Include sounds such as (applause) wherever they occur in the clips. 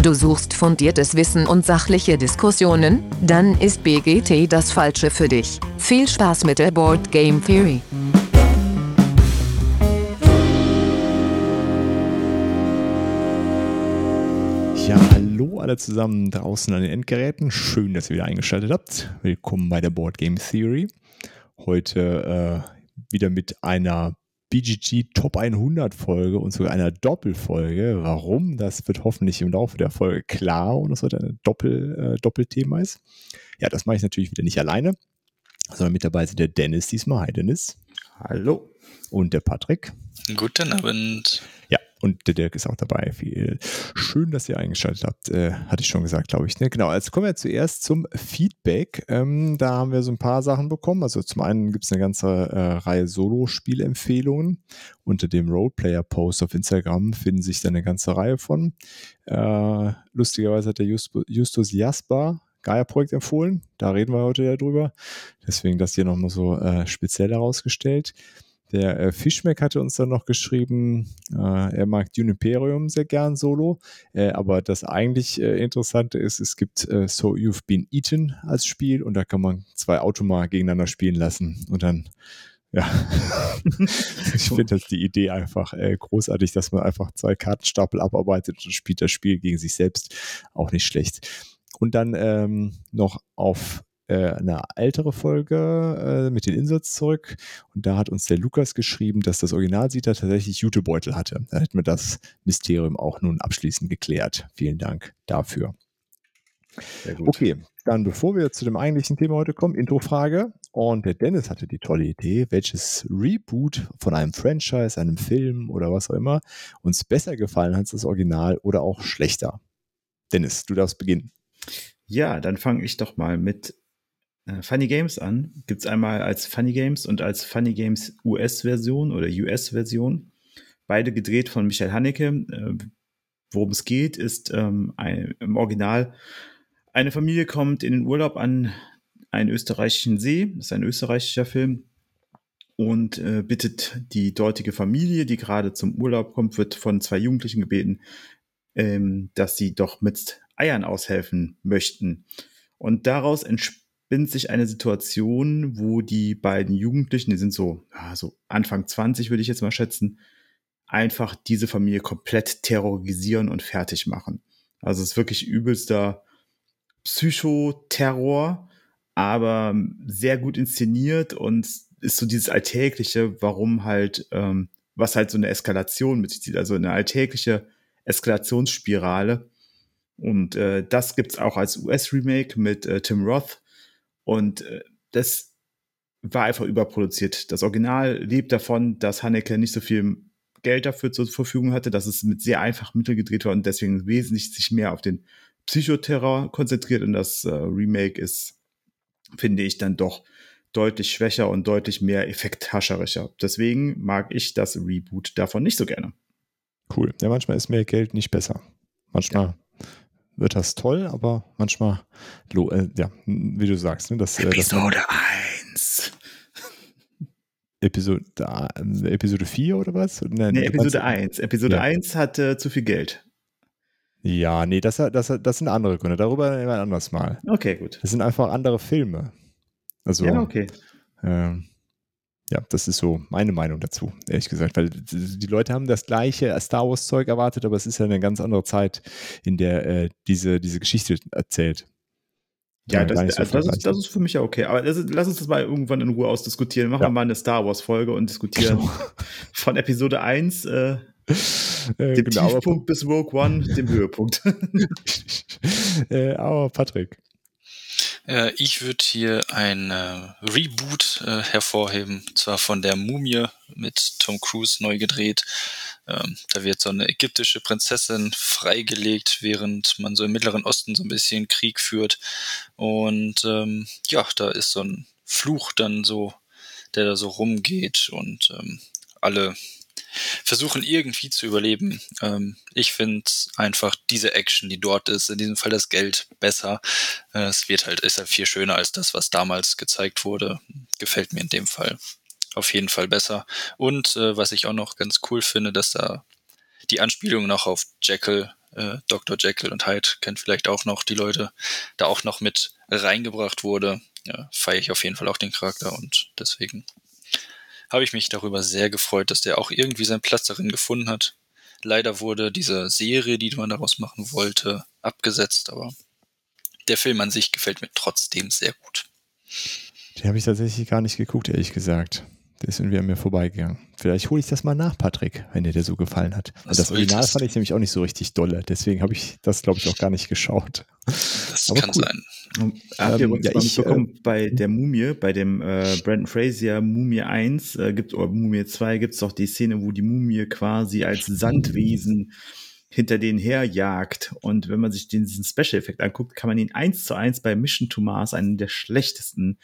Du suchst fundiertes Wissen und sachliche Diskussionen? Dann ist BGT das Falsche für dich. Viel Spaß mit der Board Game Theory. Ja, hallo alle zusammen draußen an den Endgeräten. Schön, dass ihr wieder eingeschaltet habt. Willkommen bei der Board Game Theory. Heute äh, wieder mit einer BGG Top 100 Folge und sogar einer Doppelfolge. Warum? Das wird hoffentlich im Laufe der Folge klar und es wird ein Doppel, äh, Doppelthema ist. Ja, das mache ich natürlich wieder nicht alleine, sondern mit dabei sind der Dennis diesmal. Hi Dennis. Hallo. Und der Patrick. Guten Abend. Und der Dirk ist auch dabei. Viel schön, dass ihr eingeschaltet habt. Äh, hatte ich schon gesagt, glaube ich. Ne? Genau, jetzt kommen wir zuerst zum Feedback. Ähm, da haben wir so ein paar Sachen bekommen. Also zum einen gibt es eine ganze äh, Reihe Solo-Spielempfehlungen. Unter dem Roleplayer-Post auf Instagram finden sich da eine ganze Reihe von. Äh, lustigerweise hat der Just Justus Jasper Gaia-Projekt empfohlen. Da reden wir heute ja drüber. Deswegen das hier nochmal so äh, speziell herausgestellt. Der äh, Fischmeck hatte uns dann noch geschrieben, äh, er mag Juniperium sehr gern solo, äh, aber das eigentlich äh, Interessante ist, es gibt äh, So You've Been Eaten als Spiel und da kann man zwei Automa gegeneinander spielen lassen und dann ja, (laughs) ich finde das die Idee einfach äh, großartig, dass man einfach zwei Kartenstapel abarbeitet und spielt das Spiel gegen sich selbst. Auch nicht schlecht. Und dann ähm, noch auf äh, eine ältere Folge äh, mit den Inserts zurück. Und da hat uns der Lukas geschrieben, dass das Originalsieter tatsächlich Jutebeutel hatte. Da hätten wir das Mysterium auch nun abschließend geklärt. Vielen Dank dafür. Okay, dann bevor wir zu dem eigentlichen Thema heute kommen, Introfrage. Und der Dennis hatte die tolle Idee, welches Reboot von einem Franchise, einem Film oder was auch immer uns besser gefallen hat als das Original oder auch schlechter. Dennis, du darfst beginnen. Ja, dann fange ich doch mal mit Funny Games an. Gibt es einmal als Funny Games und als Funny Games US-Version oder US-Version. Beide gedreht von Michael Haneke. Äh, worum es geht, ist ähm, ein, im Original, eine Familie kommt in den Urlaub an einen österreichischen See. Das ist ein österreichischer Film. Und äh, bittet die dortige Familie, die gerade zum Urlaub kommt, wird von zwei Jugendlichen gebeten, ähm, dass sie doch mit Eiern aushelfen möchten. Und daraus entspringt entspinnt sich eine Situation, wo die beiden Jugendlichen, die sind so, so Anfang 20 würde ich jetzt mal schätzen, einfach diese Familie komplett terrorisieren und fertig machen. Also es ist wirklich übelster Psychoterror, aber sehr gut inszeniert und ist so dieses Alltägliche, warum halt, ähm, was halt so eine Eskalation mit sich zieht, also eine alltägliche Eskalationsspirale. Und äh, das gibt's auch als US-Remake mit äh, Tim Roth, und äh, das war einfach überproduziert. Das Original lebt davon, dass Haneke nicht so viel Geld dafür zur Verfügung hatte, dass es mit sehr einfachen Mitteln gedreht war und deswegen wesentlich sich mehr auf den Psychoterror konzentriert und das äh, Remake ist, finde ich, dann doch deutlich schwächer und deutlich mehr effekthascherischer. Deswegen mag ich das Reboot davon nicht so gerne. Cool. Ja, manchmal ist mehr Geld nicht besser. Manchmal ja wird das toll, aber manchmal, äh, ja, wie du sagst, ne, das, Episode äh, (laughs) 1. Episode, äh, Episode 4 oder was? Nein, nee, Episode 1. Episode ja. 1 hatte zu viel Geld. Ja, nee, das, das, das sind andere Gründe. Darüber ein anderes Mal. Okay, gut. Das sind einfach andere Filme. Also, ja, okay. Ähm, ja, das ist so meine Meinung dazu, ehrlich gesagt. Weil die Leute haben das gleiche Star Wars-Zeug erwartet, aber es ist ja eine ganz andere Zeit, in der äh, diese, diese Geschichte erzählt. Ja, das, so also das, ist, das, ist, für mich ja okay. Aber das, lass uns das mal irgendwann in Ruhe ausdiskutieren. Machen ja. wir mal eine Star Wars-Folge und diskutieren genau. (laughs) von Episode 1, äh, äh, dem genau, Tiefpunkt bis Rogue One, dem Höhepunkt. (laughs) äh, aber Patrick, äh, ich würde hier ein äh, Reboot äh, hervorheben, zwar von der Mumie mit Tom Cruise neu gedreht. Ähm, da wird so eine ägyptische Prinzessin freigelegt, während man so im Mittleren Osten so ein bisschen Krieg führt. Und ähm, ja, da ist so ein Fluch dann so, der da so rumgeht und ähm, alle versuchen irgendwie zu überleben. Ähm, ich finde einfach diese Action, die dort ist, in diesem Fall das Geld besser. Äh, es wird halt, ist halt viel schöner als das, was damals gezeigt wurde. Gefällt mir in dem Fall auf jeden Fall besser. Und äh, was ich auch noch ganz cool finde, dass da die Anspielung noch auf Jekyll äh, Dr. Jekyll und Hyde kennt vielleicht auch noch die Leute, da auch noch mit reingebracht wurde, ja, feiere ich auf jeden Fall auch den Charakter und deswegen habe ich mich darüber sehr gefreut, dass der auch irgendwie seinen Platz darin gefunden hat. Leider wurde diese Serie, die man daraus machen wollte, abgesetzt, aber der Film an sich gefällt mir trotzdem sehr gut. Den habe ich tatsächlich gar nicht geguckt, ehrlich gesagt. Der ist irgendwie an mir vorbeigegangen. Vielleicht hole ich das mal nach, Patrick, wenn dir der so gefallen hat. Das, das Original fand ich nämlich auch nicht so richtig dolle. Deswegen habe ich das, glaube ich, auch gar nicht geschaut. Das Aber kann cool. sein. Habt ihr ähm, ja, ich, äh, bei der Mumie, bei dem äh, Brandon Frazier Mumie 1 äh, gibt oder Mumie 2 gibt es doch die Szene, wo die Mumie quasi als Sandwesen hinter denen herjagt. Und wenn man sich diesen Special-Effekt anguckt, kann man ihn eins zu eins bei Mission to Mars, einem der schlechtesten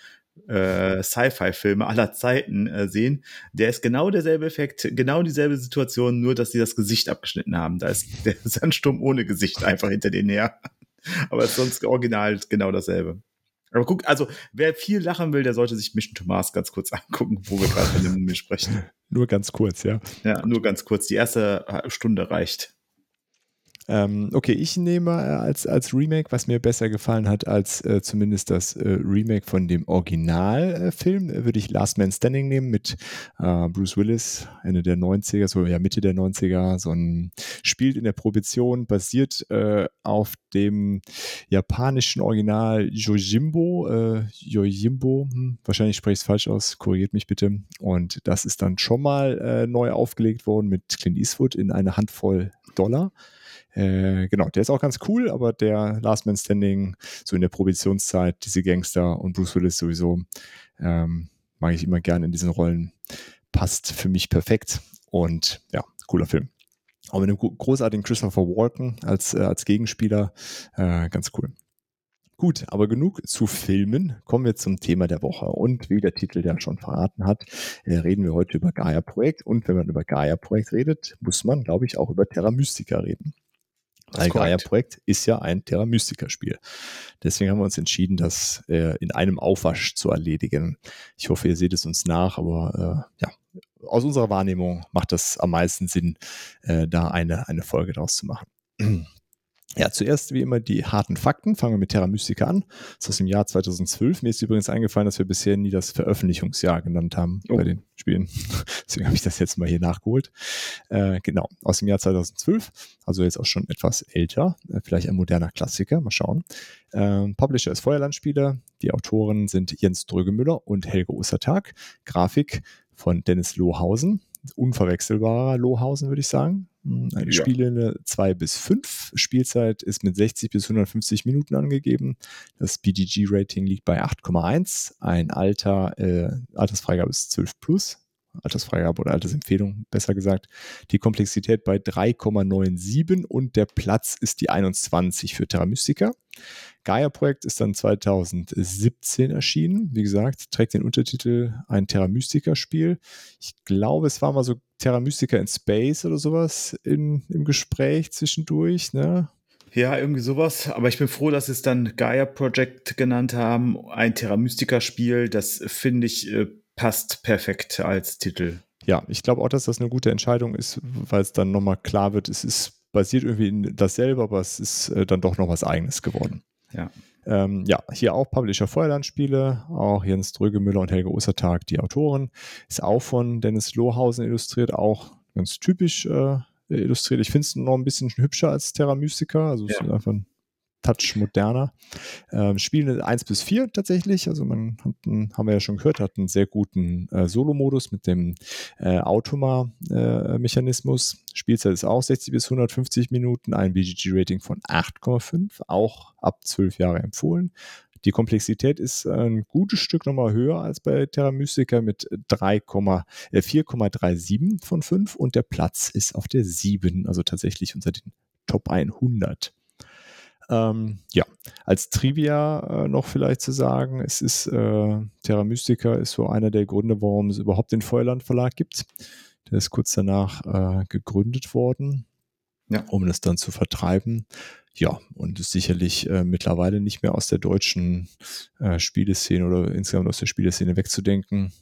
äh, Sci-Fi-Filme aller Zeiten äh, sehen. Der ist genau derselbe Effekt, genau dieselbe Situation, nur dass sie das Gesicht abgeschnitten haben. Da ist der (laughs) Sandsturm ohne Gesicht einfach hinter denen her. Aber sonst original genau dasselbe. Aber guck, also wer viel lachen will, der sollte sich Mission to Mars ganz kurz (laughs) angucken, wo wir gerade von dem sprechen. Nur ganz kurz, ja. Ja, nur ganz kurz. Die erste Stunde reicht. Ähm, okay, ich nehme äh, als, als Remake, was mir besser gefallen hat als äh, zumindest das äh, Remake von dem Originalfilm, äh, würde ich Last Man Standing nehmen mit äh, Bruce Willis, Ende der 90er, so ja Mitte der 90er, so ein spielt in der Prohibition, basiert äh, auf dem japanischen Original Yojimbo, äh, Yojimbo, hm, wahrscheinlich spreche ich es falsch aus, korrigiert mich bitte. Und das ist dann schon mal neu aufgelegt worden mit Clint Eastwood in eine Handvoll Dollar. Äh, genau, der ist auch ganz cool, aber der Last Man Standing, so in der Prohibitionszeit, diese Gangster und Bruce Willis sowieso, ähm, mag ich immer gerne in diesen Rollen. Passt für mich perfekt und ja, cooler Film. Auch mit einem großartigen Christopher Walken als, äh, als Gegenspieler, äh, ganz cool. Gut, aber genug zu Filmen. Kommen wir zum Thema der Woche. Und wie der Titel ja schon verraten hat, äh, reden wir heute über Gaia-Projekt. Und wenn man über Gaia-Projekt redet, muss man, glaube ich, auch über Terra Mystica reden. Weil Gaia-Projekt ist ja ein Terra Mystica-Spiel. Deswegen haben wir uns entschieden, das äh, in einem Aufwasch zu erledigen. Ich hoffe, ihr seht es uns nach, aber äh, ja, aus unserer Wahrnehmung macht das am meisten Sinn, äh, da eine, eine Folge draus zu machen. Ja, zuerst wie immer die harten Fakten. Fangen wir mit Terra Mystica an. Das ist aus dem Jahr 2012. Mir ist übrigens eingefallen, dass wir bisher nie das Veröffentlichungsjahr genannt haben oh. bei den Spielen. (laughs) Deswegen habe ich das jetzt mal hier nachgeholt. Äh, genau, aus dem Jahr 2012. Also jetzt auch schon etwas älter. Äh, vielleicht ein moderner Klassiker. Mal schauen. Ähm, Publisher ist Feuerlandspieler. Die Autoren sind Jens Drögemüller und Helge Ostertag. Grafik von Dennis Lohausen unverwechselbarer Lohausen, würde ich sagen. Hm, eine ja. Spielende 2 bis 5. Spielzeit ist mit 60 bis 150 Minuten angegeben. Das BGG-Rating liegt bei 8,1. Ein Alter, äh, Altersfreigabe ist 12 plus. Altersfreigabe oder Altersempfehlung, besser gesagt. Die Komplexität bei 3,97 und der Platz ist die 21 für Terra Mystica. Gaia-Projekt ist dann 2017 erschienen. Wie gesagt, trägt den Untertitel ein Terra Mystica-Spiel. Ich glaube, es war mal so Terra Mystica in Space oder sowas in, im Gespräch zwischendurch. Ne? Ja, irgendwie sowas. Aber ich bin froh, dass sie es dann Gaia Project genannt haben. Ein Terra Mystica-Spiel, das finde ich äh, passt perfekt als Titel. Ja, ich glaube auch, dass das eine gute Entscheidung ist, weil es dann nochmal klar wird, es ist basiert irgendwie in dasselbe, aber es ist äh, dann doch noch was Eigenes geworden. Ja. Ähm, ja, hier auch Publisher Feuerlandspiele, auch Jens Drögemüller und Helge Ostertag, die Autoren. Ist auch von Dennis Lohausen illustriert, auch ganz typisch äh, illustriert. Ich finde es noch ein bisschen hübscher als Terra Mystica, also ja. ist einfach ein Touch moderner. Ähm, Spielen 1 bis 4 tatsächlich. Also man hat haben wir ja schon gehört, hat einen sehr guten äh, Solo-Modus mit dem äh, Automa-Mechanismus. Äh, Spielzeit ist auch 60 bis 150 Minuten, ein BGG-Rating von 8,5, auch ab 12 Jahre empfohlen. Die Komplexität ist ein gutes Stück nochmal höher als bei Terra Mystica mit 4,37 äh, von 5 und der Platz ist auf der 7, also tatsächlich unter den Top 100. Ähm, ja, als Trivia äh, noch vielleicht zu sagen, es ist äh, Terra Mystica ist so einer der Gründe, warum es überhaupt den Feuerland Verlag gibt. Der ist kurz danach äh, gegründet worden, ja. um das dann zu vertreiben. Ja, und ist sicherlich äh, mittlerweile nicht mehr aus der deutschen äh, Spieleszene oder insgesamt aus der Spieleszene wegzudenken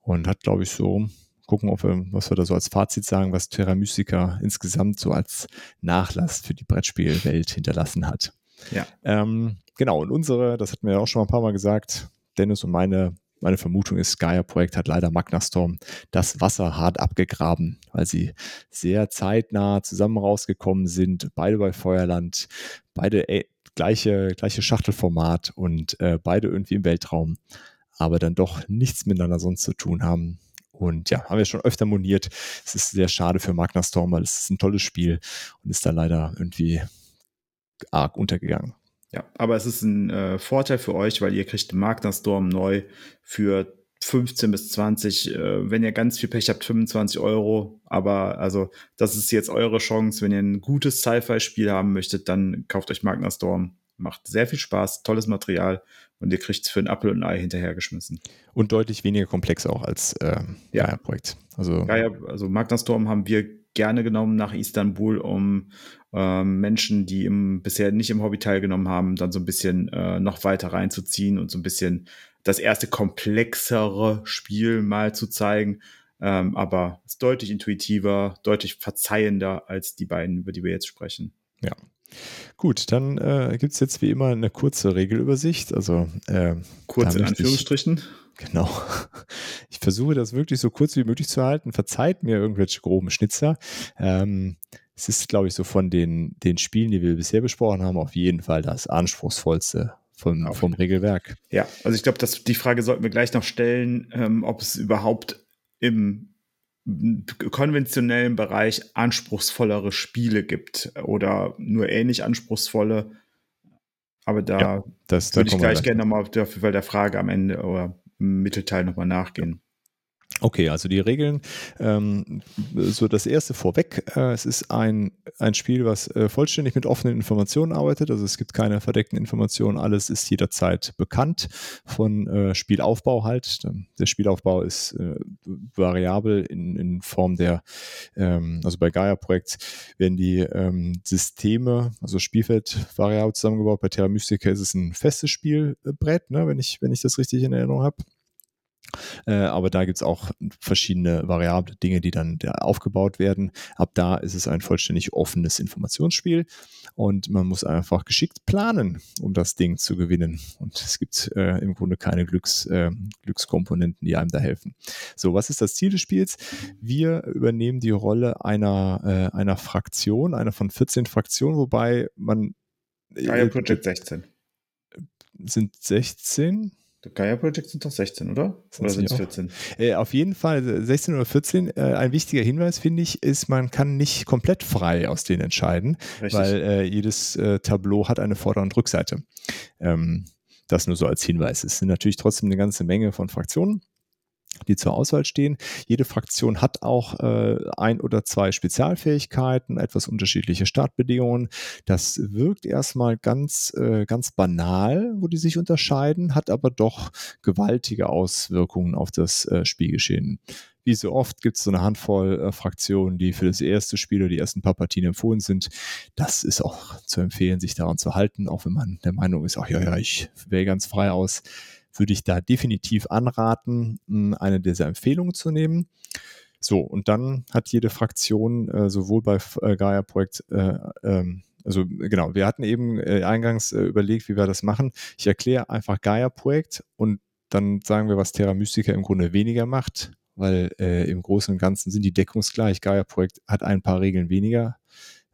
und hat, glaube ich, so gucken, ob wir, was wir da so als Fazit sagen, was Terra Mystica insgesamt so als Nachlass für die Brettspielwelt hinterlassen hat. Ja. Ähm, genau, und unsere, das hatten wir ja auch schon mal ein paar Mal gesagt, Dennis und meine meine Vermutung ist, Gaia-Projekt hat leider Magnastorm das Wasser hart abgegraben, weil sie sehr zeitnah zusammen rausgekommen sind, beide bei Feuerland, beide äh, gleiche, gleiche Schachtelformat und äh, beide irgendwie im Weltraum, aber dann doch nichts miteinander sonst zu tun haben. Und ja, haben wir schon öfter moniert. Es ist sehr schade für Magnastorm, weil es ist ein tolles Spiel und ist da leider irgendwie arg untergegangen. Ja, aber es ist ein äh, Vorteil für euch, weil ihr kriegt Magna Storm neu für 15 bis 20, äh, wenn ihr ganz viel Pech habt, 25 Euro. Aber also, das ist jetzt eure Chance. Wenn ihr ein gutes Sci-Fi-Spiel haben möchtet, dann kauft euch Magna Storm. Macht sehr viel Spaß, tolles Material und ihr kriegt es für ein Apfel und ein Ei hinterhergeschmissen. Und deutlich weniger komplex auch als äh, Ja. Gaia-Projekt. Also, Gaia, also Magna Storm haben wir gerne genommen nach Istanbul, um ähm, Menschen, die im, bisher nicht im Hobby teilgenommen haben, dann so ein bisschen äh, noch weiter reinzuziehen und so ein bisschen das erste komplexere Spiel mal zu zeigen. Ähm, aber es ist deutlich intuitiver, deutlich verzeihender als die beiden, über die wir jetzt sprechen. Gut, dann äh, gibt es jetzt wie immer eine kurze Regelübersicht. Also, äh, Kurz in ich- Anführungsstrichen. Genau. (laughs) Ich versuche das wirklich so kurz wie möglich zu halten. Verzeiht mir irgendwelche groben Schnitzer. Ähm, es ist, glaube ich, so von den, den Spielen, die wir bisher besprochen haben, auf jeden Fall das anspruchsvollste vom, Auf vom Regelwerk. Ja, also ich glaube, die Frage sollten wir gleich noch stellen, ähm, ob es überhaupt im konventionellen Bereich anspruchsvollere Spiele gibt oder nur ähnlich anspruchsvolle. Aber da Ja, Das, da würde ich kommen wir gleich gerne nochmal dafür bei der Frage am Ende oder im Mittelteil nochmal nachgehen. Okay, also die Regeln. Ähm, so das erste vorweg. Äh, es ist ein, ein Spiel, was äh, vollständig mit offenen Informationen arbeitet. Also es gibt keine verdeckten Informationen. Alles ist jederzeit bekannt von äh, Spielaufbau halt. Der Spielaufbau ist äh, variabel in, in Form der, ähm, also bei Gaia-Projekt werden die ähm, Systeme, also Spielfeld variabel zusammengebaut. Bei Terra Mystica ist es ein festes Spielbrett, ne, wenn ich, wenn ich das richtig in Erinnerung habe. Äh, aber da gibt es auch verschiedene variable Dinge, die dann da aufgebaut werden. Ab da ist es ein vollständig offenes Informationsspiel und man muss einfach geschickt planen, um das Ding zu gewinnen. Und es gibt äh, im Grunde keine Glücks, äh, Glückskomponenten, die einem da helfen. So, was ist das Ziel des Spiels? Wir übernehmen die Rolle einer, äh, einer Fraktion, einer von 14 Fraktionen, wobei man Gaia Project 16. sind 16. Gaia Project sind doch 16, oder? Sind oder sind es auch? 14? Äh, auf jeden Fall 16 oder 14. Äh, ein wichtiger Hinweis, finde ich, ist, man kann nicht komplett frei aus denen entscheiden, Richtig. weil äh, jedes äh, Tableau hat eine Vorder- und Rückseite. Ähm, das nur so als Hinweis. Es sind natürlich trotzdem eine ganze Menge von Fraktionen die zur Auswahl stehen. Jede Fraktion hat auch äh, ein oder zwei Spezialfähigkeiten, etwas unterschiedliche Startbedingungen. Das wirkt erstmal ganz, äh, ganz banal, wo die sich unterscheiden, hat aber doch gewaltige Auswirkungen auf das äh, Spielgeschehen. Wie so oft gibt es so eine Handvoll äh, Fraktionen, die für das erste Spiel oder die ersten paar Partien empfohlen sind. Das ist auch zu empfehlen, sich daran zu halten, auch wenn man der Meinung ist, ach ja, ja, ich wähle ganz frei aus würde ich da definitiv anraten, mh, eine dieser Empfehlungen zu nehmen. So, und dann hat jede Fraktion äh, sowohl bei äh, Gaia-Projekt, äh, ähm, also genau, wir hatten eben äh, eingangs äh, überlegt, wie wir das machen. Ich erkläre einfach Gaia-Projekt und dann sagen wir, was Terra Mystica im Grunde weniger macht, weil äh, im Großen und Ganzen sind die deckungsgleich. Gaia-Projekt hat ein paar Regeln weniger.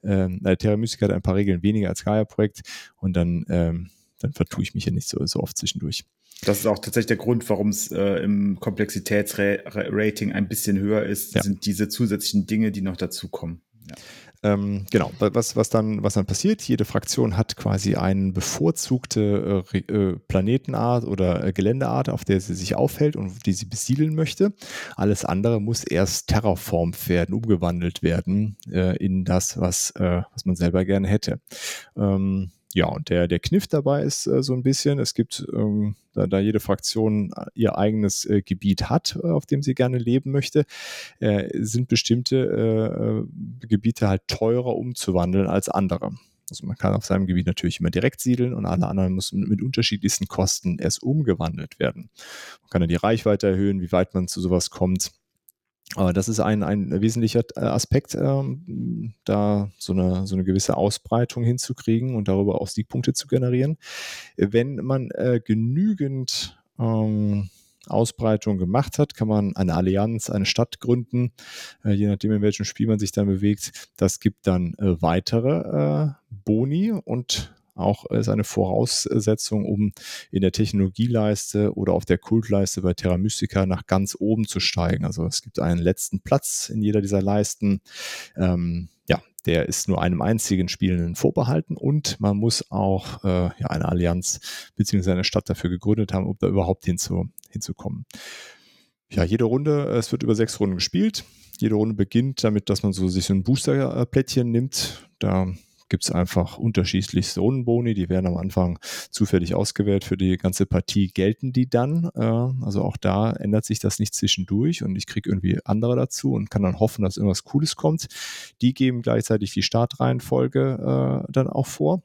Ähm, äh, Terra Mystica hat ein paar Regeln weniger als Gaia-Projekt und dann, ähm, dann vertue ich mich ja nicht so, so oft zwischendurch. Das ist auch tatsächlich der Grund, warum es äh, im Komplexitätsrating ein bisschen höher ist, Ja. sind diese zusätzlichen Dinge, die noch dazukommen. Ja. Ähm, genau, was, was, dann, was dann passiert, jede Fraktion hat quasi eine bevorzugte äh, äh, Planetenart oder äh, Geländeart, auf der sie sich aufhält und die sie besiedeln möchte. Alles andere muss erst terraformt werden, umgewandelt werden äh, in das, was, äh, was man selber gerne hätte. Ähm, ja, und der, der Kniff dabei ist äh, so ein bisschen, es gibt, ähm, da, da jede Fraktion äh, ihr eigenes äh, Gebiet hat, äh, auf dem sie gerne leben möchte, äh, sind bestimmte äh, äh, Gebiete halt teurer umzuwandeln als andere. Also man kann auf seinem Gebiet natürlich immer direkt siedeln und alle anderen müssen mit unterschiedlichsten Kosten erst umgewandelt werden. Man kann dann die Reichweite erhöhen, wie weit man zu sowas kommt. Aber das ist ein, ein wesentlicher äh, Aspekt, ähm, da so eine, so eine gewisse Ausbreitung hinzukriegen und darüber auch Siegpunkte zu generieren. Wenn man äh, genügend ähm, Ausbreitung gemacht hat, kann man eine Allianz, eine Stadt gründen, äh, je nachdem, in welchem Spiel man sich dann bewegt. Das gibt dann äh, weitere äh, Boni und auch ist eine Voraussetzung, um in der Technologieleiste oder auf der Kultleiste bei Terra Mystica nach ganz oben zu steigen. Also es gibt einen letzten Platz in jeder dieser Leisten. Ähm, ja, der ist nur einem einzigen Spielenden vorbehalten und man muss auch äh, ja, eine Allianz bzw. eine Stadt dafür gegründet haben, um da überhaupt hinzu, hinzukommen. Ja, jede Runde, es wird über sechs Runden gespielt. Jede Runde beginnt damit, dass man so sich so ein Booster-Plättchen nimmt. Da gibt es einfach unterschiedlichste Rundenboni, die werden am Anfang zufällig ausgewählt für die ganze Partie, gelten die dann. Äh, also auch da ändert sich das nicht zwischendurch und ich kriege irgendwie andere dazu und kann dann hoffen, dass irgendwas Cooles kommt. Die geben gleichzeitig die Startreihenfolge äh, dann auch vor.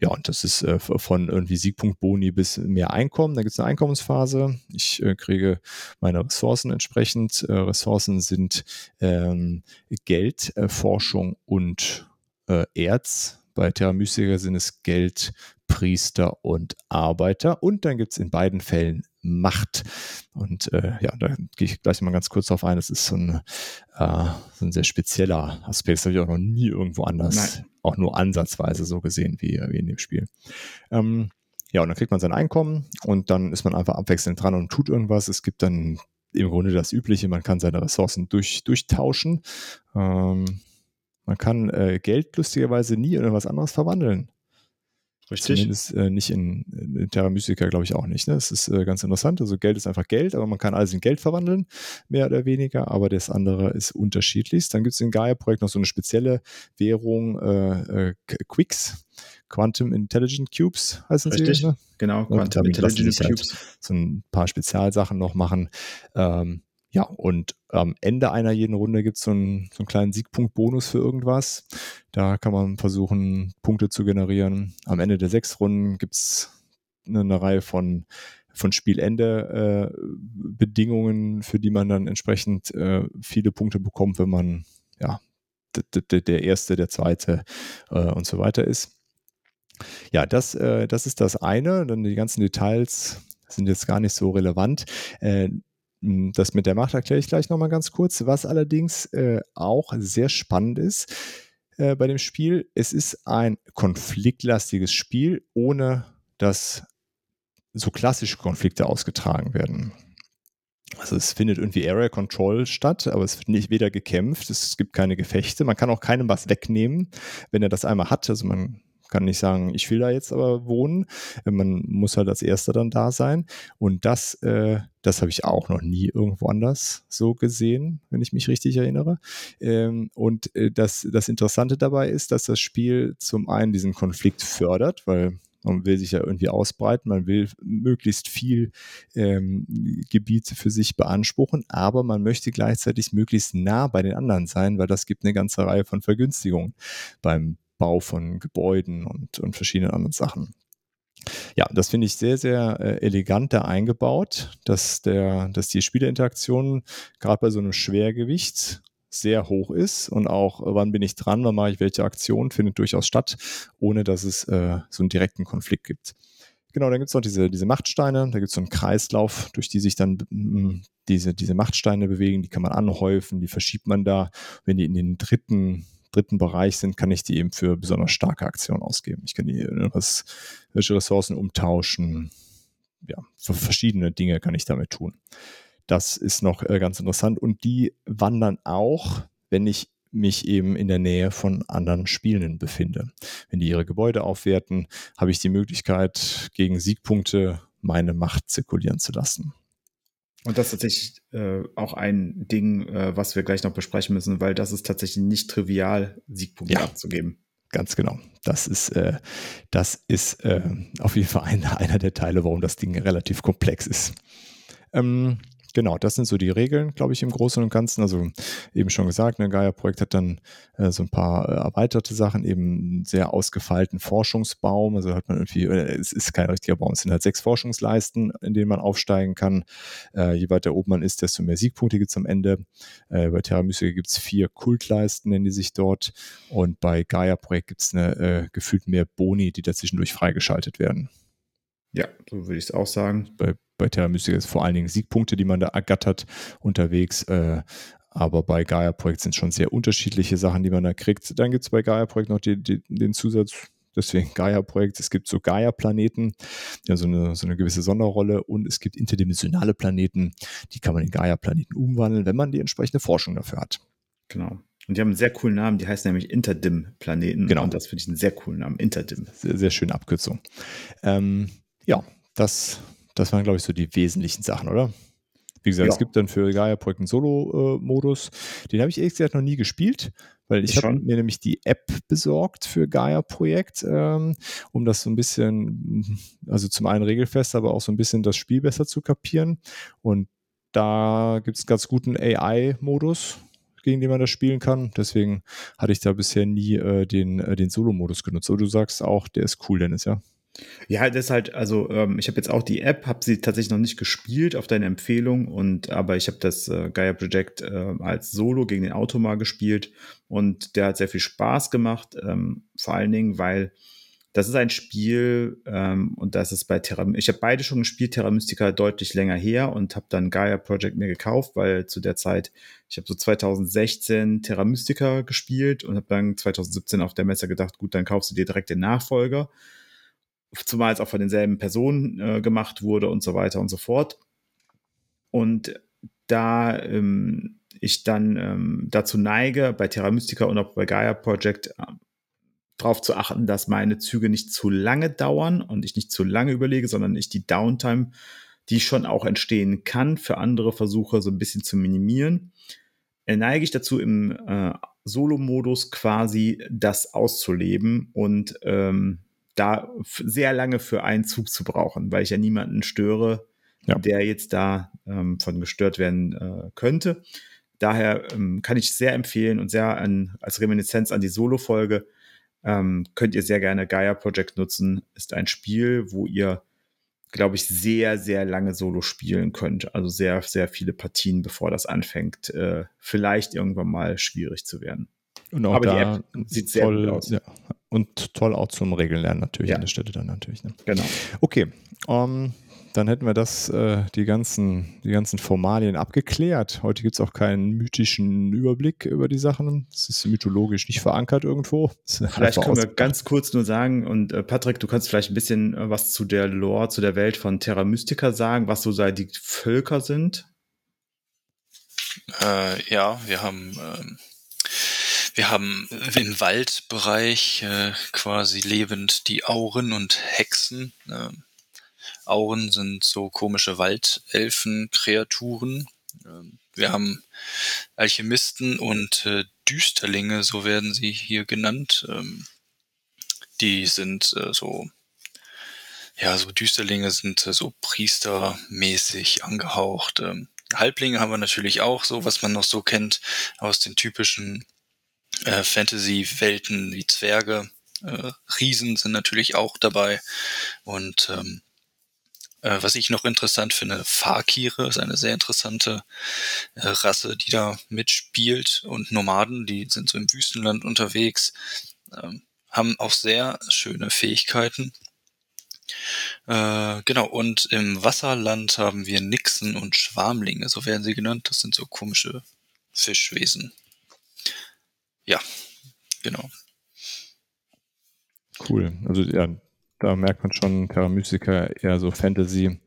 Ja, und das ist äh, von irgendwie Siegpunkt-Boni bis mehr Einkommen. Da gibt es eine Einkommensphase. Ich äh, kriege meine Ressourcen entsprechend. Äh, Ressourcen sind ähm, Geld, Forschung und äh, Erz. Bei Terra Mystica sind es Geld, Priester und Arbeiter. Und dann gibt es in beiden Fällen Macht. Und äh, ja, da gehe ich gleich mal ganz kurz drauf ein. Das ist so ein, äh, so ein sehr spezieller Aspekt. Das habe ich auch noch nie irgendwo anders, Nein. auch nur ansatzweise so gesehen wie, wie in dem Spiel. Ähm, ja, und dann kriegt man sein Einkommen und dann ist man einfach abwechselnd dran und tut irgendwas. Es gibt dann im Grunde das Übliche, man kann seine Ressourcen durch, durchtauschen. Ähm, man kann äh, Geld lustigerweise nie in irgendwas anderes verwandeln. Richtig. Zumindest äh, nicht in, in Terra Mystica, glaube ich auch nicht. Ne? Das ist äh, ganz interessant. Also Geld ist einfach Geld, aber man kann alles in Geld verwandeln, mehr oder weniger, aber das andere ist unterschiedlich. Dann gibt es im Gaia-Projekt noch so eine spezielle Währung, äh, äh Quicks, Quantum Intelligent Cubes heißen Richtig. sie. Ne? Genau, Quantum Intelligent halt Cubes. Halt so ein paar Spezialsachen noch machen. Ähm, ja, und am Ende einer jeden Runde gibt so es so einen kleinen Siegpunkt-Bonus für irgendwas. Da kann man versuchen, Punkte zu generieren. Am Ende der sechs Runden gibt es eine, Reihe von, von Spielende äh, für die man dann entsprechend äh, viele Punkte bekommt, wenn man ja der erste, der zweite äh, und so weiter ist. Ja, das, äh, das ist das eine. Dann die ganzen Details sind jetzt gar nicht so relevant. Hm, das mit der Macht erkläre ich gleich nochmal ganz kurz. Was allerdings äh, auch sehr spannend ist äh, bei dem Spiel, es ist ein konfliktlastiges Spiel, ohne dass so klassische Konflikte ausgetragen werden. Also es findet irgendwie Area Control statt, aber es wird nicht weder gekämpft, es gibt keine Gefechte, man kann auch keinem was wegnehmen, wenn er das einmal hat. Also man kann nicht sagen, ich will da jetzt aber wohnen. Man muss halt als Erster dann da sein. Und das, äh, das habe ich auch noch nie irgendwo anders so gesehen, wenn ich mich richtig erinnere. Ähm, und äh, das, das Interessante dabei ist, dass das Spiel zum einen diesen Konflikt fördert, weil man will sich ja irgendwie ausbreiten, man will möglichst viel ähm, Gebiete für sich beanspruchen, aber man möchte gleichzeitig möglichst nah bei den anderen sein, weil das gibt eine ganze Reihe von Vergünstigungen beim Bau von Gebäuden und, und verschiedenen anderen Sachen. Ja, das finde ich sehr, sehr äh, elegant da eingebaut, dass, der, dass die Spielerinteraktion gerade bei so einem Schwergewicht sehr hoch ist und auch, äh, wann bin ich dran, wann mache ich welche Aktion, findet durchaus statt, ohne dass es äh, so einen direkten Konflikt gibt. Genau, dann gibt es noch diese, diese Machtsteine, da gibt es so einen Kreislauf, durch die sich dann mm, diese, diese Machtsteine bewegen, die kann man anhäufen, die verschiebt man da. Wenn die in den dritten dritten Bereich sind, kann ich die eben für besonders starke Aktionen ausgeben. Ich kann die irgendwas, welche Ressourcen umtauschen. Ja, für verschiedene Dinge kann ich damit tun. Das ist noch äh, ganz interessant. Und die wandern auch, wenn ich mich eben in der Nähe von anderen Spielenden befinde. Wenn die ihre Gebäude aufwerten, habe ich die Möglichkeit, gegen Siegpunkte meine Macht zirkulieren zu lassen. Und das ist tatsächlich äh, auch ein Ding, äh, was wir gleich noch besprechen müssen, weil das ist tatsächlich nicht trivial, Siegpunkte ja. abzugeben. Ganz genau. Das ist, äh, das ist äh, auf jeden Fall (laughs) einer, einer der Teile, warum das Ding relativ komplex ist. Ähm, genau, das sind so die Regeln, glaube ich, im Großen und Ganzen. Also eben schon gesagt, ein ne, Gaia-Projekt hat dann äh, so ein paar äh, erweiterte Sachen, eben einen sehr ausgefeilten Forschungsbaum. Also hat man irgendwie, äh, es ist kein richtiger Baum, es sind halt sechs Forschungsleisten, in denen man aufsteigen kann. Äh, je weiter oben man ist, desto mehr Siegpunkte gibt es am Ende. Äh, bei Terra Mystica gibt es vier Kultleisten, nennen die sich dort. Und bei Gaia-Projekt gibt es eine äh, gefühlt mehr Boni, die dazwischendurch freigeschaltet werden. Ja, so würde ich es auch sagen. Bei, bei Terra Mystica ist vor allen Dingen Siegpunkte, die man da ergattert unterwegs. Äh, aber bei Gaia-Projekt sind schon sehr unterschiedliche Sachen, die man da kriegt. Dann gibt es bei Gaia-Projekt noch die, die, den Zusatz, deswegen Gaia-Projekt. Es gibt so Gaia-Planeten, die haben so eine, so eine gewisse Sonderrolle und es gibt interdimensionale Planeten, die kann man in Gaia-Planeten umwandeln, wenn man die entsprechende Forschung dafür hat. Genau. Und die haben einen sehr coolen Namen, die heißt nämlich Interdim-Planeten. Genau. Und das finde ich einen sehr coolen Namen, Interdim. Sehr, sehr schöne Abkürzung. Ähm, ja, das, das waren, glaube ich, so die wesentlichen Sachen, oder? Wie gesagt, ja. es gibt dann für Gaia-Projekt einen Solo-Modus. Den habe ich ehrlich gesagt noch nie gespielt, weil ich, ich habe mir nämlich die App besorgt für Gaia-Projekt, ähm, um das so ein bisschen, also zum einen regelfest, aber auch so ein bisschen das Spiel besser zu kapieren. Und da gibt es ganz guten AI-Modus, gegen den man das spielen kann. Deswegen hatte ich da bisher nie äh, den, äh, den Solo-Modus genutzt. Aber du sagst auch, der ist cool, Dennis, ja? Ja, das ist halt, also ähm, ich habe jetzt auch die App, habe sie tatsächlich noch nicht gespielt auf deine Empfehlung und aber ich habe das äh, Gaia Project äh, als Solo gegen den Automa gespielt und der hat sehr viel Spaß gemacht, ähm, vor allen Dingen, weil das ist ein Spiel ähm, und das ist bei Terra. Ich habe beide schon gespielt, Terra Mystica deutlich länger her und habe dann Gaia Project mir gekauft, weil zu der Zeit, ich habe so 2016 Terra Mystica gespielt und habe dann 2017 auf der Messe gedacht, gut, dann kaufst du dir direkt den Nachfolger. Zumal es auch von denselben Personen äh, gemacht wurde und so weiter und so fort. Und da ähm, ich dann ähm, dazu neige, bei Terra Mystica und auch bei Gaia Project darauf zu achten, dass meine Züge nicht zu lange dauern und ich nicht zu lange überlege, sondern ich die Downtime, die schon auch entstehen kann, für andere Versuche so ein bisschen zu minimieren. Neige ich dazu im äh, Solo-Modus quasi das auszuleben und ähm, da sehr lange für einen Zug zu brauchen, weil ich ja niemanden störe, ja. der jetzt da ähm, von gestört werden äh, könnte. Daher ähm, kann ich sehr empfehlen und sehr an, als Reminiszenz an die Solo-Folge ähm, könnt ihr sehr gerne Gaia Project nutzen. Ist ein Spiel, wo ihr, glaube ich, sehr, sehr lange Solo spielen könnt. Also sehr, sehr viele Partien, bevor das anfängt, äh, vielleicht irgendwann mal schwierig zu werden. Und auch Aber da die App sieht sehr toll, gut aus. Ja. Und toll auch zum Regeln lernen natürlich ja. an der Stelle dann natürlich. Ne? Genau. Okay. Um, ähm, dann hätten wir das, äh, die, ganzen, die ganzen Formalien abgeklärt. Heute gibt es auch keinen mythischen Überblick über die Sachen. Es ist mythologisch nicht verankert irgendwo. Vielleicht können wir ganz kurz nur sagen, und äh, Patrick, du kannst vielleicht ein bisschen äh, was zu der Lore, zu der Welt von Terra Mystica sagen, was so die Völker sind. Äh, ja, wir haben. Wir haben im Waldbereich äh, quasi lebend die Auren und Hexen. Äh, Auren sind so komische Waldelfen-Kreaturen. Ähm, wir haben Alchemisten und äh, Düsterlinge, so werden sie hier genannt. Ähm, die sind äh, so, ja, so Düsterlinge sind äh, so priestermäßig angehaucht. Ähm, Halblinge haben wir natürlich auch, so was man noch so kennt aus den typischen äh, Fantasy-Welten wie Zwerge. Äh, Riesen sind natürlich auch dabei und ähm, äh, was ich noch interessant finde, Fakire ist eine sehr interessante äh, Rasse, die da mitspielt und Nomaden, die sind so im Wüstenland unterwegs, ähm, haben auch sehr schöne Fähigkeiten. Äh, genau, und im Wasserland haben wir Nixen und Schwarmlinge, so werden sie genannt. Das sind so komische Fischwesen. Ja, genau. Cool. Also ja, da merkt man schon, Terra Mystica eher so Fantasy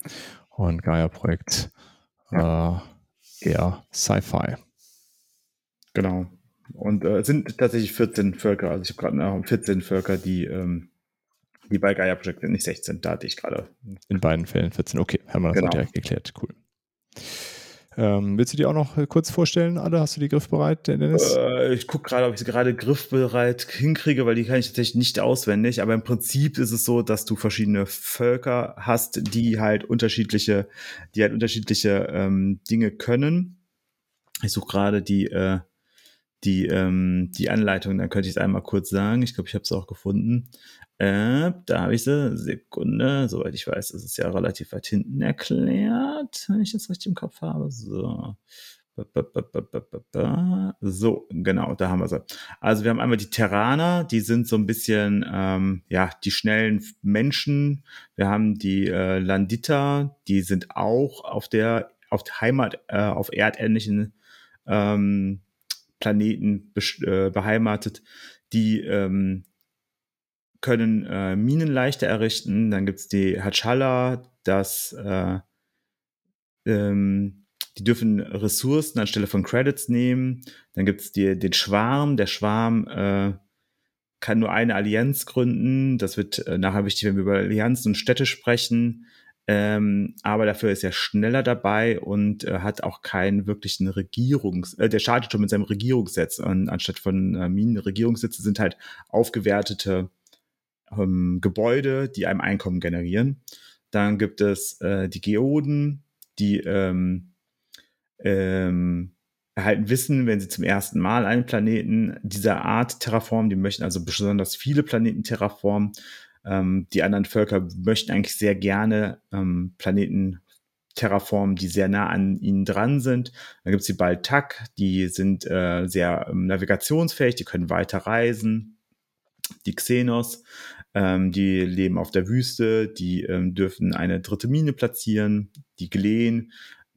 und Gaia-Projekt ja. äh, eher Sci-Fi. Genau. Und äh, es sind tatsächlich 14 Völker, also ich habe gerade noch 14 Völker, die, ähm, die bei Gaia-Projekt sind, nicht 16, da hatte ich gerade. In beiden Fällen 14, okay, haben wir das genau. direkt geklärt, cool. Ähm, willst du die auch noch äh, kurz vorstellen, alle? Hast du die griffbereit, Dennis? Äh, ich gucke gerade, ob ich sie gerade griffbereit hinkriege, weil die kann ich tatsächlich nicht auswendig. Aber im Prinzip ist es so, dass du verschiedene Völker hast, die halt unterschiedliche, die halt unterschiedliche ähm, Dinge können. Ich suche gerade die, äh, die, ähm, die Anleitung, dann könnte ich es einmal kurz sagen. Ich glaube, ich habe es auch gefunden. Äh, da habe ich sie. Sekunde. Soweit ich weiß, ist es ja relativ weit hinten erklärt, wenn ich das richtig im Kopf habe. So. So, genau, da haben wir sie. Also wir haben einmal die Terraner, die sind so ein bisschen, ähm, ja, die schnellen Menschen. Wir haben die äh, Landita, die sind auch auf der, auf der Heimat, äh, auf erdähnlichen ähm, Planeten äh, beheimatet. Die ähm, können äh, Minen leichter errichten. Dann gibt es die Hachala, das äh, ähm, die dürfen Ressourcen anstelle von Credits nehmen. Dann gibt es den Schwarm. Der Schwarm äh, kann nur eine Allianz gründen. Das wird äh, nachher wichtig, wenn wir über Allianzen und Städte sprechen. Ähm, aber dafür ist er schneller dabei und äh, hat auch keinen wirklichen Regierungs... Äh, der startet schon mit seinem Regierungssitz. Und anstatt von äh, Minen Regierungssitze sind halt aufgewertete ähm, Gebäude, die einem Einkommen generieren. Dann gibt es äh, die Geoden, die ähm, ähm, erhalten Wissen, wenn sie zum ersten Mal einen Planeten dieser Art terraformen. Die möchten also besonders viele Planeten terraformen. Ähm, die anderen Völker möchten eigentlich sehr gerne ähm, Planeten terraformen, die sehr nah an ihnen dran sind. Dann gibt es die Baltak, die sind äh, sehr ähm, navigationsfähig, die können weiter reisen. Die Xenos, ähm, die leben auf der Wüste, die ähm, dürfen eine dritte Mine platzieren. Die Gleen,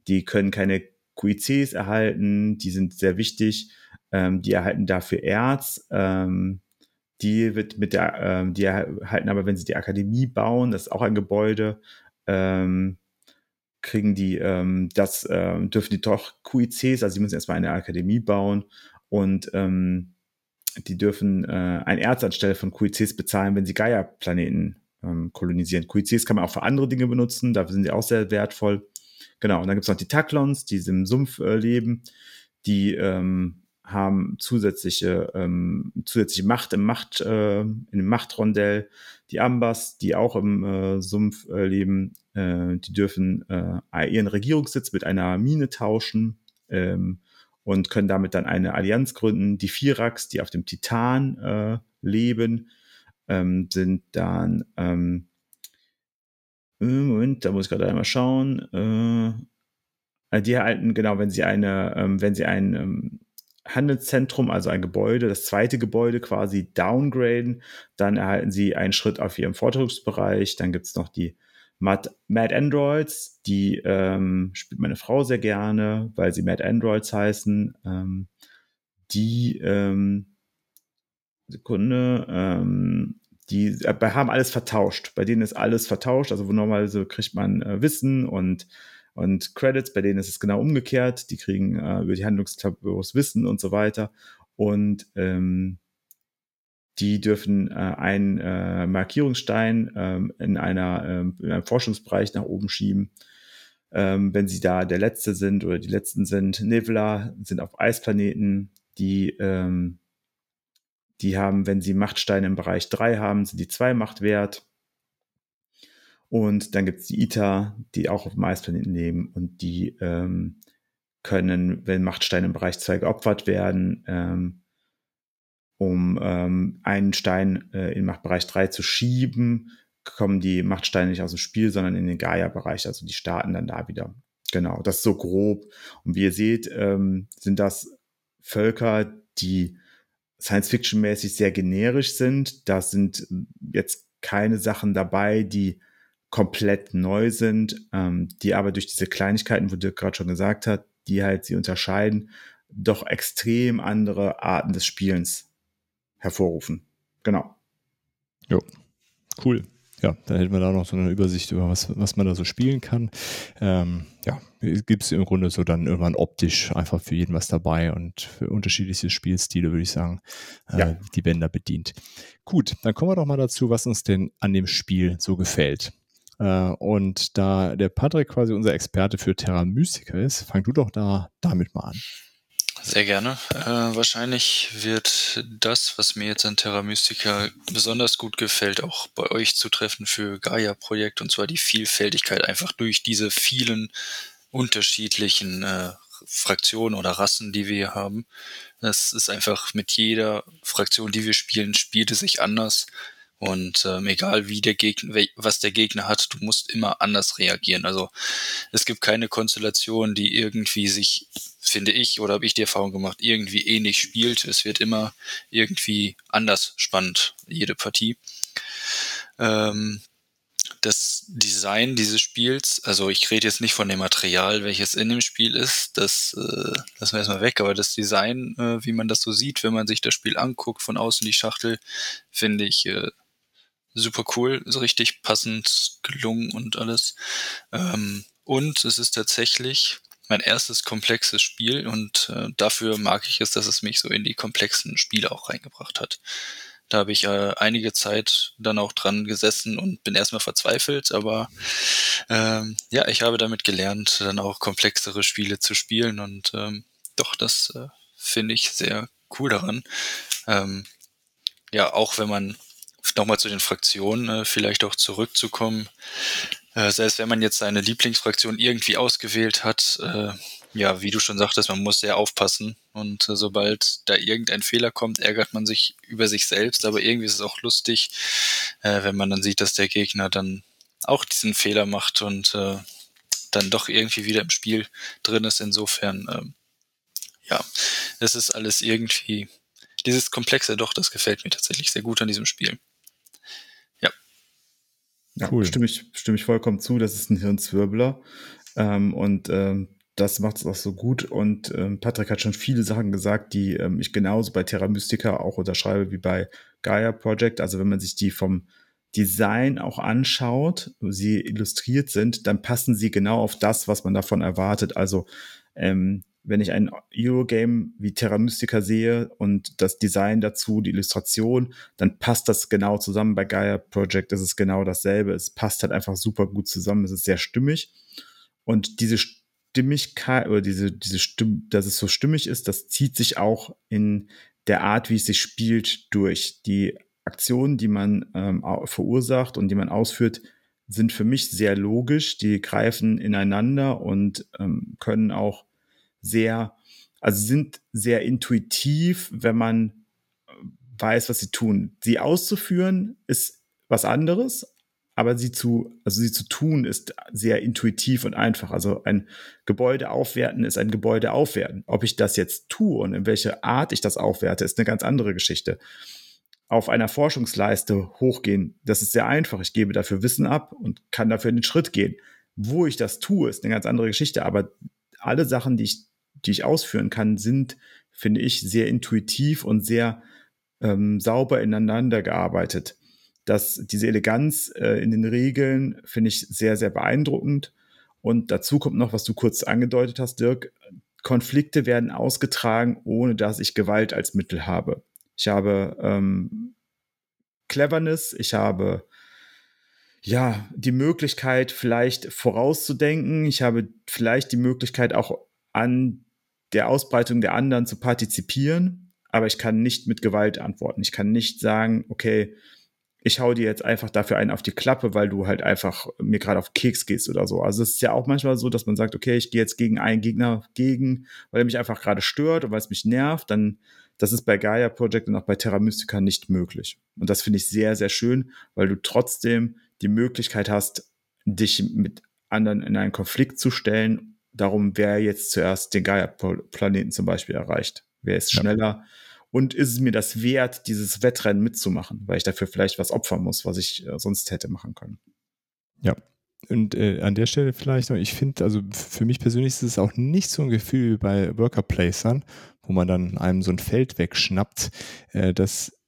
die können keine QICs erhalten, die sind sehr wichtig. Ähm, die erhalten dafür Erz. Ähm, die wird mit der, ähm, die erhalten aber, wenn sie die Akademie bauen, das ist auch ein Gebäude, ähm, kriegen die das, dürfen die doch QICs, also sie müssen erstmal eine Akademie bauen und ähm, die dürfen äh, ein Erz anstelle von QICs bezahlen, wenn sie Gaia-Planeten ähm, kolonisieren. QICs kann man auch für andere Dinge benutzen, dafür sind sie auch sehr wertvoll. Genau, und dann gibt es noch die Taklons, die im Sumpf äh, leben, die ähm, haben zusätzliche, ähm, zusätzliche Macht im Macht, äh, in dem Machtrondell. Die Ambas, die auch im äh, Sumpf äh, leben, äh, die dürfen äh, ihren Regierungssitz mit einer Mine tauschen. Ähm, und können damit dann eine Allianz gründen. Die Virax, die auf dem Titan äh, leben, ähm, sind dann, ähm, äh, Moment, da muss ich gerade einmal schauen, äh, die erhalten, genau, wenn sie eine, ähm, wenn sie ein ähm, Handelszentrum, also ein Gebäude, das zweite Gebäude quasi downgraden, dann erhalten sie einen Schritt auf ihrem Forderungsbereich. Dann gibt es noch die Mad, Mad Androids, die ähm, spielt meine Frau sehr gerne, weil sie Mad Androids heißen. Ähm, die ähm, Sekunde, ähm, die äh, haben alles vertauscht. Bei denen ist alles vertauscht. Also wo normalerweise kriegt man äh, Wissen und und Credits, bei denen ist es genau umgekehrt. Die kriegen äh, über die Handlungstableaus Wissen und so weiter. Und ähm, die dürfen äh, einen äh, Markierungsstein ähm, in, einer, ähm, in einem Forschungsbereich nach oben schieben. Ähm, wenn sie da der Letzte sind oder die Letzten sind. Nivla sind auf Eisplaneten, die, ähm, die haben, wenn sie Machtsteine im Bereich 3 haben, sind die 2 Macht wert. Und dann gibt es die Ita, die auch auf dem Eisplaneten leben und die ähm, können, wenn Machtsteine im Bereich 2 geopfert werden, ähm, um ähm, einen Stein äh, in Machtbereich 3 zu schieben, kommen die Machtsteine nicht aus dem Spiel, sondern in den Gaia-Bereich. Also die starten dann da wieder. Genau, das ist so grob. Und wie ihr seht, ähm, sind das Völker, die Science-Fiction-mäßig sehr generisch sind. Da sind jetzt keine Sachen dabei, die komplett neu sind, ähm, die aber durch diese Kleinigkeiten, wo Dirk gerade schon gesagt hat, die halt sie unterscheiden, doch extrem andere Arten des Spielens hervorrufen. Genau. Jo, cool. Ja, dann hätten wir da noch so eine Übersicht über was, was man da so spielen kann. Ähm, ja, gibt es im Grunde so dann irgendwann optisch einfach für jeden was dabei und für unterschiedliche Spielstile, würde ich sagen, äh, ja. die da bedient. Gut, dann kommen wir doch mal dazu, was uns denn an dem Spiel so gefällt. Äh, und da der Patrick quasi unser Experte für Terra Mystica ist, fang du doch da damit mal an. Sehr gerne. Äh, wahrscheinlich wird das, was mir jetzt an Terra Mystica besonders gut gefällt, auch bei euch zutreffen für Gaia-Projekt, und zwar die Vielfältigkeit einfach durch diese vielen unterschiedlichen äh, Fraktionen oder Rassen, die wir hier haben. Das ist einfach mit jeder Fraktion, die wir spielen, spielt es sich anders. Und ähm, egal wie der Gegner, was der Gegner hat, du musst immer anders reagieren. Also es gibt keine Konstellation, die irgendwie sich, finde ich, oder habe ich die Erfahrung gemacht, irgendwie ähnlich spielt. Es wird immer irgendwie anders spannend, jede Partie. Ähm, das Design dieses Spiels, also ich rede jetzt nicht von dem Material, welches in dem Spiel ist, das äh, lassen wir erstmal weg, aber das Design, äh, wie man das so sieht, wenn man sich das Spiel anguckt, von außen die Schachtel, finde ich äh, super cool, so richtig passend gelungen und alles. Ähm, und es ist tatsächlich mein erstes komplexes Spiel und äh, dafür mag ich es, dass es mich so in die komplexen Spiele auch reingebracht hat. Da habe ich äh, einige Zeit dann auch dran gesessen und bin erstmal verzweifelt, aber ähm, ja, ich habe damit gelernt, dann auch komplexere Spiele zu spielen und ähm, doch, das äh, finde ich sehr cool daran. Ähm, ja, auch wenn man nochmal zu den Fraktionen äh, vielleicht auch zurückzukommen, äh, selbst wenn man jetzt seine Lieblingsfraktion irgendwie ausgewählt hat, äh, ja, wie du schon sagtest, man muss sehr aufpassen. Und äh, sobald da irgendein Fehler kommt, ärgert man sich über sich selbst. Aber irgendwie ist es auch lustig, äh, wenn man dann sieht, dass der Gegner dann auch diesen Fehler macht und äh, dann doch irgendwie wieder im Spiel drin ist. Insofern, ähm, ja, es ist alles irgendwie, dieses Komplexe doch, das gefällt mir tatsächlich sehr gut an diesem Spiel. Ja. Cool. stimme, ich, stimme ich vollkommen zu, das ist ein Hirnzwirbler. Ähm, und ähm, das macht es auch so gut. Und ähm, Patrick hat schon viele Sachen gesagt, die ähm, ich genauso bei Terra Mystica auch unterschreibe wie bei Gaia Project. Also wenn man sich die vom Design auch anschaut, sie illustriert sind, dann passen sie genau auf das, was man davon erwartet. Also ähm, wenn ich ein Eurogame wie Terra Mystica sehe und das Design dazu, die Illustration, dann passt das genau zusammen. Bei Gaia Project ist es genau dasselbe. Es passt halt einfach super gut zusammen. Es ist sehr stimmig. Und diese Stimmigkeit oder diese, diese Stimme, dass es so stimmig ist, das zieht sich auch in der Art, wie es sich spielt, durch. Die Aktionen, die man ähm, verursacht und die man ausführt, sind für mich sehr logisch. Die greifen ineinander und ähm, können auch sehr, also sind sehr intuitiv, wenn man äh, weiß, was sie tun. Sie auszuführen ist was anderes, aber sie zu, also sie zu tun ist sehr intuitiv und einfach. Also ein Gebäude aufwerten ist ein Gebäude aufwerten. Ob ich das jetzt tue und in welche Art ich das aufwerte, ist eine ganz andere Geschichte. Auf einer Forschungsleiste hochgehen, das ist sehr einfach. Ich gebe dafür Wissen ab und kann dafür in den Schritt gehen. Wo ich das tue, ist eine ganz andere Geschichte. Aber alle Sachen, die ich, die ich ausführen kann, sind, finde ich, sehr intuitiv und sehr ähm, sauber ineinander gearbeitet dass diese Eleganz äh, in den Regeln finde ich sehr, sehr beeindruckend. Und dazu kommt noch, was du kurz angedeutet hast, Dirk. Konflikte werden ausgetragen, ohne dass ich Gewalt als Mittel habe. Ich habe ähm, Cleverness, ich habe ja die Möglichkeit, vielleicht vorauszudenken. Ich habe vielleicht die Möglichkeit, auch an der Ausbreitung der anderen zu partizipieren, aber ich kann nicht mit Gewalt antworten. Ich kann nicht sagen, okay, ich hau dir jetzt einfach dafür einen auf die Klappe, weil du halt einfach mir gerade auf Keks gehst oder so. Also es ist ja auch manchmal so, dass man sagt, okay, ich gehe jetzt gegen einen Gegner gegen, weil er mich einfach gerade stört und weil es mich nervt, dann das ist bei Gaia Project und auch bei Terra Mystica nicht möglich. Und das finde ich sehr, sehr schön, weil du trotzdem die Möglichkeit hast, dich mit anderen in einen Konflikt zu stellen. Darum, wer jetzt zuerst den Gaia-Planeten zum Beispiel erreicht. Wer ist schneller? Ja und ist es mir das wert, dieses Wettrennen mitzumachen, weil ich dafür vielleicht was opfern muss, was ich äh, sonst hätte machen können. Ja. Und äh, an der Stelle vielleicht noch, ich finde, also für mich persönlich ist es auch nicht so ein Gefühl wie bei Worker Placern, wo man dann einem so ein Feld wegschnappt, äh, das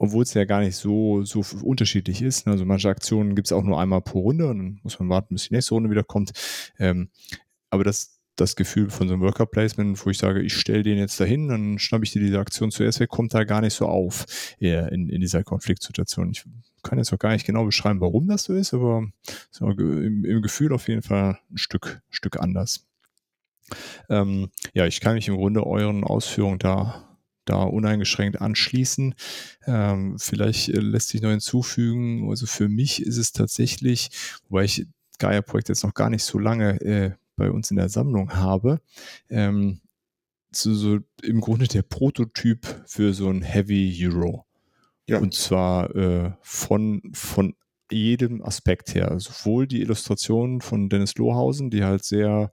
obwohl es ja gar nicht so, so unterschiedlich ist. Ne? Also manche Aktionen gibt es auch nur einmal pro Runde und dann muss man warten, bis die nächste Runde wieder kommt. Ähm, aber das, das Gefühl von so einem Worker Placement, wo ich sage, ich stelle den jetzt dahin, dann schnappe ich dir diese Aktion zuerst weg, kommt da gar nicht so auf in, in dieser Konfliktsituation. Ich kann jetzt noch gar nicht genau beschreiben, warum das so ist, aber so im, im, Gefühl auf jeden Fall ein Stück, Stück anders. Ähm, ja, ich kann mich im Grunde euren Ausführungen da da uneingeschränkt anschließen. Ähm, vielleicht äh, lässt sich noch hinzufügen, also für mich ist es tatsächlich, wobei ich Gaia-Projekt jetzt noch gar nicht so lange äh, bei uns in der Sammlung habe, ähm, so, so im Grunde der Prototyp für so ein Heavy Euro. Ja. Und zwar äh, von, von jedem Aspekt her. Sowohl die Illustrationen von Dennis Lohausen, die halt sehr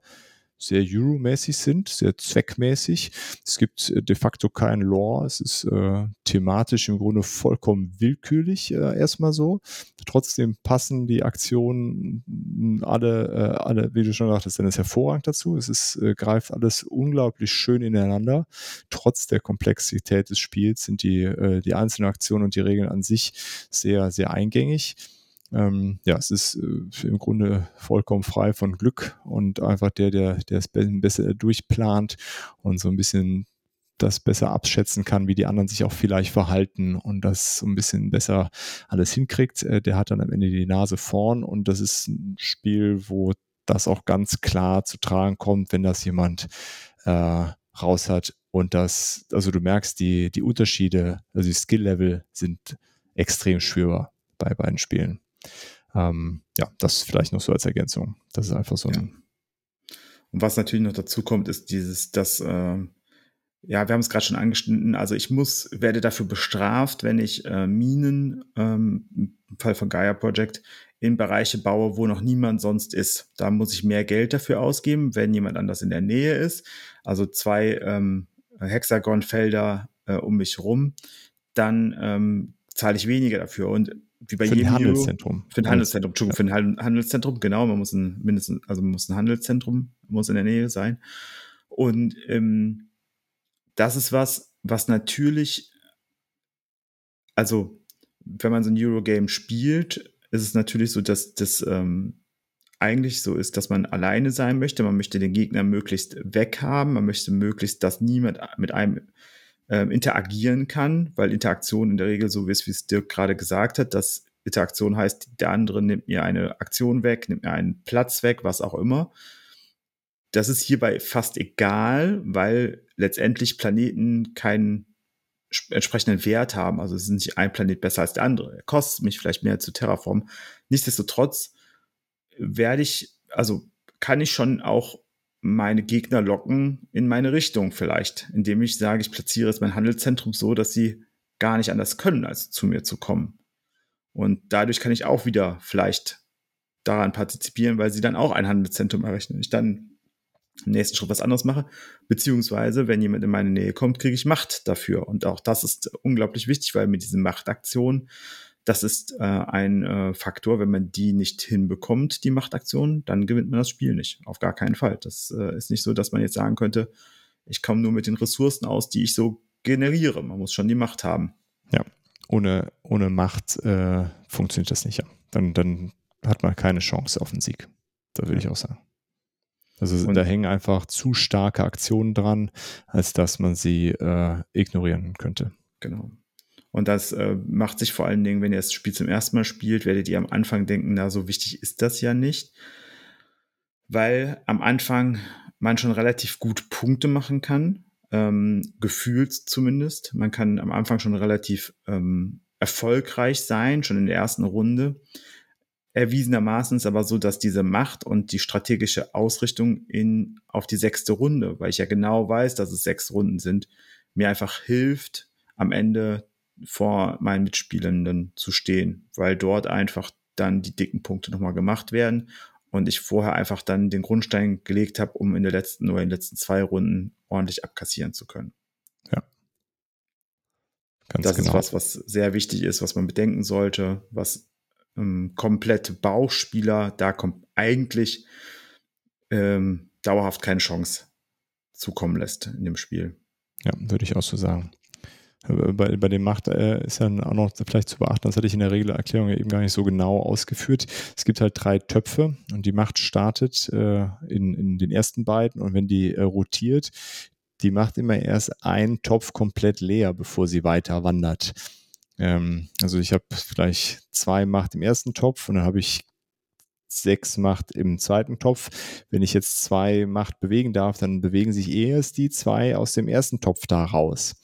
sehr Euro-mäßig sind, sehr zweckmäßig. Es gibt äh, de facto kein Lore. Es ist äh, thematisch im Grunde vollkommen willkürlich äh, erstmal so. Trotzdem passen die Aktionen alle, äh, alle, wie du schon sagtest, dann ist hervorragend dazu. Es ist, äh, greift alles unglaublich schön ineinander. Trotz der Komplexität des Spiels sind die, äh, die einzelnen Aktionen und die Regeln an sich sehr, sehr eingängig ähm, ja, es ist äh, im Grunde vollkommen frei von Glück und einfach der, der, es besser durchplant und so ein bisschen das besser abschätzen kann, wie die anderen sich auch vielleicht verhalten und das so ein bisschen besser alles hinkriegt, äh, der hat dann am Ende die Nase vorn und das ist ein Spiel, wo das auch ganz klar zu tragen kommt, wenn das jemand äh, raus hat und das, also du merkst, die, die Unterschiede, also die Skill-Level sind extrem spürbar bei beiden Spielen. Ähm, ja, das vielleicht noch so als Ergänzung. Das ist einfach so ein. Ja. Und was natürlich noch dazu kommt, ist dieses, dass, äh, ja, wir haben es gerade schon angeschnitten, also ich muss, werde dafür bestraft, wenn ich äh, Minen, ähm, im Fall von Gaia Project, in Bereiche baue, wo noch niemand sonst ist. Da muss ich mehr Geld dafür ausgeben, wenn jemand anders in der Nähe ist. Also zwei ähm, Hexagonfelder äh, um mich rum, dann ähm, zahle ich weniger dafür. Und wie bei für jedem ein Handelszentrum. Für ein Handelszentrum, Entschuldigung, für ein Handelszentrum, genau, man muss ein mindestens, also man muss ein Handelszentrum, muss in der Nähe sein. Und ähm, das ist was, was natürlich, also wenn man so ein Eurogame spielt, ist es natürlich so, dass das ähm, eigentlich so ist, dass man alleine sein möchte. Man möchte den Gegner möglichst weghaben. Man möchte möglichst, dass niemand mit einem ähm, interagieren kann, weil Interaktion in der Regel so ist, wie es Dirk gerade gesagt hat, dass Interaktion heißt, der andere nimmt mir eine Aktion weg, nimmt mir einen Platz weg, was auch immer. Das ist hierbei fast egal, weil letztendlich Planeten keinen entsprechenden Wert haben. Also es ist nicht ein Planet besser als der andere. Er kostet mich vielleicht mehr zu terraformen. Nichtsdestotrotz werde ich, also kann ich schon auch meine Gegner locken in meine Richtung vielleicht, indem ich sage, ich platziere jetzt mein Handelszentrum so, dass sie gar nicht anders können, als zu mir zu kommen. Und dadurch kann ich auch wieder vielleicht daran partizipieren, weil sie dann auch ein Handelszentrum errechnen. Ich dann im nächsten Schritt was anderes mache, beziehungsweise wenn jemand in meine Nähe kommt, kriege ich Macht dafür. Und auch das ist unglaublich wichtig, weil mit diesen Machtaktionen das ist äh, ein äh, Faktor, wenn man die nicht hinbekommt, die Machtaktion, dann gewinnt man das Spiel nicht. Auf gar keinen Fall. Das äh, ist nicht so, dass man jetzt sagen könnte, ich komme nur mit den Ressourcen aus, die ich so generiere. Man muss schon die Macht haben. Ja, ohne, ohne Macht äh, funktioniert das nicht. Ja. Dann, dann hat man keine Chance auf den Sieg. Da würde ich auch sagen. Also Und da hängen einfach zu starke Aktionen dran, als dass man sie äh, ignorieren könnte. Genau. Und das äh, macht sich vor allen Dingen, wenn ihr das Spiel zum ersten Mal spielt, werdet ihr am Anfang denken, na, so wichtig ist das ja nicht. Weil am Anfang man schon relativ gut Punkte machen kann, ähm, gefühlt zumindest. Man kann am Anfang schon relativ ähm, erfolgreich sein, schon in der ersten Runde. Erwiesenermaßen ist aber so, dass diese Macht und die strategische Ausrichtung in, auf die sechste Runde, weil ich ja genau weiß, dass es sechs Runden sind, mir einfach hilft, am Ende vor meinen Mitspielenden zu stehen, weil dort einfach dann die dicken Punkte nochmal gemacht werden und ich vorher einfach dann den Grundstein gelegt habe, um in der letzten oder in den letzten zwei Runden ordentlich abkassieren zu können. Ja. Ganz das genau. ist was, was sehr wichtig ist, was man bedenken sollte, was ähm, komplette Bauchspieler, da kommt eigentlich ähm, dauerhaft keine Chance zukommen lässt in dem Spiel. Ja, würde ich auch so sagen. Bei, bei dem Macht äh, ist ja auch noch vielleicht zu beachten, das hatte ich in der Regelerklärung eben gar nicht so genau ausgeführt. Es gibt halt drei Töpfe und die Macht startet äh, in, in den ersten beiden und wenn die äh, rotiert, die macht immer erst einen Topf komplett leer, bevor sie weiter wandert. Ähm, also ich habe vielleicht zwei Macht im ersten Topf und dann habe ich sechs Macht im zweiten Topf. Wenn ich jetzt zwei Macht bewegen darf, dann bewegen sich erst die zwei aus dem ersten Topf da raus.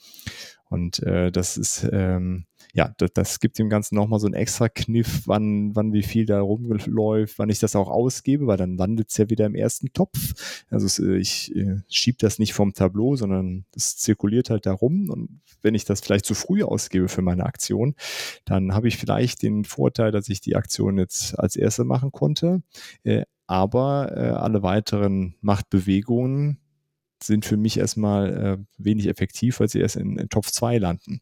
Und äh, das ist, ähm, ja, das, das gibt dem Ganzen nochmal so einen extra Kniff, wann, wann wie viel da rumläuft, wann ich das auch ausgebe, weil dann landet es ja wieder im ersten Topf. Also ich äh, schiebe das nicht vom Tableau, sondern es zirkuliert halt da rum. Und wenn ich das vielleicht zu früh ausgebe für meine Aktion, dann habe ich vielleicht den Vorteil, dass ich die Aktion jetzt als erste machen konnte. Äh, aber äh, alle weiteren Machtbewegungen sind für mich erstmal äh, wenig effektiv, weil sie erst in, in Topf 2 landen.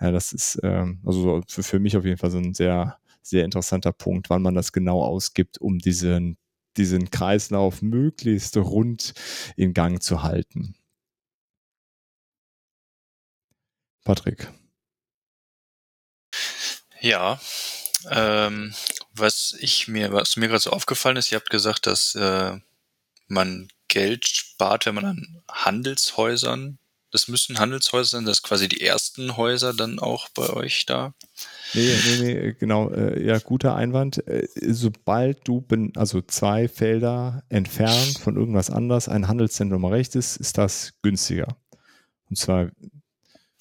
Ja, das ist ähm, also für, für mich auf jeden Fall so ein sehr, sehr interessanter Punkt, wann man das genau ausgibt, um diesen, diesen Kreislauf möglichst rund in Gang zu halten. Patrick. Ja, ähm, was ich mir, was mir gerade so aufgefallen ist, ihr habt gesagt, dass äh, man Geld spart, wenn man an Handelshäusern, das müssen Handelshäuser sein, das ist quasi die ersten Häuser dann auch bei euch da. Nee, nee, nee, genau, äh, ja, guter Einwand. Äh, sobald du, bin, also zwei Felder entfernt von irgendwas anders ein Handelszentrum erreicht ist, ist das günstiger. Und zwar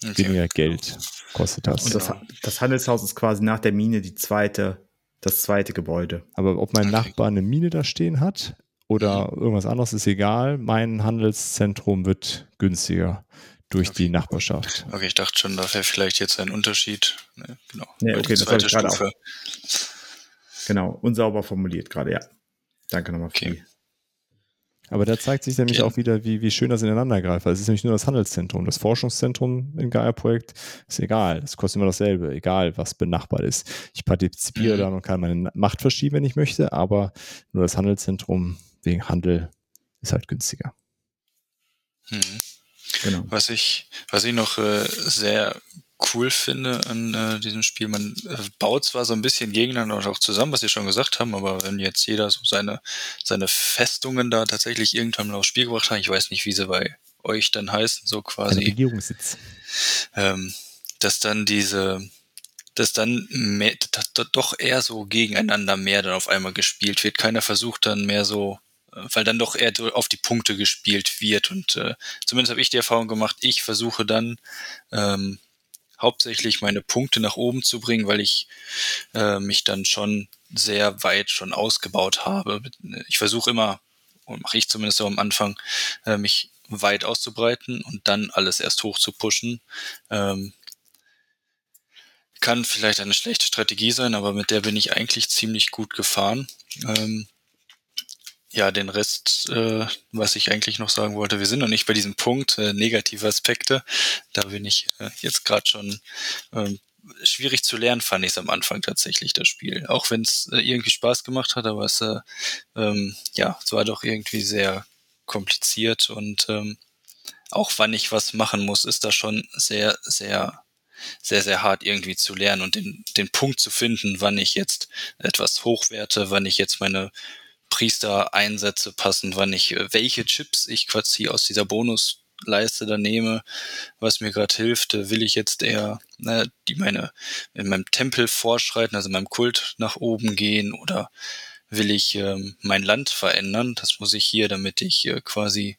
okay. weniger Geld kostet das. Und das, das, Handelshaus ist quasi nach der Mine die zweite, das zweite Gebäude. Aber ob mein okay. Nachbar eine Mine da stehen hat, oder mhm. irgendwas anderes ist egal. Mein Handelszentrum wird günstiger durch okay. die Nachbarschaft. Okay, ich dachte schon, da wäre vielleicht jetzt ein Unterschied. Ne, genau. Nee, okay, das zweite Stufe. Auch. Genau, unsauber formuliert gerade, ja. Danke nochmal für okay. Aber da zeigt sich nämlich okay. auch wieder, wie, wie schön das ineinander greift. Es ist nämlich nur das Handelszentrum. Das Forschungszentrum im Gaia-Projekt ist egal. Es kostet immer dasselbe, egal was benachbart ist. Ich partizipiere mhm. dann und kann meine Macht verschieben, wenn ich möchte, aber nur das Handelszentrum wegen Handel ist halt günstiger. Hm. Genau. Was ich, was ich noch äh, sehr cool finde an äh, diesem Spiel, man äh, baut zwar so ein bisschen gegeneinander auch zusammen, was Sie schon gesagt haben, aber wenn jetzt jeder so seine, seine Festungen da tatsächlich irgendwann mal aufs Spiel gebracht hat, ich weiß nicht, wie sie bei euch dann heißen, so quasi. Ein Regierungssitz. Ähm, dass dann diese, dass dann mehr, doch eher so gegeneinander mehr dann auf einmal gespielt wird. Keiner versucht dann mehr so weil dann doch eher auf die Punkte gespielt wird. Und äh, zumindest habe ich die Erfahrung gemacht, ich versuche dann ähm, hauptsächlich meine Punkte nach oben zu bringen, weil ich äh, mich dann schon sehr weit schon ausgebaut habe. Ich versuche immer, und mache ich zumindest so am Anfang, äh, mich weit auszubreiten und dann alles erst hoch zu pushen. Ähm, kann vielleicht eine schlechte Strategie sein, aber mit der bin ich eigentlich ziemlich gut gefahren. Ähm, ja, den Rest, äh, was ich eigentlich noch sagen wollte, wir sind noch nicht bei diesem Punkt, äh, negative Aspekte. Da bin ich äh, jetzt gerade schon ähm, schwierig zu lernen, fand ich es am Anfang tatsächlich, das Spiel. Auch wenn es äh, irgendwie Spaß gemacht hat, aber es, äh, ähm, ja, es war doch irgendwie sehr kompliziert und ähm, auch wann ich was machen muss, ist da schon sehr, sehr sehr, sehr hart irgendwie zu lernen und den, den Punkt zu finden, wann ich jetzt etwas hochwerte, wann ich jetzt meine Priester-Einsätze passen, wann ich, äh, welche Chips ich quasi aus dieser Bonusleiste da nehme, was mir gerade hilft, äh, will ich jetzt eher ne, die meine in meinem Tempel vorschreiten, also in meinem Kult nach oben gehen oder will ich ähm, mein Land verändern? Das muss ich hier, damit ich äh, quasi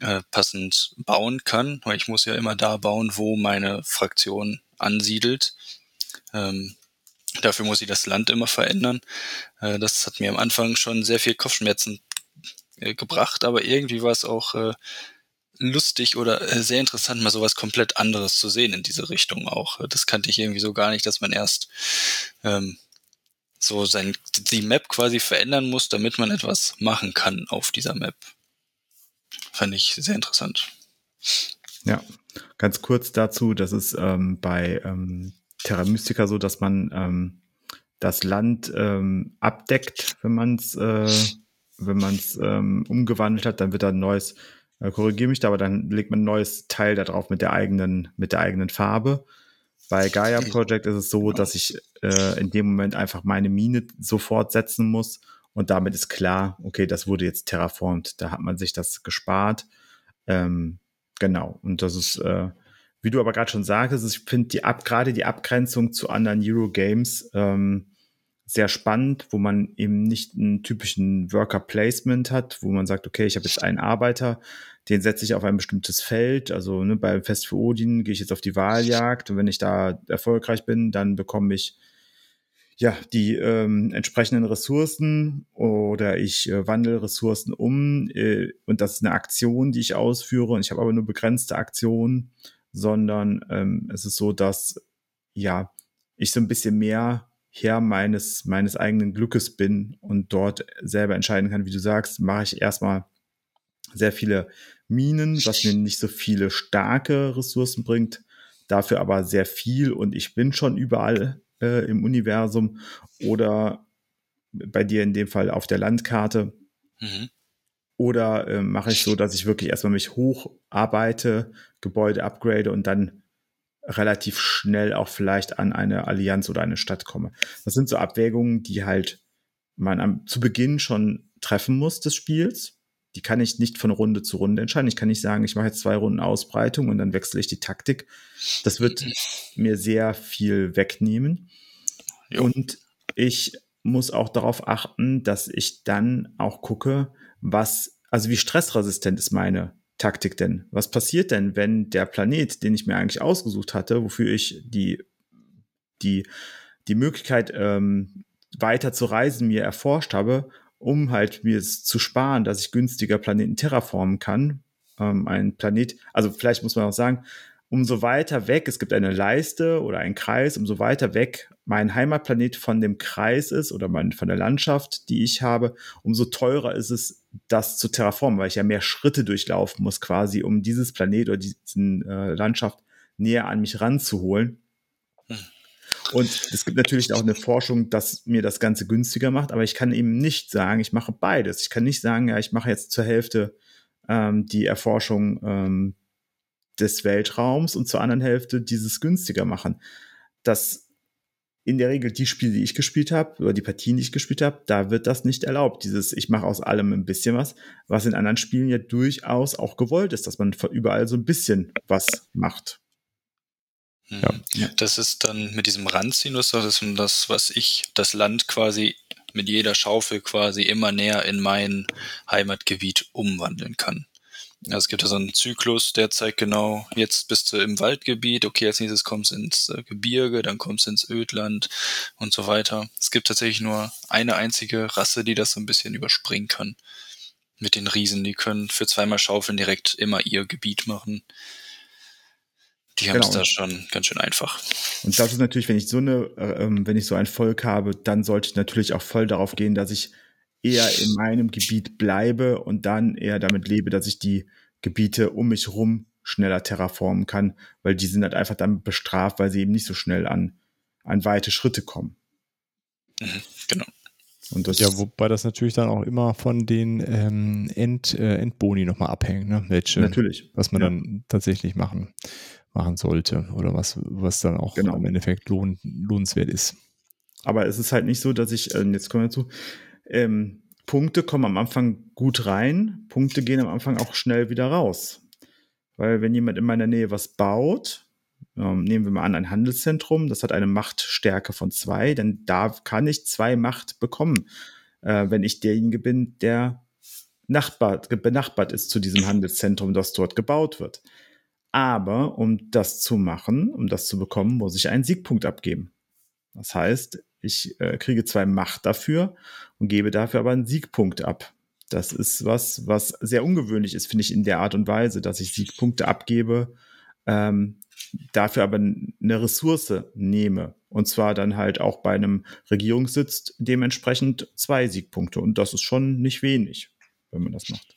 äh, passend bauen kann, weil ich muss ja immer da bauen, wo meine Fraktion ansiedelt. Ähm, Dafür muss ich das Land immer verändern. Äh, das hat mir am Anfang schon sehr viel Kopfschmerzen äh, gebracht, aber irgendwie war es auch äh, lustig oder sehr interessant, mal sowas komplett anderes zu sehen in diese Richtung auch. Das kannte ich irgendwie so gar nicht, dass man erst ähm, so sein, die Map quasi verändern muss, damit man etwas machen kann auf dieser Map. Fand ich sehr interessant. Ja, ganz kurz dazu, das ist ähm, bei ähm, Terra Mystica so, dass man ähm, das Land ähm, abdeckt, wenn man es äh, wenn man es ähm, umgewandelt hat, dann wird da ein neues, äh, korrigiere mich da, aber dann legt man ein neues Teil da drauf mit der eigenen, mit der eigenen Farbe. Bei Gaia Project ist es so, dass ich äh, in dem Moment einfach meine Mine sofort setzen muss und damit ist klar, okay, das wurde jetzt terraformt. Da hat man sich das gespart. Ähm, genau. Und das ist, äh, wie du aber gerade schon sagtest, ich finde die ab, gerade die Abgrenzung zu anderen Eurogames ähm, sehr spannend, wo man eben nicht einen typischen Worker Placement hat, wo man sagt, okay, ich habe jetzt einen Arbeiter, den setze ich auf ein bestimmtes Feld. Also ne, beim Fest für Odin gehe ich jetzt auf die Wahljagd und wenn ich da erfolgreich bin, dann bekomme ich ja die ähm, entsprechenden Ressourcen oder ich äh, wandle Ressourcen um äh, und das ist eine Aktion, die ich ausführe und ich habe aber nur begrenzte Aktionen, sondern ähm, es ist so, dass ja ich so ein bisschen mehr Herr meines, meines eigenen Glückes bin und dort selber entscheiden kann, wie du sagst, mache ich erstmal sehr viele Minen, was mir nicht so viele starke Ressourcen bringt, dafür aber sehr viel und ich bin schon überall äh, im Universum oder bei dir in dem Fall auf der Landkarte. Mhm. Oder äh, mache ich so, dass ich wirklich erstmal mich hocharbeite, Gebäude upgrade und dann relativ schnell auch vielleicht an eine Allianz oder eine Stadt komme. Das sind so Abwägungen, die halt man am, zu Beginn schon treffen muss des Spiels. Die kann ich nicht von Runde zu Runde entscheiden. Ich kann nicht sagen, ich mache jetzt zwei Runden Ausbreitung und dann wechsle ich die Taktik. Das wird mir sehr viel wegnehmen. Und ich muss auch darauf achten, dass ich dann auch gucke, was, also wie stressresistent ist meine Taktik denn? Was passiert denn, wenn der Planet, den ich mir eigentlich ausgesucht hatte, wofür ich die, die, die Möglichkeit, ähm, weiter zu reisen, mir erforscht habe, um halt mir es zu sparen, dass ich günstiger Planeten terraformen kann. Ähm, ein Planet, also vielleicht muss man auch sagen, umso weiter weg, es gibt eine Leiste oder einen Kreis, umso weiter weg mein Heimatplanet von dem Kreis ist oder mein, von der Landschaft, die ich habe, umso teurer ist es, das zu terraformen, weil ich ja mehr Schritte durchlaufen muss, quasi, um dieses Planet oder diesen äh, Landschaft näher an mich ranzuholen. Hm. Und es gibt natürlich auch eine Forschung, dass mir das Ganze günstiger macht, aber ich kann eben nicht sagen, ich mache beides. Ich kann nicht sagen, ja, ich mache jetzt zur Hälfte ähm, die Erforschung ähm, des Weltraums und zur anderen Hälfte dieses günstiger machen. Das in der Regel die Spiele, die ich gespielt habe, oder die Partien, die ich gespielt habe, da wird das nicht erlaubt. Dieses, ich mache aus allem ein bisschen was, was in anderen Spielen ja durchaus auch gewollt ist, dass man überall so ein bisschen was macht. Hm. Ja. Das ist dann mit diesem Randsinus, das ist das, was ich, das Land quasi mit jeder Schaufel quasi immer näher in mein Heimatgebiet umwandeln kann. Ja, es gibt ja so einen Zyklus, der zeigt genau, jetzt bist du im Waldgebiet, okay, als nächstes kommst du ins äh, Gebirge, dann kommst du ins Ödland und so weiter. Es gibt tatsächlich nur eine einzige Rasse, die das so ein bisschen überspringen kann. Mit den Riesen, die können für zweimal Schaufeln direkt immer ihr Gebiet machen. Die haben es genau. da schon ganz schön einfach. Und das ist natürlich, wenn ich so eine, äh, ähm, wenn ich so ein Volk habe, dann sollte ich natürlich auch voll darauf gehen, dass ich eher in meinem Gebiet bleibe und dann eher damit lebe, dass ich die Gebiete um mich rum schneller terraformen kann, weil die sind halt einfach dann bestraft, weil sie eben nicht so schnell an, an weite Schritte kommen. Mhm, genau. Und das ja, wobei das natürlich dann auch immer von den ähm, End, äh, Endboni nochmal abhängt, ne? welche, natürlich. was man ja. dann tatsächlich machen, machen sollte oder was, was dann auch genau. im Endeffekt lohn, lohnenswert ist. Aber es ist halt nicht so, dass ich, äh, jetzt kommen wir zu, ähm, Punkte kommen am Anfang gut rein, Punkte gehen am Anfang auch schnell wieder raus. Weil wenn jemand in meiner Nähe was baut, ähm, nehmen wir mal an, ein Handelszentrum, das hat eine Machtstärke von zwei, dann da kann ich zwei Macht bekommen, äh, wenn ich derjenige bin, der Nachbar, benachbart ist zu diesem Handelszentrum, das dort gebaut wird. Aber um das zu machen, um das zu bekommen, muss ich einen Siegpunkt abgeben. Das heißt, ich äh, kriege zwei Macht dafür und gebe dafür aber einen Siegpunkt ab. Das ist was, was sehr ungewöhnlich ist, finde ich, in der Art und Weise, dass ich Siegpunkte abgebe, ähm, dafür aber eine Ressource nehme. Und zwar dann halt auch bei einem Regierungssitz dementsprechend zwei Siegpunkte. Und das ist schon nicht wenig, wenn man das macht.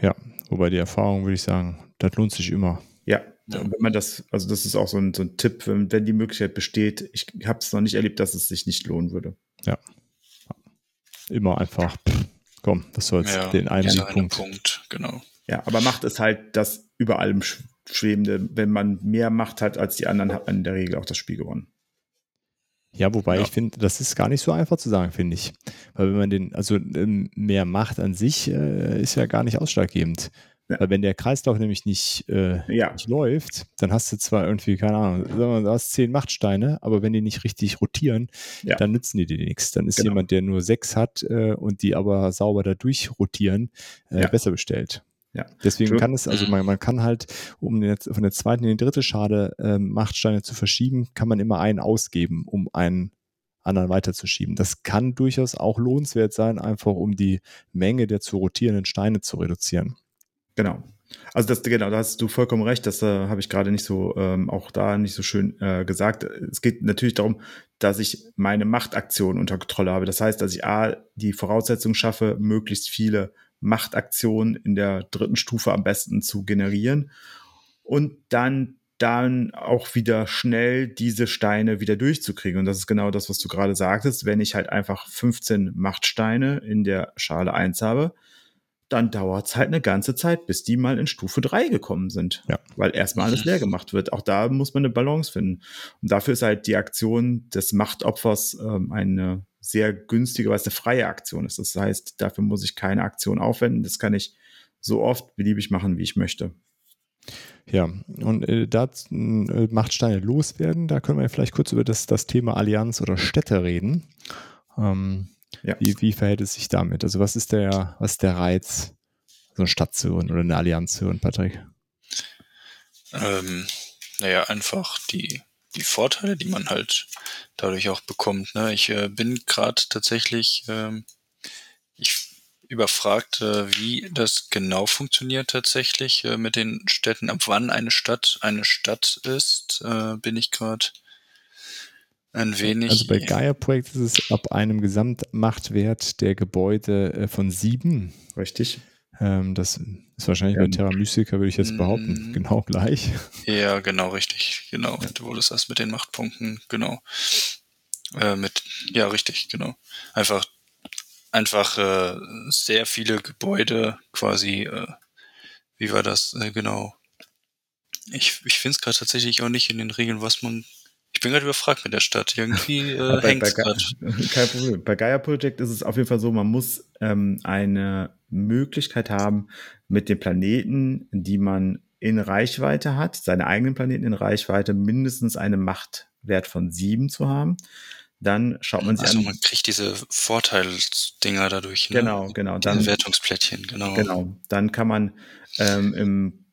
Ja, wobei die Erfahrung, würde ich sagen, das lohnt sich immer. Ja, ja. Wenn man das, also das ist auch so ein, so ein Tipp, wenn, wenn die Möglichkeit besteht. Ich habe es noch nicht erlebt, dass es sich nicht lohnen würde. Ja. Immer einfach, pff, komm, das soll jetzt ja, den einen Punkt. Punkt. Genau. Ja, aber Macht ist halt das über allem Schwebende. Wenn man mehr Macht hat als die anderen, hat man in der Regel auch das Spiel gewonnen. Ja, wobei ja. ich finde, das ist gar nicht so einfach zu sagen, finde ich. Weil wenn man den, also ähm, mehr Macht an sich äh, ist ja gar nicht ausschlaggebend. Ja. Weil wenn der Kreislauf nämlich nicht, äh, Ja. nicht läuft, dann hast du zwar irgendwie, keine Ahnung, du hast zehn Machtsteine, aber wenn die nicht richtig rotieren, Ja. dann nützen die dir nichts. Dann ist Genau. jemand, der nur sechs hat äh, und die aber sauber da durchrotieren, äh, besser bestellt. Ja. Deswegen True. kann es, also man, man kann halt, um jetzt von der zweiten in die dritte Schade ähm, Machtsteine zu verschieben, kann man immer einen ausgeben, um einen anderen weiterzuschieben. Das kann durchaus auch lohnenswert sein, einfach um die Menge der zu rotierenden Steine zu reduzieren. Genau. Also das, genau, da hast du vollkommen recht, das äh, habe ich gerade nicht so, ähm, auch da nicht so schön äh, gesagt. Es geht natürlich darum, dass ich meine Machtaktion unter Kontrolle habe. Das heißt, dass ich A, die Voraussetzung schaffe, möglichst viele Machtaktionen in der dritten Stufe am besten zu generieren und dann dann auch wieder schnell diese Steine wieder durchzukriegen. Und das ist genau das, was du gerade sagtest. Wenn ich halt einfach 15 Machtsteine in der Schale 1 habe, dann dauert es halt eine ganze Zeit, bis die mal in Stufe 3 gekommen sind. Ja. Weil erstmal alles leer gemacht wird. Auch da muss man eine Balance finden. Und dafür ist halt die Aktion des Machtopfers ähm, eine sehr günstige, weil es eine freie Aktion ist. Das heißt, dafür muss ich keine Aktion aufwenden. Das kann ich so oft beliebig machen, wie ich möchte. Ja, und äh, da äh, Machtsteine loswerden, da können wir vielleicht kurz über das, das Thema Allianz oder Städte reden. Ähm, Ja. wie, wie verhält es sich damit? Also was ist der, was ist der Reiz, so eine Stadt zu hören oder eine Allianz zu hören, Patrick? Ähm, naja, einfach die, die Vorteile, die man halt dadurch auch bekommt. Ne? Ich äh, bin gerade tatsächlich ähm, ich überfragt, äh, wie das genau funktioniert tatsächlich äh, mit den Städten. Ab wann eine Stadt eine Stadt ist, äh, bin ich gerade ein wenig. Also bei Gaia-Projekt ist es ab einem Gesamtmachtwert der Gebäude äh, von sieben. Richtig? Ähm, das ist wahrscheinlich Ja. bei Terra Mystica, würde ich jetzt behaupten, Mhm. genau gleich. Ja, genau, richtig. Genau. Du wolltest das mit den Machtpunkten, genau. Äh, mit, ja, richtig, genau. Einfach, einfach äh, sehr viele Gebäude quasi, äh, wie war das, äh, genau. Ich, ich finde es gerade tatsächlich auch nicht in den Regeln, was man. Ich bin gerade überfragt mit der Stadt. Irgendwie (laughs) äh, bei, hängt es gerade. (laughs) kein Problem. Bei Gaia Project ist es auf jeden Fall so, man muss ähm, eine Möglichkeit haben, mit den Planeten, die man in Reichweite hat, seine eigenen Planeten in Reichweite, mindestens einen Machtwert von sieben zu haben. Dann schaut man sich Also an. man kriegt diese Vorteilsdinger dadurch. Ne? Genau, genau. Diese Dann, Wertungsplättchen, genau. Genau. Dann kann man ähm, im,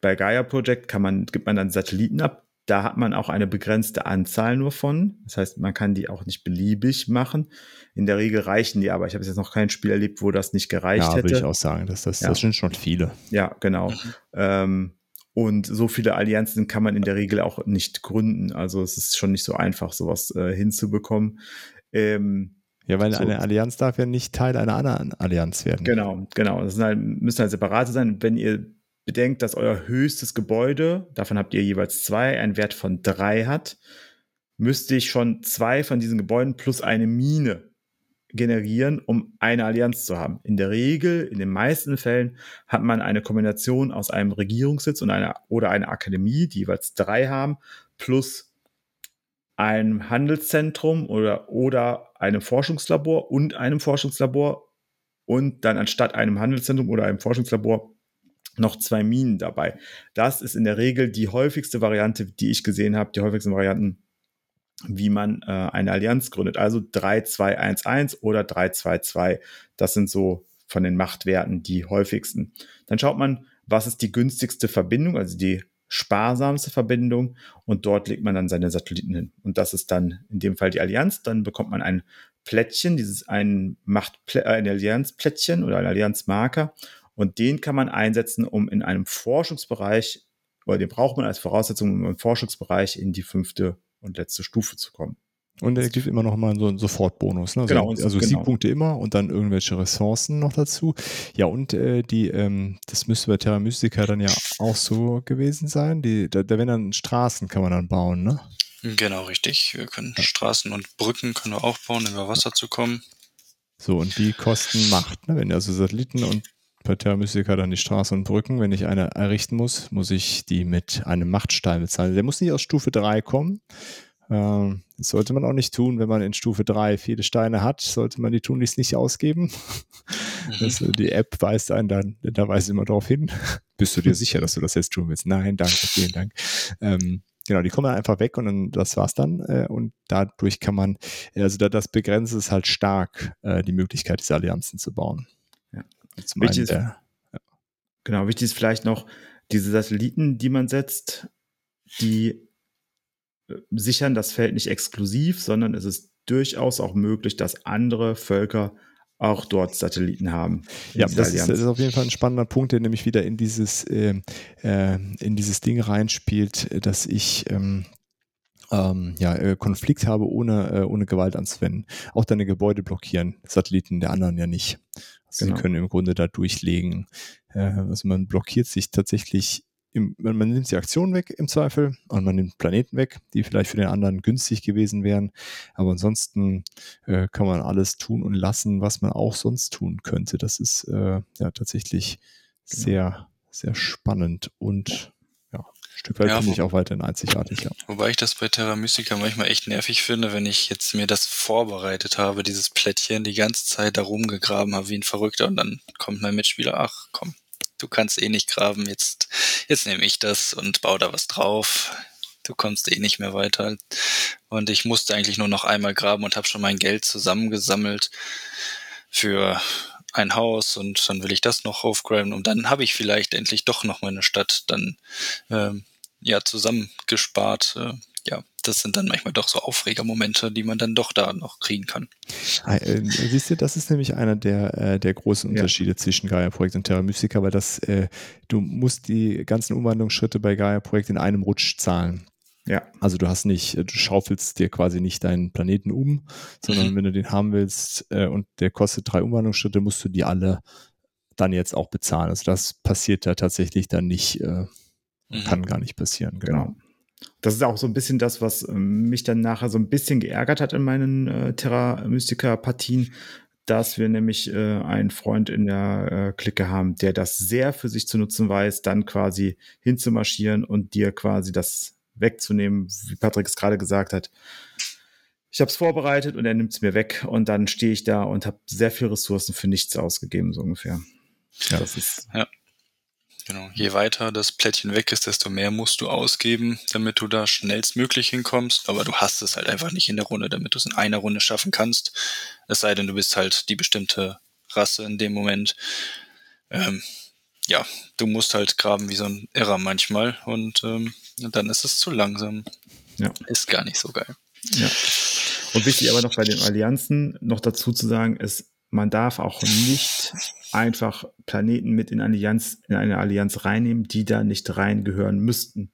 bei Gaia Project kann man, gibt man dann Satelliten ab. Da hat man auch eine begrenzte Anzahl nur von. Das heißt, man kann die auch nicht beliebig machen. In der Regel reichen die aber. Ich habe jetzt noch kein Spiel erlebt, wo das nicht gereicht Ja, würde ich hätte. auch sagen, das, das, Ja. das sind schon viele. Ja, genau. Mhm. Ähm, und so viele Allianzen kann man in der Regel auch nicht gründen. Also es ist schon nicht so einfach, sowas äh, hinzubekommen. Ähm, Ja, weil So. eine Allianz darf ja nicht Teil einer anderen Allianz werden. Genau, genau. Das sind halt, müssen halt separate sein. Wenn ihr bedenkt, dass euer höchstes Gebäude, davon habt ihr jeweils zwei, einen Wert von drei hat, müsste ich schon zwei von diesen Gebäuden plus eine Mine generieren, um eine Allianz zu haben. In der Regel, in den meisten Fällen, hat man eine Kombination aus einem Regierungssitz und einer oder einer Akademie, die jeweils drei haben, plus einem Handelszentrum oder, oder einem Forschungslabor und einem Forschungslabor und dann anstatt einem Handelszentrum oder einem Forschungslabor noch zwei Minen dabei. Das ist in der Regel die häufigste Variante, die ich gesehen habe, die häufigsten Varianten, wie man äh, eine Allianz gründet. Also 3-2-1-1 oder 3-2-2. Das sind so von den Machtwerten die häufigsten. Dann schaut man, was ist die günstigste Verbindung, also die sparsamste Verbindung und dort legt man dann seine Satelliten hin. Und das ist dann in dem Fall die Allianz. Dann bekommt man ein Plättchen, dieses ein Macht äh, ein Allianzplättchen oder ein Allianzmarker und den kann man einsetzen, um in einem Forschungsbereich oder den braucht man als Voraussetzung, um im Forschungsbereich in die fünfte und letzte Stufe zu kommen. Und er gibt immer noch mal so einen Sofortbonus. Ne? Also, Genau, also genau. Siegpunkte immer und dann irgendwelche Ressourcen noch dazu. Ja, und äh, die, ähm, das müsste bei Terra Mystica dann ja auch so gewesen sein. Die, da, da werden dann Straßen kann man dann bauen, ne? Genau, richtig. Wir können Straßen und Brücken können wir auch bauen, über Wasser zu kommen. So, und die kosten Macht, ne? Wenn also Satelliten und bei Terra Mystica dann die Straßen und Brücken, wenn ich eine errichten muss, muss ich die mit einem Machtstein bezahlen. Der muss nicht aus Stufe 3 kommen, Ähm, das sollte man auch nicht tun, wenn man in Stufe 3 viele Steine hat, sollte man die tunlichst nicht ausgeben. Mhm. Das, die App weist einen dann, da weist immer darauf hin. Bist du dir (laughs) sicher, dass du das jetzt tun willst? Nein, danke, vielen Dank. Ähm, genau, die kommen dann einfach weg und dann, das war's dann. Äh, und dadurch kann man, also da, das begrenzt es halt stark, äh, die Möglichkeit, diese Allianzen zu bauen. Zum wichtig ist, der, ja. Genau, wichtig ist vielleicht noch, diese Satelliten, die man setzt, die äh, sichern das Feld nicht exklusiv, sondern es ist durchaus auch möglich, dass andere Völker auch dort Satelliten haben. Ja, das ist, das ist, auf jeden Fall ein spannender Punkt, der nämlich wieder in dieses, äh, äh, in dieses Ding reinspielt, dass ich ähm, ähm, ja, äh, Konflikt habe, ohne, äh, ohne Gewalt anzuwenden. Auch deine Gebäude blockieren, Satelliten der anderen ja nicht. Also genau. Sie können im Grunde da durchlegen. Äh, also man blockiert sich tatsächlich im, man, man nimmt die Aktion weg im Zweifel und man nimmt Planeten weg, die vielleicht für den anderen günstig gewesen wären. Aber ansonsten äh, kann man alles tun und lassen, was man auch sonst tun könnte. Das ist äh, ja tatsächlich genau. sehr, sehr spannend und Stück weit ja, finde ich auch weiterhin einzigartig. Ja. Wobei ich das bei Terra Mystica manchmal echt nervig finde, wenn ich jetzt mir das vorbereitet habe, dieses Plättchen, die ganze Zeit da rumgegraben habe wie ein Verrückter und dann kommt mein Mitspieler, ach komm, du kannst eh nicht graben, jetzt, jetzt nehme ich das und baue da was drauf. Du kommst eh nicht mehr weiter. Und ich musste eigentlich nur noch einmal graben und habe schon mein Geld zusammengesammelt für ein Haus und dann will ich das noch aufgraben und dann habe ich vielleicht endlich doch noch meine Stadt dann ähm, ja zusammengespart. Äh, ja, das sind dann manchmal doch so Aufregermomente, die man dann doch da noch kriegen kann. Äh, siehst du, das ist nämlich einer der, äh, der großen Unterschiede ja. zwischen Gaia-Projekt und Terra Mystica, weil das, äh, du musst die ganzen Umwandlungsschritte bei Gaia-Projekt in einem Rutsch zahlen. Ja. Also du hast nicht, du schaufelst dir quasi nicht deinen Planeten um, sondern mhm. wenn du den haben willst äh, und der kostet drei Umwandlungsschritte, musst du die alle dann jetzt auch bezahlen. Also das passiert da tatsächlich dann nicht, äh, mhm. kann gar nicht passieren, genau. genau. Das ist auch so ein bisschen das, was ähm, mich dann nachher so ein bisschen geärgert hat in meinen äh, Terra Mystica Partien, dass wir nämlich äh, einen Freund in der äh, Clique haben, der das sehr für sich zu nutzen weiß, dann quasi hinzumarschieren und dir quasi das wegzunehmen, wie Patrick es gerade gesagt hat. Ich habe es vorbereitet und er nimmt es mir weg und dann stehe ich da und habe sehr viele Ressourcen für nichts ausgegeben, so ungefähr. Ja, das ist ja. Genau. Je weiter das Plättchen weg ist, desto mehr musst du ausgeben, damit du da schnellstmöglich hinkommst. Aber du hast es halt einfach nicht in der Runde, damit du es in einer Runde schaffen kannst. Es sei denn, du bist halt die bestimmte Rasse in dem Moment. Ähm, ja, du musst halt graben wie so ein Irrer manchmal und ähm, dann ist es zu langsam. Ja. Ist gar nicht so geil. Ja. Und wichtig aber noch bei den Allianzen noch dazu zu sagen, ist, man darf auch nicht einfach Planeten mit in, Allianz, in eine Allianz reinnehmen, die da nicht reingehören müssten.